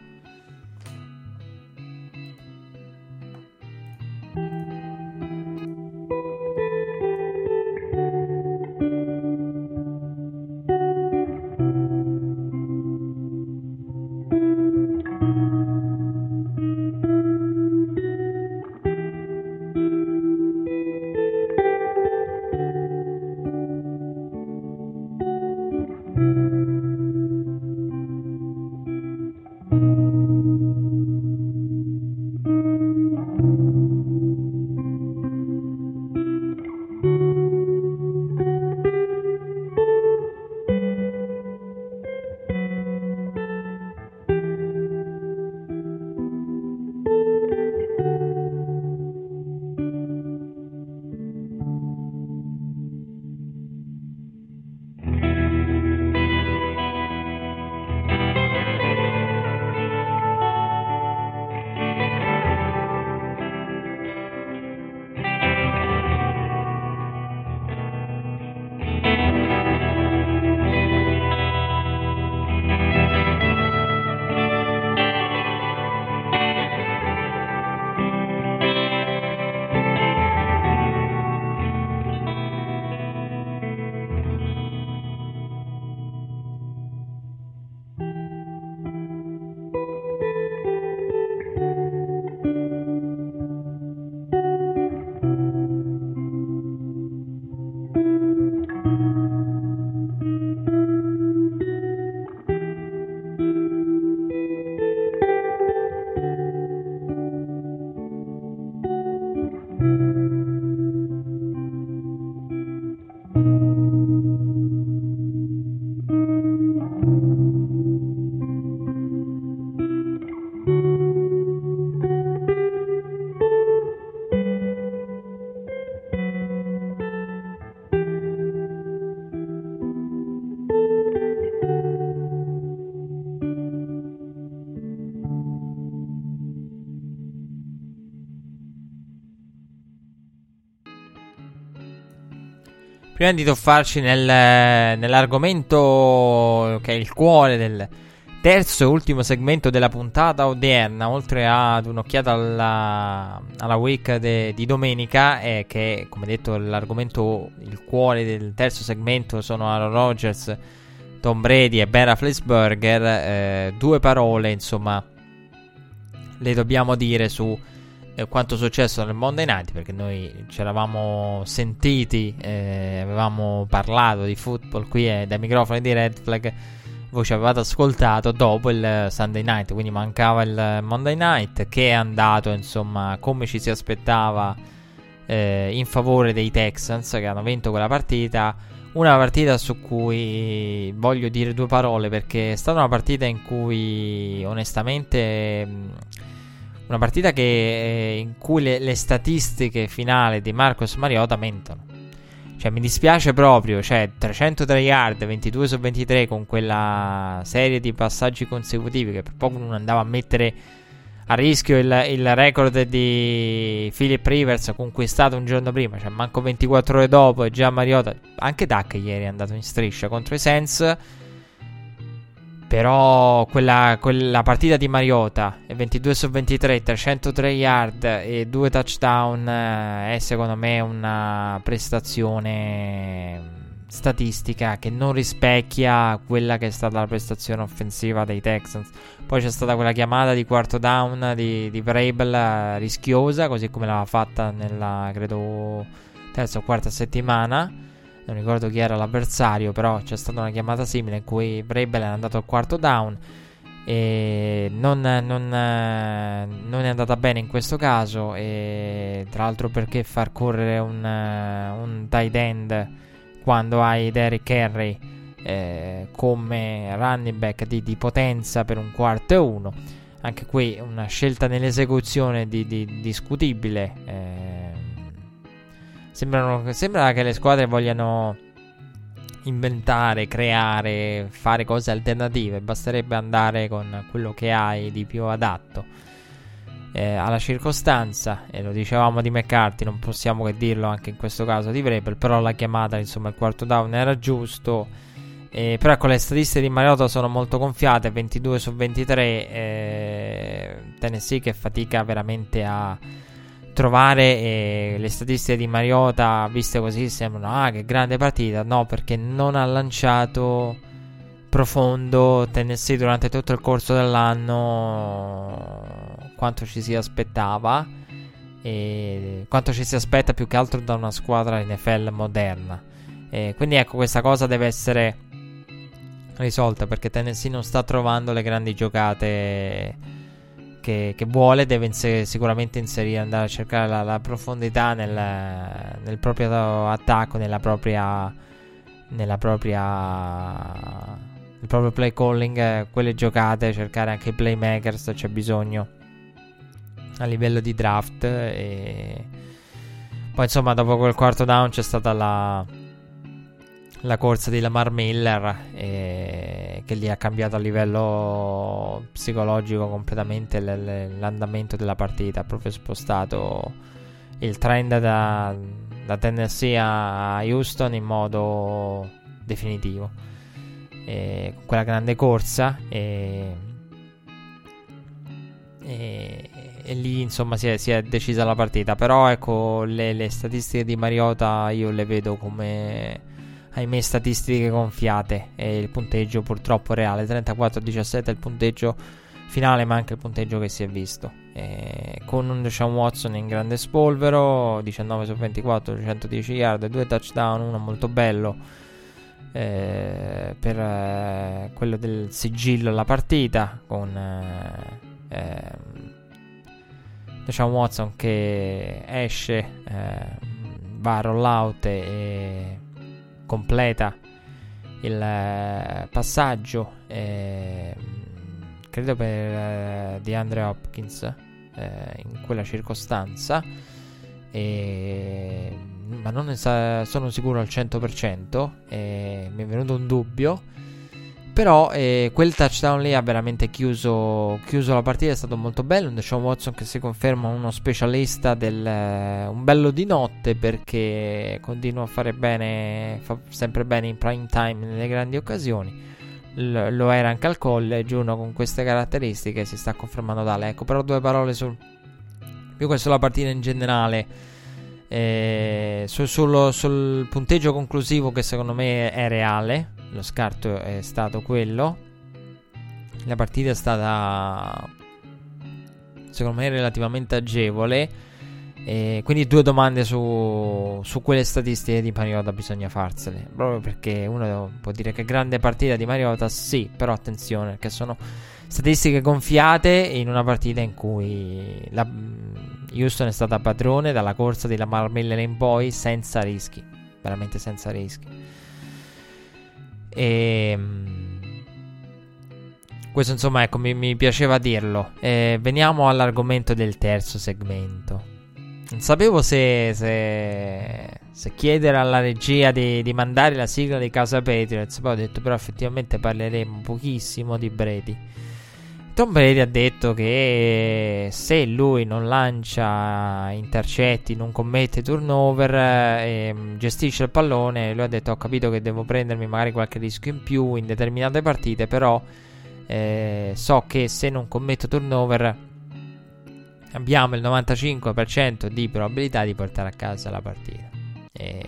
Prima di tuffarci nel, nell'argomento che è il cuore del terzo e ultimo segmento della puntata odierna, oltre ad un'occhiata alla, alla week de, di domenica, è che, come detto, l'argomento, il cuore del terzo segmento sono Aaron Rodgers, Tom Brady e Ben Roethlisberger. Eh, due parole, insomma, le dobbiamo dire su eh, quanto successo nel Monday Night perché noi ci eravamo sentiti, eh, avevamo parlato di football qui eh, dai microfoni di Red Flag. Voi ci avevate ascoltato dopo il Sunday night, quindi mancava il Monday night che è andato insomma come ci si aspettava eh, in favore dei Texans che hanno vinto quella partita. Una partita su cui voglio dire due parole perché è stata una partita in cui onestamente una partita che, eh, in cui le, le, statistiche finali di Marcos Mariota mentono. Cioè, mi dispiace proprio. Cioè, 303 yard, 22 su 23 con quella serie di passaggi consecutivi che per poco non andava a mettere a rischio il, il record di Philip Rivers conquistato un giorno prima. Cioè, manco 24 ore dopo e già Mariota. Anche Duck ieri è andato in striscia contro i Sens però quella, quella, partita di Mariota, 22 su 23, 303 yard e 2 touchdown, eh, è secondo me una prestazione statistica che non rispecchia quella che è stata la prestazione offensiva dei Texans. Poi c'è stata quella chiamata di quarto down di, di Vrabel eh, rischiosa, così come l'aveva fatta nella, credo, terza o quarta settimana non ricordo chi era l'avversario, però c'è stata una chiamata simile in cui Vrabel è andato al quarto down e non, non, non, è andata bene in questo caso e tra l'altro perché far correre un, un tight end quando hai Derrick Henry eh, come running back di, di, potenza per un quarto e uno? Anche qui una scelta nell'esecuzione di, di, discutibile eh, Sembrano, sembra che le squadre vogliano inventare, creare, fare cose alternative, basterebbe andare con quello che hai di più adatto eh, alla circostanza, e lo dicevamo di McCarthy, non possiamo che dirlo anche in questo caso di Vrabel, però la chiamata, insomma, il quarto down era giusto. Eh, però ecco, le statistiche di Mariota sono molto gonfiate, 22 su 23, eh, Tennessee che fatica veramente a trovare eh, le statistiche di Mariota, viste così, sembrano, ah, che grande partita, no, perché non ha lanciato profondo Tennessee durante tutto il corso dell'anno quanto ci si aspettava e quanto ci si aspetta più che altro da una squadra NFL moderna. E quindi ecco, questa cosa deve essere risolta perché Tennessee non sta trovando le grandi giocate che, che vuole, deve inser- sicuramente inserire, andare a cercare la, la profondità nel, nel, proprio attacco, nella propria, nella propria il proprio play calling, quelle giocate, cercare anche i playmakers, c'è bisogno a livello di draft. E poi, insomma, dopo quel quarto down c'è stata la, la corsa di Lamar Miller e, che gli ha cambiato a livello psicologico completamente l- l'andamento della partita. Ha proprio spostato il trend da, da Tennessee a Houston in modo definitivo. E, con quella grande corsa e, e, e lì insomma si è, si è, decisa la partita. Però ecco le, le, statistiche di Mariota io le vedo come ahimè statistiche gonfiate. E il punteggio purtroppo reale. 34-17 è il punteggio finale ma anche il punteggio che si è visto. E con un Deshaun Watson in grande spolvero 19 su 24 110 yard due touchdown uno molto bello eh, per eh, quello del sigillo alla partita con eh, ehm, diciamo Watson che esce, eh, va a rollout e completa il eh, passaggio, eh, credo per eh, DeAndre Hopkins eh, in quella circostanza. E, ma non sa, sono sicuro al 100%. E mi è venuto un dubbio. Però eh, quel touchdown lì ha veramente chiuso, chiuso, la partita, è stato molto bello. Un Deshaun Watson che si conferma uno specialista del eh, un bello di notte perché continua a fare bene, fa sempre bene in prime time nelle grandi occasioni. L- lo era anche al college, uno con queste caratteristiche si sta confermando tale. Ecco, però due parole sul più che sulla partita in generale. Eh, sul, sul, sul punteggio conclusivo che secondo me è reale lo scarto è stato quello. La partita è stata, secondo me, relativamente agevole. E quindi due domande su, su quelle statistiche di Mariota bisogna farsele. Proprio perché uno può dire che grande partita di Mariota, sì, però attenzione, che sono statistiche gonfiate in una partita in cui la, Houston è stata padrone dalla corsa di Lamar Miller in poi senza rischi, veramente senza rischi. E ehm, questo insomma ecco mi, mi piaceva dirlo. E veniamo all'argomento del terzo segmento. Non sapevo se, se, se chiedere alla regia di, di, mandare la sigla di Casa Patriots. Poi ho detto però effettivamente parleremo pochissimo di Brady. Tom Brady ha detto che se lui non lancia intercetti, non commette turnover, eh, gestisce il pallone, lui ha detto ho capito che devo prendermi magari qualche rischio in più in determinate partite, però eh, so che se non commetto turnover abbiamo il 95% di probabilità di portare a casa la partita. E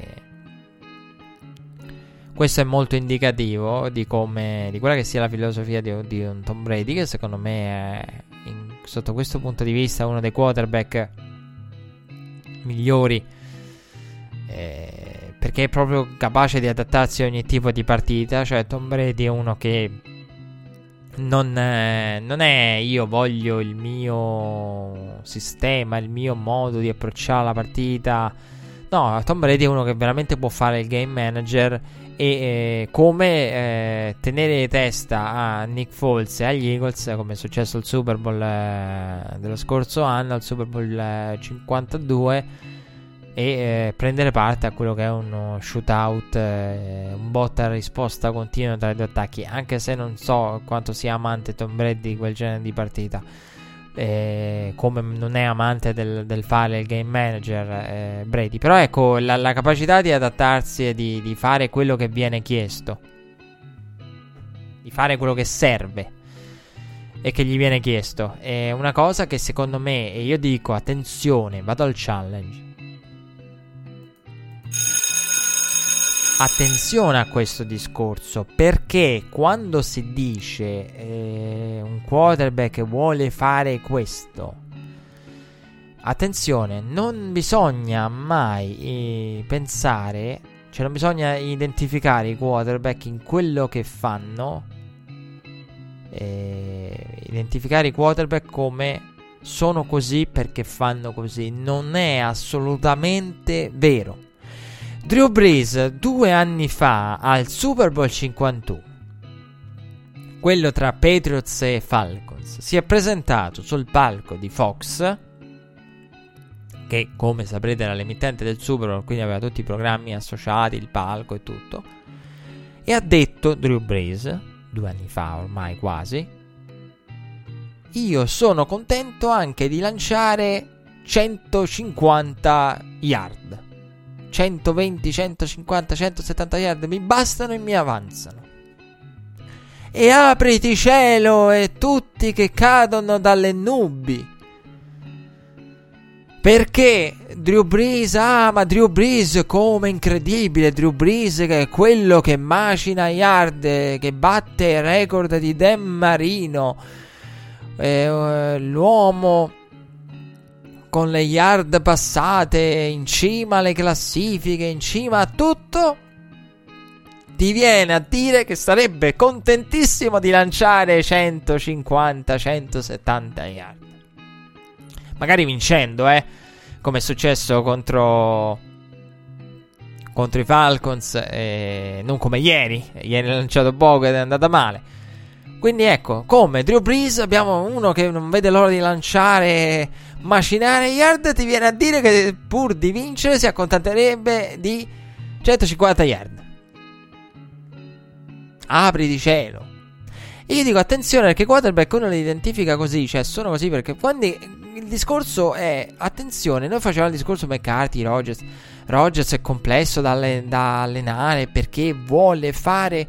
questo è molto indicativo di come di quella che sia la filosofia di, di un Tom Brady, che secondo me è in, sotto questo punto di vista uno dei quarterback migliori. Eh, perché è proprio capace di adattarsi a ogni tipo di partita. Cioè, Tom Brady è uno che non, eh, non, è io voglio il mio sistema, il mio modo di approcciare la partita. No, Tom Brady è uno che veramente può fare il game manager e eh, come eh, tenere testa a Nick Foles e agli Eagles come è successo al Super Bowl eh, dello scorso anno al Super Bowl 52 eh, e eh, prendere parte a quello che è uno shootout, eh, un botta risposta continua tra i due attacchi, anche se non so quanto sia amante Tom Brady di quel genere di partita. Eh, come non è amante del, del fare il game manager eh, Brady, però ecco la, la, capacità di adattarsi e di, di fare quello che viene chiesto, di fare quello che serve e che gli viene chiesto. È una cosa che secondo me, e io dico attenzione, vado al challenge. Attenzione a questo discorso perché quando si dice eh, un quarterback vuole fare questo, attenzione, non bisogna mai eh, pensare, cioè non bisogna identificare i quarterback in quello che fanno, eh, identificare i quarterback come sono così perché fanno così, non è assolutamente vero. Drew Brees due anni fa al Super Bowl 51, quello tra Patriots e Falcons, si è presentato sul palco di Fox, che come saprete era l'emittente del Super Bowl, quindi aveva tutti i programmi associati, il palco e tutto, e ha detto Drew Brees, due anni fa ormai quasi, io sono contento anche di lanciare 150 yard. 120, 150, 170 yard mi bastano e mi avanzano. E apriti cielo e tutti che cadono dalle nubi. Perché Drew Brees, ah ma Drew Brees come incredibile, Drew Brees che è quello che macina yard, che batte il record di Dan Marino, eh, l'uomo con le yard passate in cima alle classifiche, in cima a tutto, ti viene a dire che sarebbe contentissimo di lanciare 150-170 yard. Magari vincendo, eh, come è successo contro contro i Falcons, eh, non come ieri. Ieri ha lanciato poco ed è andata male. Quindi ecco, come Drew Brees abbiamo uno che non vede l'ora di lanciare macinare yard, ti viene a dire che pur di vincere si accontenterebbe di 150 yard. Apri di cielo. E io dico attenzione perché quarterback uno li identifica così, cioè sono così perché quando il discorso è attenzione, noi facevamo il discorso McCarthy, Rogers. Rogers è complesso da, da allenare perché vuole fare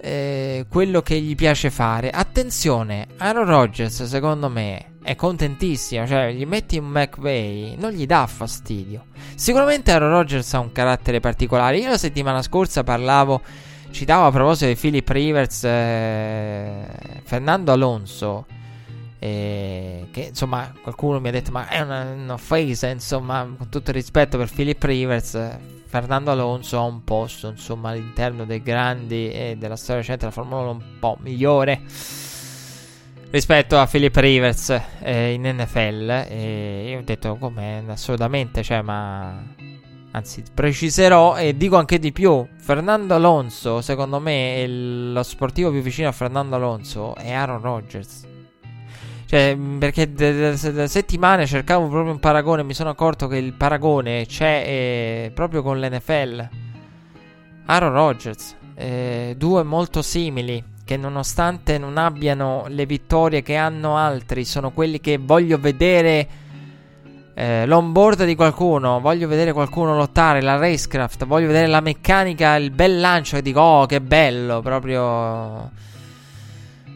eh, quello che gli piace fare. Attenzione, Aaron Rodgers secondo me è contentissimo, cioè gli metti un McVay, non gli dà fastidio. Sicuramente Aaron Rodgers ha un carattere particolare. Io la settimana scorsa parlavo, citavo a proposito di Philip Rivers, eh, Fernando Alonso. Eh, che insomma qualcuno mi ha detto ma è una, una offesa insomma con tutto il rispetto per Philip Rivers Fernando Alonso ha un posto, insomma, all'interno dei grandi e della storia recente della Formula 1 un po' migliore rispetto a Philip Rivers eh, in NFL. E io ho detto come assolutamente, cioè, ma anzi, preciserò e dico anche di più. Fernando Alonso, secondo me, lo sportivo più vicino a Fernando Alonso è Aaron Rodgers. Cioè, mm, perché da, settimane cercavo proprio un paragone. Mi sono accorto che il paragone c'è eh, proprio con l'NFL. Aaron Rodgers. Eh, due molto simili. Che nonostante non abbiano le vittorie che hanno altri, sono quelli che voglio vedere. Eh, l'onboard di qualcuno, voglio vedere qualcuno lottare, la racecraft, voglio vedere la meccanica, il bel lancio e dico, oh che bello, proprio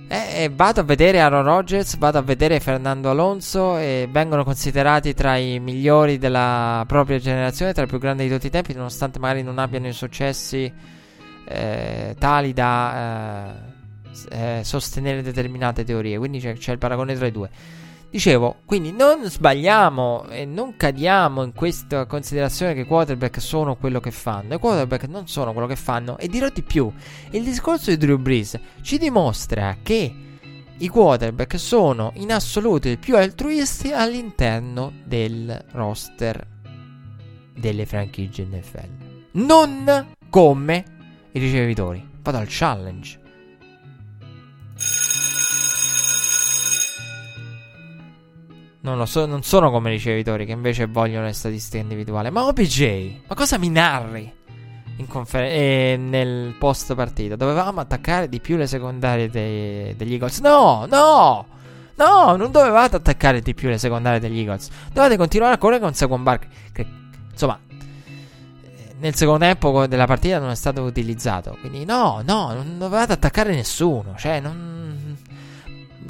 eh, vado a vedere Aaron Rodgers, vado a vedere Fernando Alonso e vengono considerati tra i migliori della propria generazione, tra i più grandi di tutti i tempi, nonostante magari non abbiano i successi eh, tali da eh, eh sostenere determinate teorie. Quindi c'è, c'è il paragone tra i due. Dicevo, quindi non sbagliamo e non cadiamo in questa considerazione che i quarterback sono quello che fanno. I quarterback non sono quello che fanno. E dirò di più: il discorso di Drew Brees ci dimostra che i quarterback sono in assoluto i più altruisti all'interno del roster delle franchigie NFL. Non come i ricevitori. Vado al challenge. Non, lo so, non sono come i ricevitori che invece vogliono le statistiche individuali. Ma OBJ, ma cosa mi narri? Confer- eh, nel post partita dovevamo attaccare di più le secondarie dei, degli Eagles. No, no, no, non dovevate attaccare di più le secondarie degli Eagles. Dovete continuare a correre con Saquon Bark. Che, insomma, nel secondo tempo della partita non è stato utilizzato. Quindi no, no, non dovevate attaccare nessuno. Cioè, non...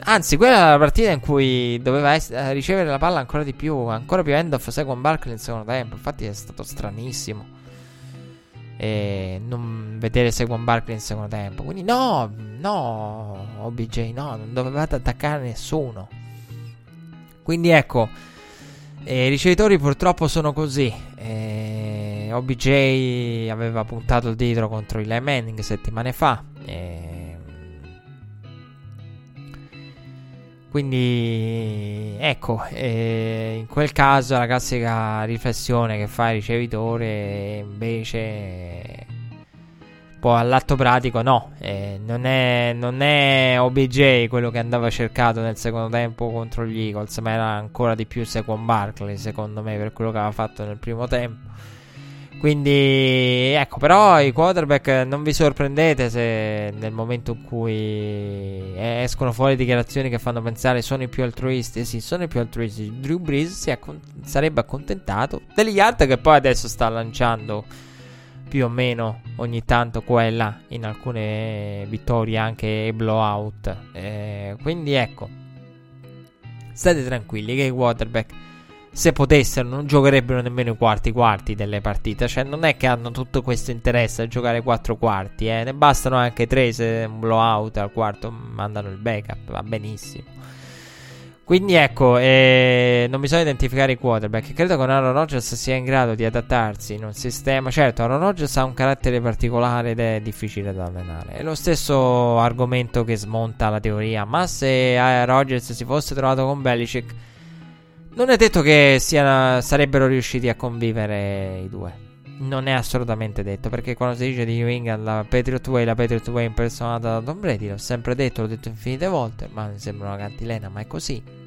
Anzi, quella era la partita in cui doveva es- eh, ricevere la palla ancora di più, ancora più end of Saquon Bark nel secondo tempo. Infatti è stato stranissimo. E non vedere Saquon Barkley nel secondo tempo. Quindi no, no, OBJ, no, non dovevate attaccare nessuno. Quindi ecco, eh, i ricevitori purtroppo sono così. Eh, OBJ aveva puntato il dito contro il Manning settimane fa. Eh, quindi ecco, eh, in quel caso la classica riflessione che fa il ricevitore invece poi all'atto pratico no, eh, non, è, non, è, OBJ quello che andava cercato nel secondo tempo contro gli Eagles, ma era ancora di più Sequon Barkley secondo me per quello che aveva fatto nel primo tempo. Quindi ecco, però i quarterback non vi sorprendete se nel momento in cui escono fuori dichiarazioni che fanno pensare sono i più altruisti. Sì, sono i più altruisti. Drew Brees accon- sarebbe accontentato degli yard che poi adesso sta lanciando più o meno ogni tanto qua in alcune vittorie anche blowout. Eh, quindi ecco, state tranquilli che i quarterback se potessero non giocherebbero nemmeno i quarti quarti delle partite. Cioè non è che hanno tutto questo interesse a giocare quattro quarti, eh. ne bastano anche tre se un blowout al quarto mandano il backup, va benissimo. Quindi ecco, eh, non bisogna identificare i quarterback. Credo che Aaron Rodgers sia in grado di adattarsi in un sistema. Certo, Aaron Rodgers ha un carattere particolare ed è difficile da allenare. È lo stesso argomento che smonta la teoria. Ma se eh, Rodgers si fosse trovato con Belichick, non è detto che sia, sarebbero riusciti a convivere i due. Non è assolutamente detto. Perché quando si dice di New England la Patriot Way, la Patriot Way impersonata da Tom Brady, l'ho sempre detto, l'ho detto infinite volte. Ma mi sembra una cantilena, ma è così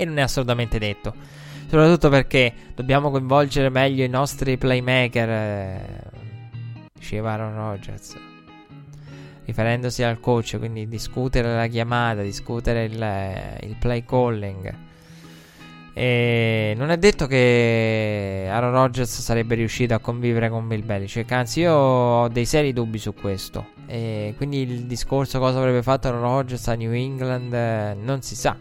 e non è assolutamente detto. Soprattutto perché dobbiamo coinvolgere meglio i nostri playmaker, eh, diceva Aaron Rodgers. Riferendosi al coach, quindi discutere la chiamata, discutere il, il play calling. E non è detto che Aaron Rodgers sarebbe riuscito a convivere con Bill Belichick. Anzi, io ho dei seri dubbi su questo. E quindi il discorso cosa avrebbe fatto Aaron Rodgers a New England eh, non si sa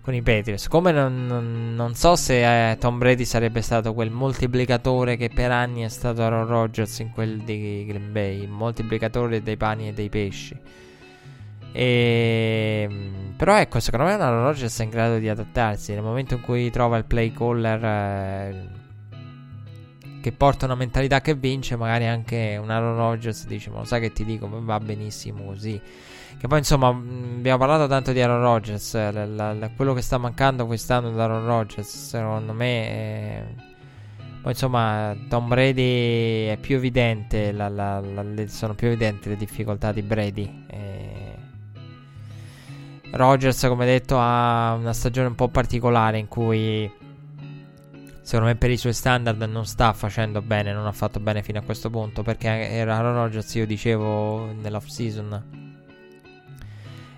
con i Patriots. Come non, non, non so se eh, Tom Brady sarebbe stato quel moltiplicatore che per anni è stato Aaron Rodgers in quel di Green Bay, il moltiplicatore dei pani e dei pesci. E, ehm, però ecco, secondo me Aaron Rodgers è in grado di adattarsi. Nel momento in cui trova il play caller eh, che porta una mentalità che vince, magari anche un Aaron Rodgers dice: Ma lo sai che ti dico, va benissimo così. Che poi insomma mm, abbiamo parlato tanto di Aaron Rodgers. Eh, la, la, la, quello che sta mancando quest'anno da Aaron Rodgers, secondo me. È... Poi insomma Tom Brady è più evidente. Le, sono più evidenti le difficoltà di Brady. E... Rodgers, come detto, ha una stagione un po' particolare in cui. Secondo me per i suoi standard non sta facendo bene, non ha fatto bene fino a questo punto. Perché Aaron Rodgers, io dicevo nell'off season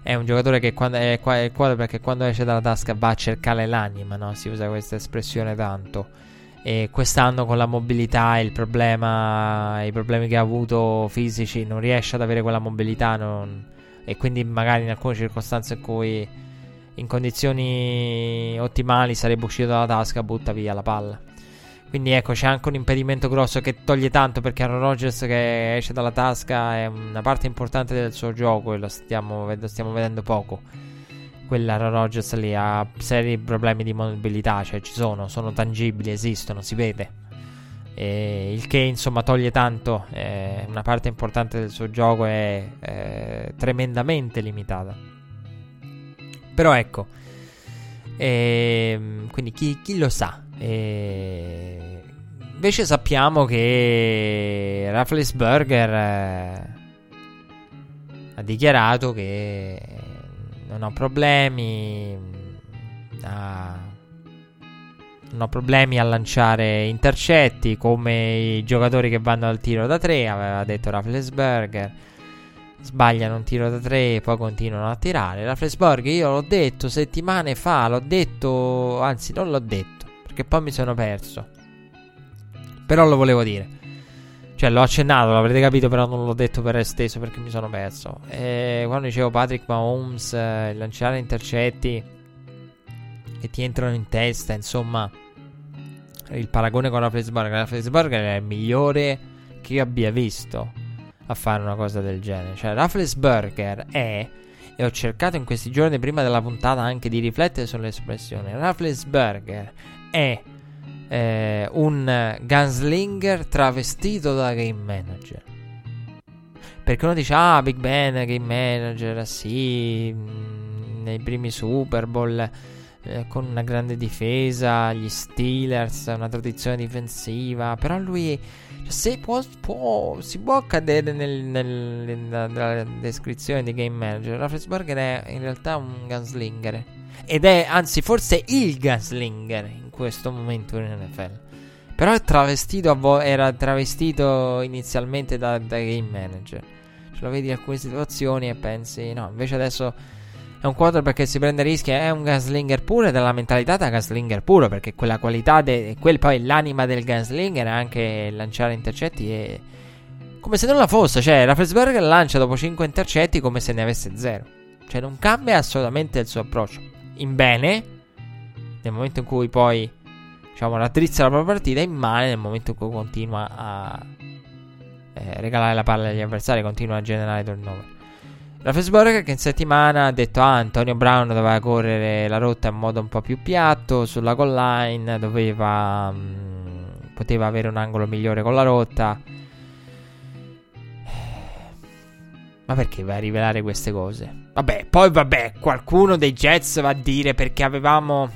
è un giocatore che quando è, è perché quando esce dalla tasca va a cercare l'anima, no? Si usa questa espressione tanto. E quest'anno con la mobilità e il i problemi che ha avuto fisici, non riesce ad avere quella mobilità. Non, e quindi magari in alcune circostanze in cui in condizioni ottimali sarebbe uscito dalla tasca, butta via la palla. Quindi ecco, c'è anche un impedimento grosso che toglie tanto perché Aaron Rodgers che esce dalla tasca è una parte importante del suo gioco e lo stiamo, lo stiamo vedendo poco. Quella Aaron Rodgers lì ha seri problemi di mobilità, cioè ci sono, sono tangibili, esistono, si vede. E il che insomma toglie tanto, eh, una parte importante del suo gioco è eh, tremendamente limitata. Però ecco, eh, quindi chi, chi lo sa? Invece sappiamo che Rafflesberger eh, ha dichiarato che non ha problemi, Ah, non problemi a lanciare intercetti come i giocatori che vanno al tiro da 3, aveva detto Rafflesberger. Sbagliano un tiro da 3 e poi continuano a tirare. Rafflesberger, io l'ho detto settimane fa, l'ho detto, anzi non l'ho detto, perché poi mi sono perso. Però lo volevo dire. Cioè, l'ho accennato, l'avrete capito, però non l'ho detto per esteso perché mi sono perso. E quando dicevo Patrick Mahomes, eh, lanciare intercetti che ti entrano in testa, insomma, il paragone con la Flesburger. La Flesburger è il migliore che io abbia visto a fare una cosa del genere. Cioè, Rafflesburger è, e ho cercato in questi giorni prima della puntata anche di riflettere sull'espressione, Rafflesburger è eh, un gunslinger travestito da game manager. Perché uno dice, ah, Big Ben, game manager, sì, mh, nei primi Super Bowl, eh, con una grande difesa, gli Steelers, una tradizione difensiva, però lui, cioè, se può, può, si può cadere nel, nel, nella, descrizione di game manager, Rafflesberger è in realtà un gunslinger. Ed è, anzi, forse il gunslinger questo momento in NFL. Però travestito era travestito inizialmente da, da game manager. Ce lo vedi in alcune situazioni e pensi, no, invece adesso è un quarterback che si prende rischi, è un gunslinger puro ed mentalità da gunslinger puro, perché quella qualità, de- quel poi l'anima del gunslinger è anche lanciare intercetti e... Come se non la fosse, cioè Rafflesberger lancia dopo 5 intercetti come se ne avesse 0. Cioè non cambia assolutamente il suo approccio. In bene, nel momento in cui poi diciamo raddrizza la propria partita in male nel momento in cui continua a eh, regalare la palla agli avversari continua a generare turnover Raffensburg che in settimana ha detto ah Antonio Brown doveva correre la rotta in modo un po' più piatto sulla goal line doveva mh, mm, poteva avere un angolo migliore con la rotta *sighs* Ma perché vai a rivelare queste cose? Vabbè, poi vabbè, qualcuno dei Jets va a dire perché avevamo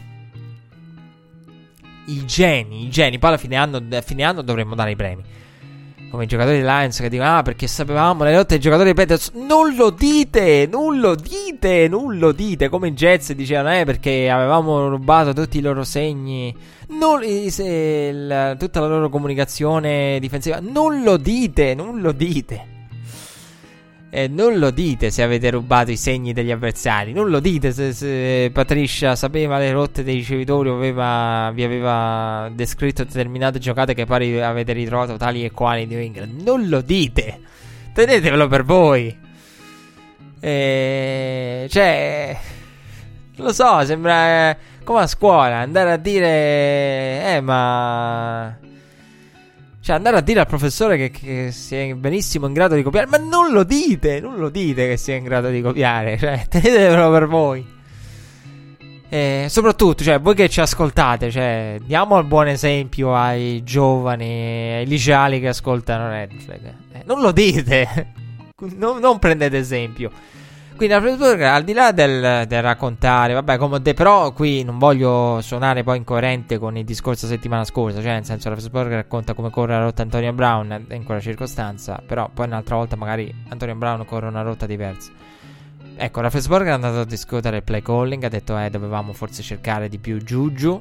i geni, i geni. Poi alla fine anno, fine anno dovremmo dare i premi. Come i giocatori di Lions che dicono: Ah, perché sapevamo le lotte dei giocatori Peters. Non lo dite, non lo dite, non lo dite. Come i Jets dicevano: Eh, perché avevamo rubato tutti i loro segni. Non, se, il, tutta la loro comunicazione difensiva. Non lo dite, non lo dite. Eh, non lo dite se avete rubato i segni degli avversari. Non lo dite se, se Patricia sapeva le rotte dei ricevitori aveva, vi aveva descritto determinate giocate che poi avete ritrovato tali e quali New England. Non lo dite. Tenetevelo per voi. Eh, cioè, lo so, sembra come a scuola andare a dire, eh, ma cioè, andare a dire al professore che, che sia benissimo in grado di copiare. Ma non lo dite, non lo dite che sia in grado di copiare. *laughs* Cioè, tenetevelo per voi. E soprattutto, cioè, voi che ci ascoltate, cioè, diamo il buon esempio ai giovani, ai liceali che ascoltano Flag. Eh, non lo dite. *laughs* non, non prendete esempio. Quindi la Fredburg, al di là del, del raccontare, vabbè, come de, però qui non voglio suonare poi incoerente con il discorso settimana scorsa, cioè nel senso la Fredburg racconta come corre la rotta Antonio Brown in quella circostanza, però poi un'altra volta magari Antonio Brown corre una rotta diversa. Ecco, la Fredburg è andato a discutere il play calling, ha detto eh dovevamo forse cercare di più Juju.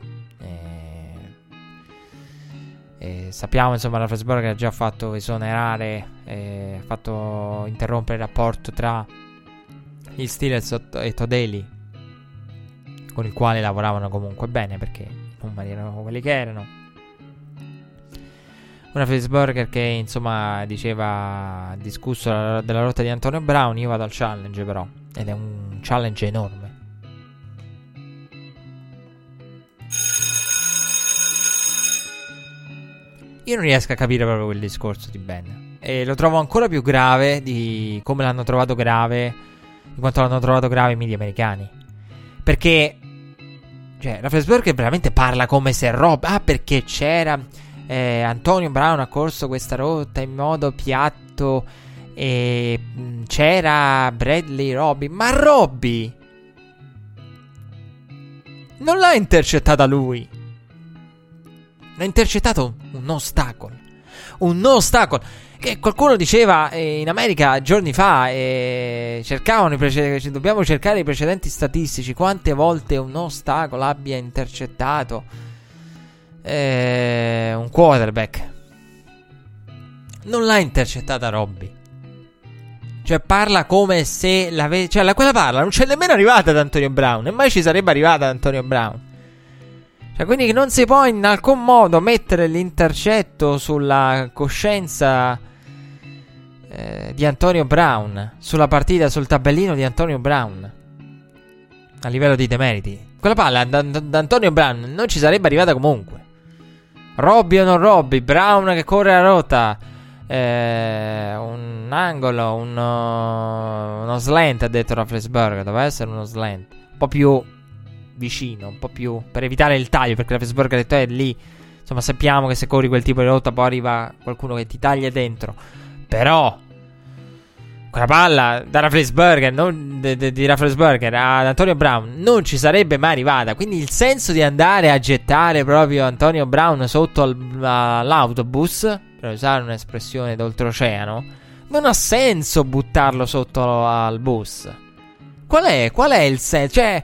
E sappiamo insomma la Fredburg ha già fatto esonerare, ha fatto interrompere il rapporto tra gli Steelers e Todeli con il quale lavoravano comunque bene perché numeri erano quelli che erano. Una Frisburger che insomma diceva discusso della rotta di Antonio Brown io vado al challenge però ed è un challenge enorme. Io non riesco a capire proprio quel discorso di Ben e lo trovo ancora più grave di come l'hanno trovato grave in quanto l'hanno trovato grave i media americani. Perché, cioè, Facebook veramente parla come se roba. Ah, perché c'era eh, Antonio Brown ha corso questa rotta in modo piatto e mm, c'era Bradley Robby. Ma Robby non l'ha intercettata lui. L'ha intercettato un ostacolo. un ostacolo. Che qualcuno diceva eh, in America giorni fa, eh, cercavano i precedenti, dobbiamo cercare i precedenti statistici, quante volte un ostacolo abbia intercettato eh, un quarterback. Non l'ha intercettata Robby. Cioè, parla come se la ve- Cioè, la, quella parla non c'è nemmeno arrivata ad Antonio Brown. E mai ci sarebbe arrivata ad Antonio Brown. Cioè, quindi non si può in alcun modo mettere l'intercetto sulla coscienza eh, di Antonio Brown. Sulla partita, sul tabellino di Antonio Brown. A livello di demeriti. Quella palla da, da, Antonio Brown non ci sarebbe arrivata comunque. Robby o non Robby, Brown che corre a rota. Eh, un angolo, un, uh, uno slant, ha detto Rafflesberg. Doveva essere uno slant. Un po' più vicino, un po' più per evitare il taglio. Perché Rafflesberg ha detto: è lì. Insomma, sappiamo che se corri quel tipo di rotta, poi arriva qualcuno che ti taglia dentro. Però, quella palla da Rafflesberger, di Rafflesberger ad Antonio Brown non ci sarebbe mai arrivata. Quindi il senso di andare a gettare proprio Antonio Brown sotto al, all'autobus per usare un'espressione d'oltreoceano, non ha senso buttarlo sotto al bus. Qual è, qual è il senso? Cioè,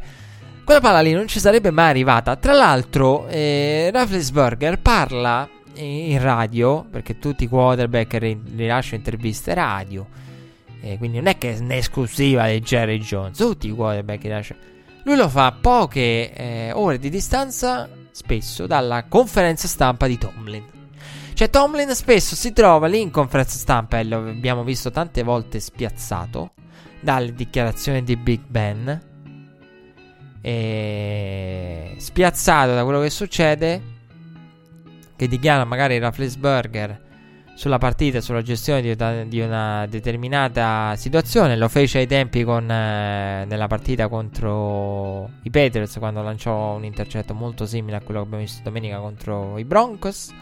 quella palla lì non ci sarebbe mai arrivata. Tra l'altro, eh, Rafflesberger parla in radio, perché tutti i quarterback rilasciano interviste radio. Eh, quindi non è che è un'esclusiva di Jerry Jones, tutti i quarterback rilasciano. Lui lo fa a poche eh, ore di distanza, spesso, dalla conferenza stampa di Tomlin. Cioè, Tomlin spesso si trova lì in conferenza stampa e lo abbiamo visto tante volte spiazzato dalle dichiarazioni di Big Ben. E spiazzato da quello che succede, che dichiara magari Rafflesberger sulla partita, sulla gestione di una, di una, determinata situazione. Lo fece ai tempi con, eh, nella partita contro i Patriots quando lanciò un intercetto molto simile a quello che abbiamo visto domenica contro i Broncos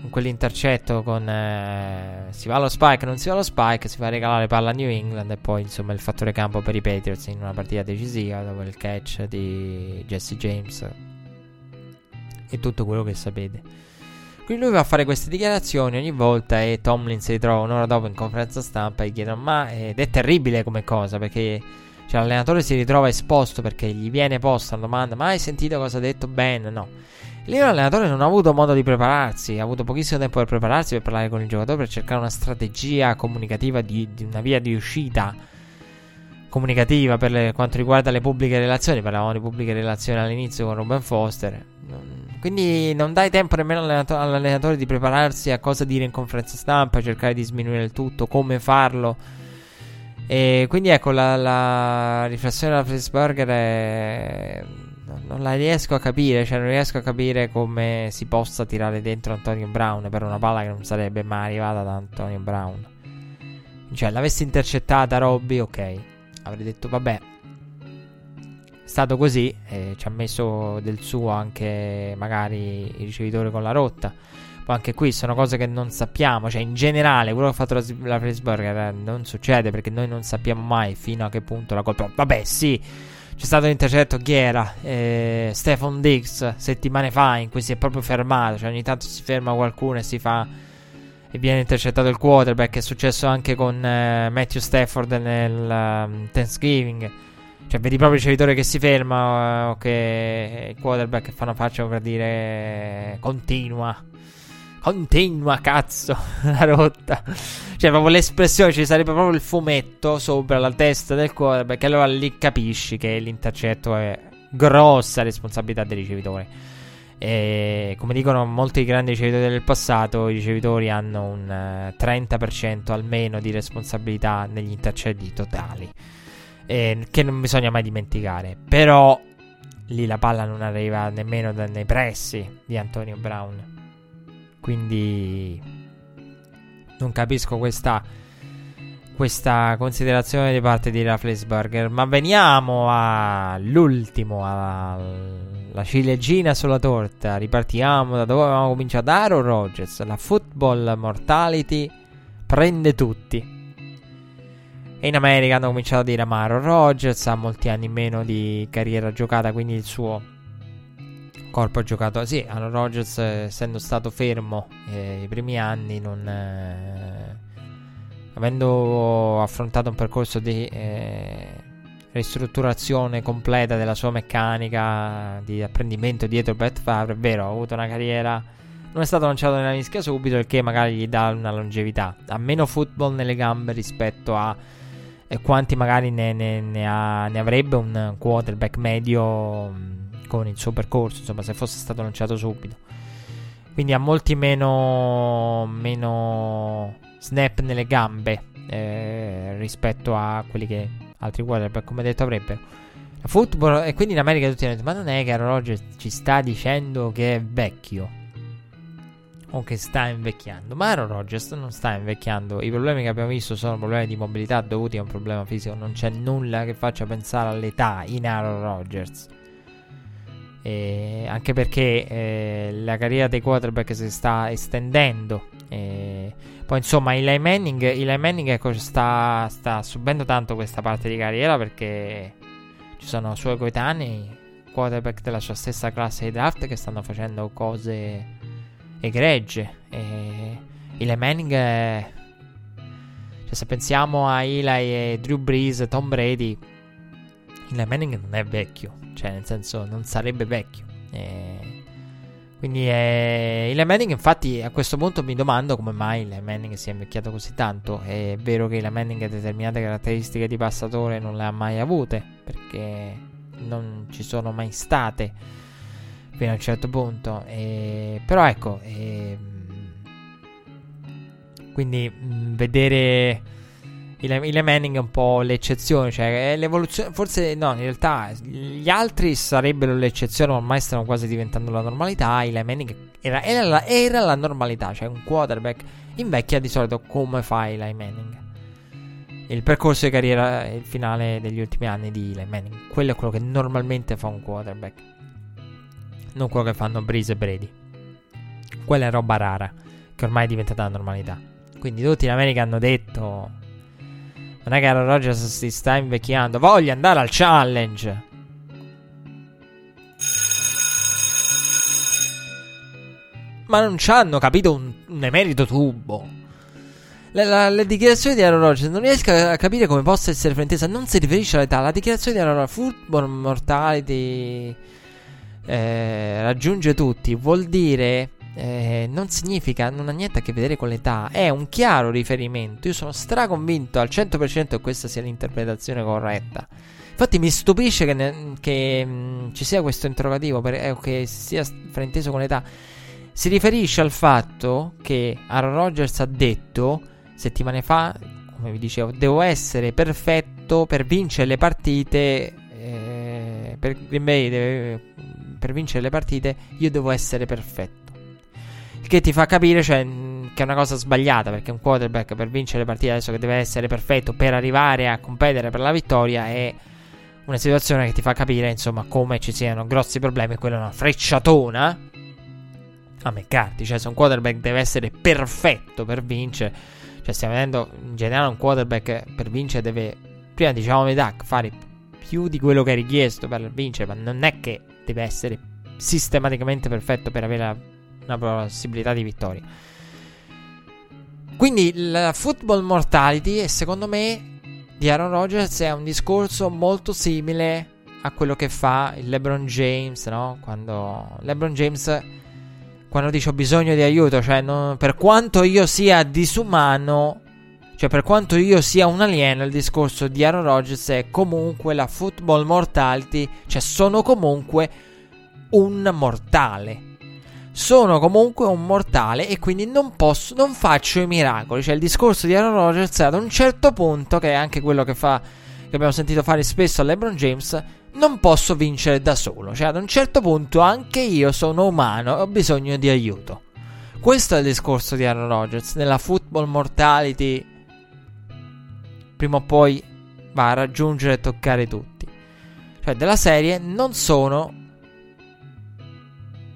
con quell'intercetto con eh, si va allo spike, non si va allo spike, si fa regalare palla a New England e poi insomma il fattore campo per i Patriots in una partita decisiva dopo il catch di Jesse James e tutto quello che sapete. Quindi lui va a fare queste dichiarazioni ogni volta e Tomlin si ritrova un'ora dopo in conferenza stampa e gli chiedono ma ed è terribile come cosa perché cioè, l'allenatore si ritrova esposto perché gli viene posta una domanda ma hai sentito cosa ha detto Ben? No. Lì l'allenatore non ha avuto modo di prepararsi, ha avuto pochissimo tempo per prepararsi, per parlare con il giocatore, per cercare una strategia comunicativa di, di una via di uscita comunicativa per le, quanto riguarda le pubbliche relazioni. Parlavamo di pubbliche relazioni all'inizio con Ruben Foster. Quindi non dai tempo nemmeno all'allenatore, all'allenatore di prepararsi a cosa dire in conferenza stampa, cercare di sminuire il tutto, come farlo. E quindi ecco la, la riflessione della Frisberger è non la riesco a capire, cioè non riesco a capire come si possa tirare dentro Antonio Brown per una palla che non sarebbe mai arrivata da Antonio Brown. Cioè, l'avessi intercettata Robby, ok. Avrei detto, vabbè, stato così, eh, ci ha messo del suo anche magari il ricevitore con la rotta. Poi anche qui sono cose che non sappiamo, cioè in generale quello che ha fatto la, la Frisburger eh, non succede perché noi non sappiamo mai fino a che punto la colpa... Vabbè, sì c'è stato l'intercetto chi era? Eh, Stefan Diggs settimane fa in cui si è proprio fermato. Cioè ogni tanto si ferma qualcuno e si fa. E viene intercettato il quarterback. È successo anche con eh, Matthew Stafford nel um, Thanksgiving. Cioè, vedi proprio il ricevitore che si ferma. Uh, o che il quarterback fa una faccia per dire. Continua. Continua, cazzo, *laughs* la rotta. Cioè, proprio l'espressione, ci sarebbe proprio il fumetto sopra la testa del quarterback. Allora lì capisci che l'intercetto è grossa responsabilità del ricevitore. E come dicono molti grandi ricevitori del passato, i ricevitori hanno un uh, 30% almeno di responsabilità negli intercetti totali. Eh, che non bisogna mai dimenticare. Però lì la palla non arriva nemmeno da, nei pressi di Antonio Brown. Quindi non capisco questa, questa considerazione di parte di Rafflesberger. Ma veniamo all'ultimo, alla ciliegina sulla torta. Ripartiamo da dove avevamo cominciato. Aaron Rodgers, la football mortality prende tutti. E in America hanno cominciato a dire Amaro Rodgers ha molti anni meno di carriera giocata, quindi il suo corpo ha giocato. Sì, Aaron Rodgers, essendo stato fermo eh, i primi anni, non, eh, avendo affrontato un percorso di eh, ristrutturazione completa della sua meccanica di apprendimento dietro Brett Favre, è vero, ha avuto una carriera. Non è stato lanciato nella mischia subito, il che magari gli dà una longevità. Ha meno football nelle gambe rispetto a eh, quanti magari ne, ne, ne, ha, ne avrebbe un quarterback medio con il suo percorso, insomma, se fosse stato lanciato subito. Quindi ha molti meno, meno snap nelle gambe eh, rispetto a quelli che altri quarterback, come detto, avrebbero. Football, e quindi in America tutti hanno detto: Ma non è che Aaron Rodgers ci sta dicendo che è vecchio o che sta invecchiando. Ma Aaron Rodgers non sta invecchiando. I problemi che abbiamo visto sono problemi di mobilità dovuti a un problema fisico. Non c'è nulla che faccia pensare all'età in Aaron Rodgers. E anche perché eh, la carriera dei quarterback si sta estendendo. E poi insomma Eli Manning, Eli Manning ecco, sta, sta, subendo tanto questa parte di carriera perché ci sono suoi coetanei, quarterback della sua stessa classe di draft che stanno facendo cose egregie. E Eli Manning è... Cioè se pensiamo a Eli e Drew Brees, Tom Brady, Eli Manning non è vecchio cioè, nel senso, non sarebbe vecchio. E... Quindi è... Eli Manning, infatti, a questo punto mi domando come mai Eli Manning sia invecchiato così tanto. È vero che Eli Manning determinate caratteristiche di passatore non le ha mai avute, perché non ci sono mai state fino a un certo punto. E... Però ecco, e... quindi mh, vedere il Manning è un po' l'eccezione, cioè l'evoluzione. Forse no, in realtà gli altri sarebbero l'eccezione, ma ormai stanno quasi diventando la normalità. Il Manning era, era, la, era, la, normalità, cioè un quarterback invecchia di solito come fa Eli Manning. Il percorso di carriera è il finale degli ultimi anni di Eli Manning. Quello è quello che normalmente fa un quarterback, non quello che fanno Breeze e Brady. Quella è roba rara, che ormai è diventata la normalità. Quindi tutti in America hanno detto non è che Aaron Rodgers si sta invecchiando. Voglio andare al challenge. Ma non ci hanno capito un, un emerito tubo. Le, la, le, dichiarazioni di Aaron Rodgers non riesco a capire come possa essere fraintesa. Non si riferisce all'età. La dichiarazione di Aaron Rodgers, football mortality, eh, raggiunge tutti. Vuol dire eh, non significa, non ha niente a che vedere con l'età, è un chiaro riferimento. Io sono straconvinto al 100% che questa sia l'interpretazione corretta. Infatti mi stupisce che, ne, che mh, mm, ci sia questo interrogativo, per, eh, che sia frainteso con l'età. Si riferisce al fatto che Aaron Rodgers ha detto settimane fa, come vi dicevo, devo essere perfetto per vincere le partite. Eh, per Green Bay, deve, per vincere le partite, io devo essere perfetto. Che ti fa capire cioè, che è una cosa sbagliata perché un quarterback per vincere le partite adesso che deve essere perfetto per arrivare a competere per la vittoria è una situazione che ti fa capire insomma come ci siano grossi problemi. Quella è una frecciatona a McCarthy. Cioè, se un quarterback deve essere perfetto per vincere, cioè, stiamo vedendo in generale un quarterback per vincere deve, prima diciamo Duck, fare più di quello che è richiesto per vincere, ma non è che deve essere sistematicamente perfetto per avere la una possibilità di vittoria. Quindi il football mortality, secondo me, di Aaron Rodgers è un discorso molto simile a quello che fa il LeBron James, no? Quando LeBron James quando dice ho bisogno di aiuto, cioè non, per quanto io sia disumano, cioè per quanto io sia un alieno, il discorso di Aaron Rodgers è comunque la football mortality, cioè sono comunque un mortale sono comunque un mortale e quindi non posso, non faccio i miracoli. Cioè, il discorso di Aaron Rodgers ad un certo punto, che è anche quello che fa, che abbiamo sentito fare spesso a LeBron James, non posso vincere da solo. Cioè, ad un certo punto anche io sono umano e ho bisogno di aiuto. Questo è il discorso di Aaron Rodgers. Nella football mortality, prima o poi va a raggiungere e toccare tutti. Cioè, della serie non sono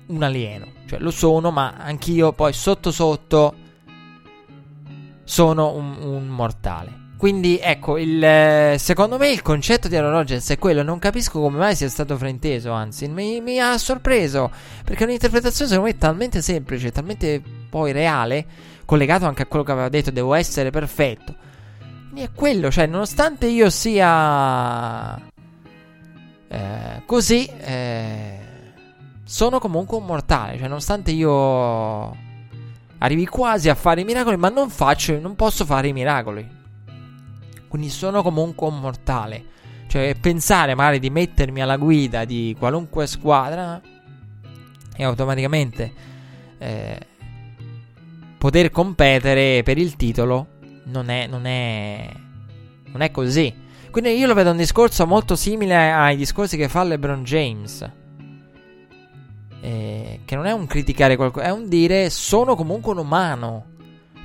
un alieno. Cioè, lo sono, ma anch'io poi sotto sotto sono un, un mortale. Quindi ecco, il, secondo me il concetto di Aaron Rodgers è quello. Non capisco come mai sia stato frainteso. Anzi, mi, mi ha sorpreso. Perché è un'interpretazione secondo me talmente semplice, talmente poi reale. Collegato anche a quello che aveva detto, devo essere perfetto. È quello, cioè, nonostante io sia eh, così, eh, sono comunque un mortale. Cioè, nonostante io arrivi quasi a fare i miracoli, ma non faccio, non posso fare i miracoli. Quindi sono comunque un mortale. Cioè, pensare magari di mettermi alla guida di qualunque squadra e automaticamente eh, poter competere per il titolo non è, non è, non è così. Quindi io lo vedo un discorso molto simile ai discorsi che fa LeBron James. Eh, che non è un criticare qualcosa, è un dire sono comunque un umano.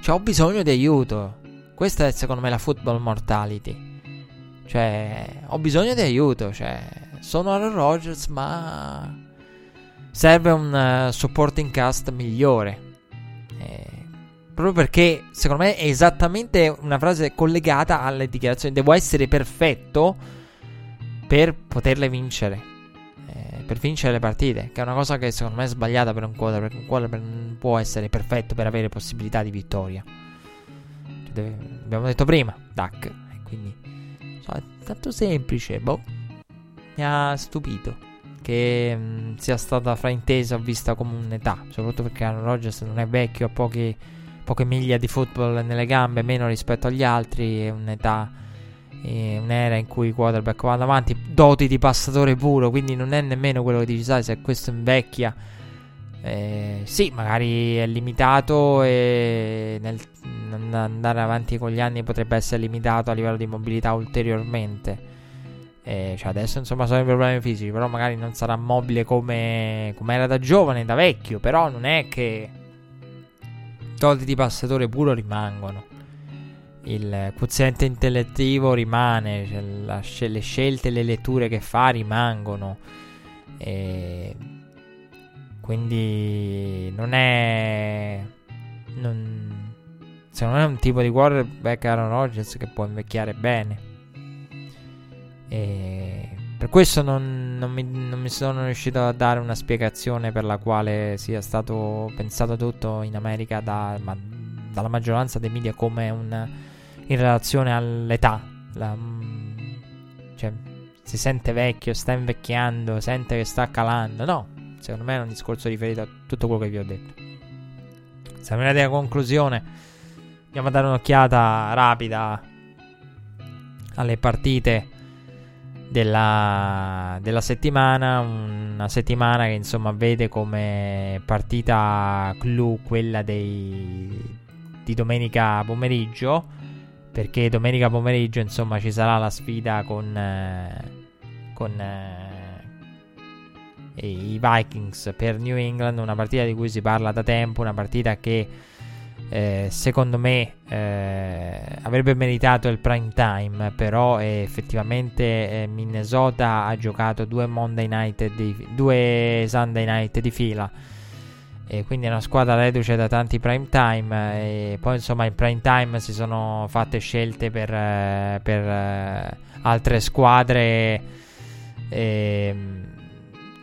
Cioè ho bisogno di aiuto. Questa è secondo me la football mortality. Cioè, ho bisogno di aiuto. Cioè, sono Aaron Rodgers, ma serve un uh, supporting cast migliore. Proprio perché, secondo me, è esattamente una frase collegata alle dichiarazioni. Devo essere perfetto per poterle vincere. Eh, per vincere le partite. Che è una cosa che secondo me è sbagliata per un quarterback. Un quarterback non può essere perfetto per avere possibilità di vittoria deve, abbiamo detto prima, Duck. Quindi so, è tanto semplice, boh. Mi ha stupito che mh, mm, sia stata fraintesa o vista come un'età, soprattutto perché Aaron Rodgers non è vecchio, ha pochi, poche miglia di football nelle gambe, meno rispetto agli altri, è un'età è un'era in cui i quarterback vanno avanti, doti di passatore puro, quindi non è nemmeno quello che dici, sai, se questo invecchia eh, sì, magari è limitato e nel andare avanti con gli anni potrebbe essere limitato a livello di mobilità ulteriormente. Eh, cioè adesso insomma sono i problemi fisici, però magari non sarà mobile come, come era da giovane, da vecchio, però non è che tolti di passatore puro rimangono. Il quoziente intellettivo rimane, cioè la, le scelte, le letture che fa rimangono. Eh, quindi non è. Non, secondo me è un tipo di quarterback Aaron Rodgers che può invecchiare bene. E per questo non, non, mi, non, mi, sono riuscito a dare una spiegazione per la quale sia stato pensato tutto in America da, ma, dalla maggioranza dei media come un, in relazione all'età. La, cioè, si sente vecchio, sta invecchiando, sente che sta calando. No, Secondo me è un discorso riferito a tutto quello che vi ho detto. Siamo arrivati alla conclusione. Andiamo a dare un'occhiata rapida alle partite della, della settimana. Una settimana che insomma vede come partita clou quella dei, di domenica pomeriggio. Perché domenica pomeriggio insomma ci sarà la sfida con, eh, con eh, i Vikings per New England, una partita di cui si parla da tempo, una partita che eh, secondo me eh, avrebbe meritato il prime time, però eh, effettivamente eh, Minnesota ha giocato due Monday night di, due Sunday night di fila. E quindi è una squadra reduce da tanti prime time. E poi, insomma, in prime time si sono fatte scelte per, eh, per eh, altre squadre. E,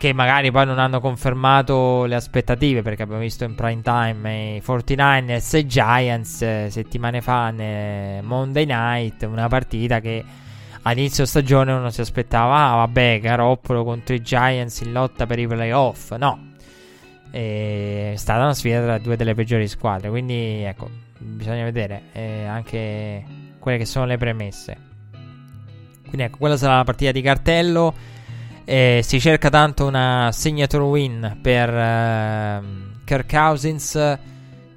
che magari poi non hanno confermato le aspettative perché abbiamo visto in prime time i 49ers e Giants eh, settimane fa Monday night una partita che all'inizio stagione uno si aspettava ah vabbè Garoppolo contro i Giants in lotta per i playoff no. È stata una sfida tra due delle peggiori squadre quindi ecco bisogna vedere eh, anche quelle che sono le premesse. Quindi ecco quella sarà la partita di cartello e si cerca tanto una signature win per uh, Kirk Cousins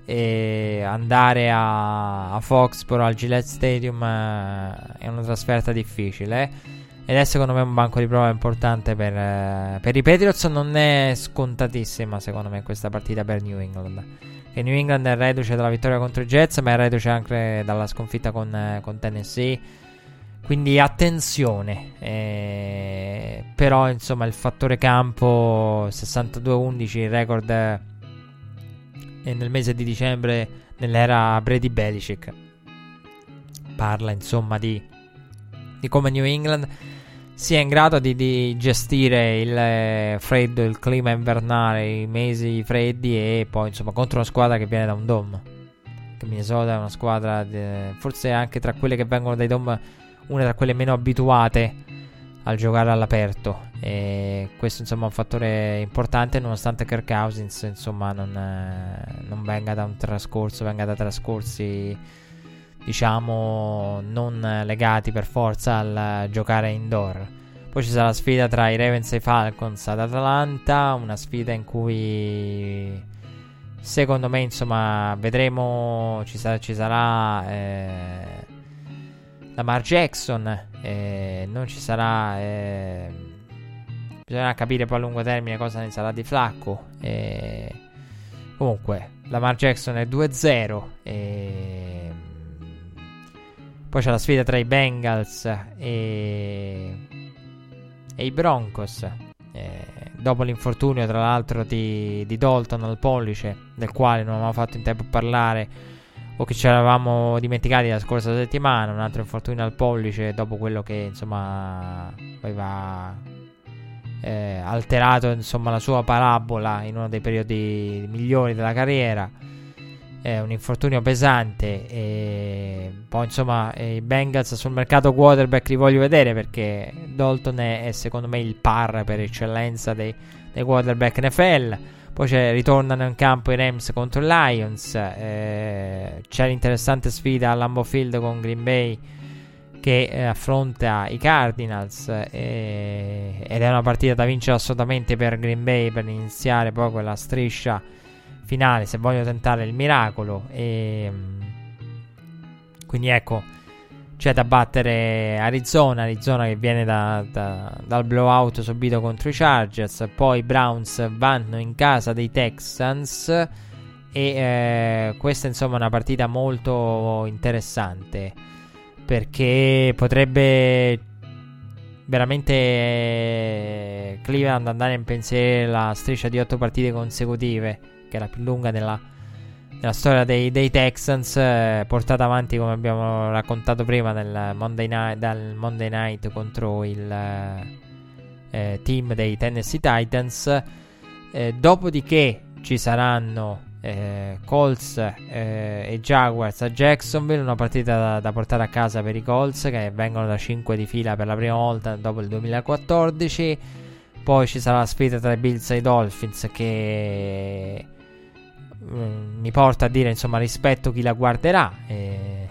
e andare a, a Foxborough al Gillette Stadium uh, è una trasferta difficile. Ed è secondo me un banco di prova importante per, uh, per i Patriots. Non è scontatissima secondo me questa partita per New England. Che New England è reduce dalla vittoria contro i Jets ma è reduce anche dalla sconfitta con, con Tennessee quindi attenzione. Eh, però insomma il fattore campo 62-11, il record è nel mese di dicembre nell'era Brady Belichick. parla insomma di, di come New England sia in grado di, di gestire il eh, freddo, il clima invernale, i mesi freddi e poi insomma contro una squadra che viene da un dom. Che Minnesota è una squadra, de, forse anche tra quelle che vengono dai dom, una tra quelle meno abituate al giocare all'aperto. E questo insomma è un fattore importante nonostante Kirk Cousins insomma non, eh, non venga da un trascorso, venga da trascorsi diciamo non legati per forza al giocare indoor. Poi ci sarà la sfida tra i Ravens e i Falcons ad Atlanta, una sfida in cui secondo me insomma vedremo ci sarà, ci sarà eh, Lamar Jackson, eh, non ci sarà eh, bisognerà capire poi a lungo termine cosa ne sarà di Flacco. Eh, comunque, Lamar Jackson è 2-0 e poi c'è la sfida tra i Bengals e, e i Broncos. Eh, dopo l'infortunio, tra l'altro, di, di, Dalton al pollice, del quale non avevamo fatto in tempo a parlare, o che ci eravamo dimenticati la scorsa settimana, un altro infortunio al pollice dopo quello che insomma aveva eh, alterato insomma, la sua parabola in uno dei periodi migliori della carriera. È un infortunio pesante e poi insomma i Bengals sul mercato quarterback li voglio vedere perché Dalton è, è secondo me il par per eccellenza dei, dei quarterback NFL poi ritornano in campo i Rams contro i Lions eh, c'è l'interessante sfida a Lambeau Field con Green Bay che eh, affronta i Cardinals eh, ed è una partita da vincere assolutamente per Green Bay per iniziare poi quella striscia finale se voglio tentare il miracolo. E, mm, quindi ecco, c'è da battere Arizona, Arizona che viene da, da, dal blowout subito contro i Chargers, poi i Browns vanno in casa dei Texans e eh, questa insomma è una partita molto interessante perché potrebbe veramente eh, Cleveland andare in pensiero la striscia di otto partite consecutive che è la più lunga nella, nella storia dei, dei Texans, eh, portata avanti come abbiamo raccontato prima Monday night, dal Monday Night contro il eh, eh team dei Tennessee Titans. Eh, dopodiché ci saranno eh, Colts e Jaguars a Jacksonville, una partita da, da, portare a casa per i Colts che vengono da 5 di fila per la prima volta dopo il 2014. Poi ci sarà la sfida tra i Bills e i Dolphins che mi porta a dire insomma rispetto chi la guarderà. Eh,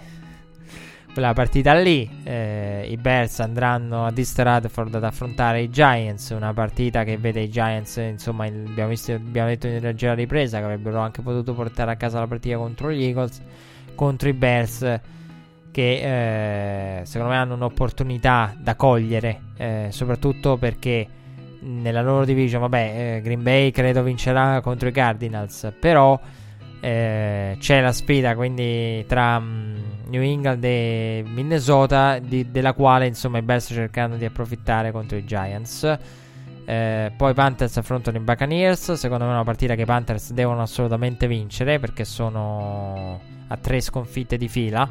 quella partita lì, eh, i Bears andranno a East Radford ad affrontare i Giants. Una partita che vede i Giants, insomma, il, abbiamo, visto, abbiamo detto in leggera ripresa che avrebbero anche potuto portare a casa la partita contro gli Eagles. Contro i Bears, che eh, secondo me hanno un'opportunità da cogliere, eh, soprattutto perché nella loro division, vabbè, eh, Green Bay credo vincerà contro i Cardinals, però eh, c'è la sfida quindi tra um, New England e Minnesota, di, della quale insomma i Bears cercando di approfittare contro i Giants. Eh, poi i Panthers affrontano i Buccaneers. Secondo me è una partita che i Panthers devono assolutamente vincere perché sono a tre sconfitte di fila.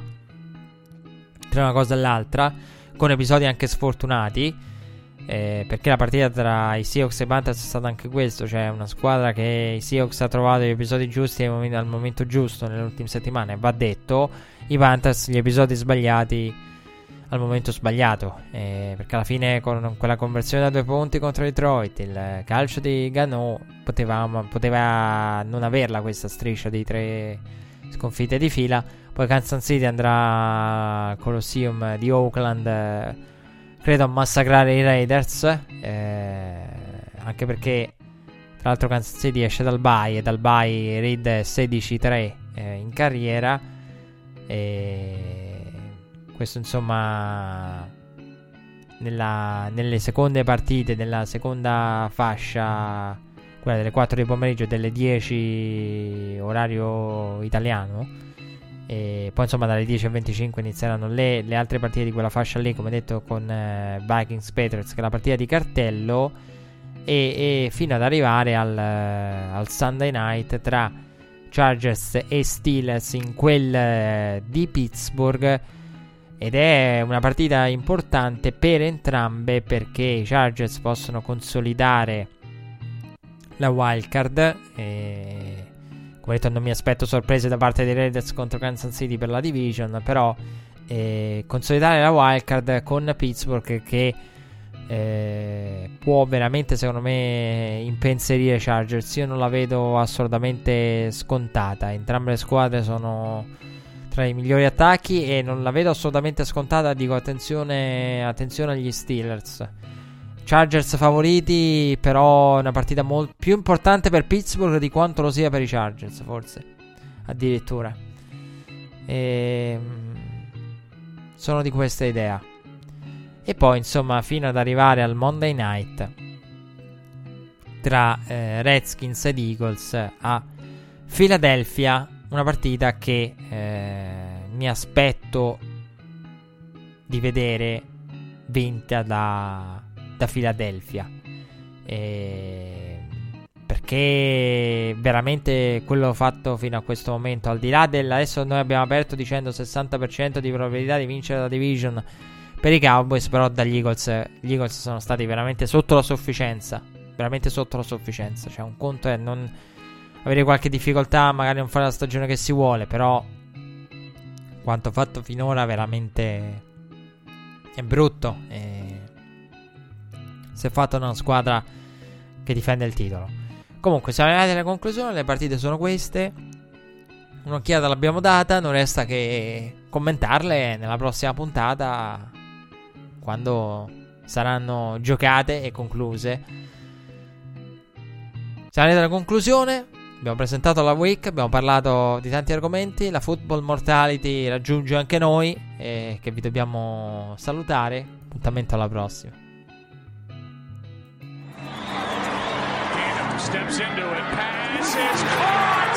Tra una cosa e l'altra, con episodi anche sfortunati. Eh, perché la partita tra i Seahawks e i Panthers è stata anche questo, cioè una squadra che i Seahawks ha trovato gli episodi giusti al momento giusto nelle ultime settimane, va detto, i Panthers gli episodi sbagliati al momento sbagliato, eh, perché alla fine con quella conversione da due punti contro Detroit, il calcio di Gano poteva, poteva non averla questa striscia di tre sconfitte di fila, poi Kansas City andrà al Colosseum di Oakland credo a massacrare i Raiders. Eh, anche perché, tra l'altro, Kansas City esce dal bye e dal bye Reid è 16-3 eh, in carriera. E questo, insomma, nella, nelle seconde partite, nella seconda fascia, quella delle 4 di pomeriggio, delle 10 orario italiano e poi insomma dalle 10.25 inizieranno le, le, altre partite di quella fascia lì, come detto con eh, Vikings Patriots, che è la partita di cartello, e, e fino ad arrivare al, uh, al, Sunday night tra Chargers e Steelers in quel uh, di Pittsburgh. ed è una partita importante per entrambe perché i Chargers possono consolidare la wildcard. E, come detto, non mi aspetto sorprese da parte dei Raiders contro Kansas City per la division, però eh, consolidare la wildcard con Pittsburgh che eh, può veramente, secondo me, impensierire Chargers. Io non la vedo assolutamente scontata. Entrambe le squadre sono tra i migliori attacchi e non la vedo assolutamente scontata. Dico attenzione, attenzione agli Steelers. Chargers favoriti, però una partita molto più importante per Pittsburgh di quanto lo sia per i Chargers, forse. Addirittura. E... Ehm, sono di questa idea. E poi, insomma, fino ad arrivare al Monday Night tra eh, Redskins ed Eagles a Philadelphia una partita che eh, mi aspetto di vedere vinta da, da Philadelphia. E perché veramente quello fatto fino a questo momento, al di là del adesso noi abbiamo aperto dicendo 60% di probabilità di vincere la division per i Cowboys, però dagli Eagles gli Eagles sono stati veramente sotto la sufficienza, veramente sotto la sufficienza, cioè un conto è non avere qualche difficoltà, magari non fare la stagione che si vuole, però quanto fatto finora veramente è brutto. E si è fatta una squadra che difende il titolo. Comunque, siamo arrivati alla conclusione, le partite sono queste. Un'occhiata l'abbiamo data, non resta che commentarle nella prossima puntata quando saranno giocate e concluse. Siamo arrivati alla conclusione. Abbiamo presentato la week, abbiamo parlato di tanti argomenti. La Football Mortality raggiunge anche noi. E che vi dobbiamo salutare. Appuntamento alla prossima. Steps into it. Pass is caught.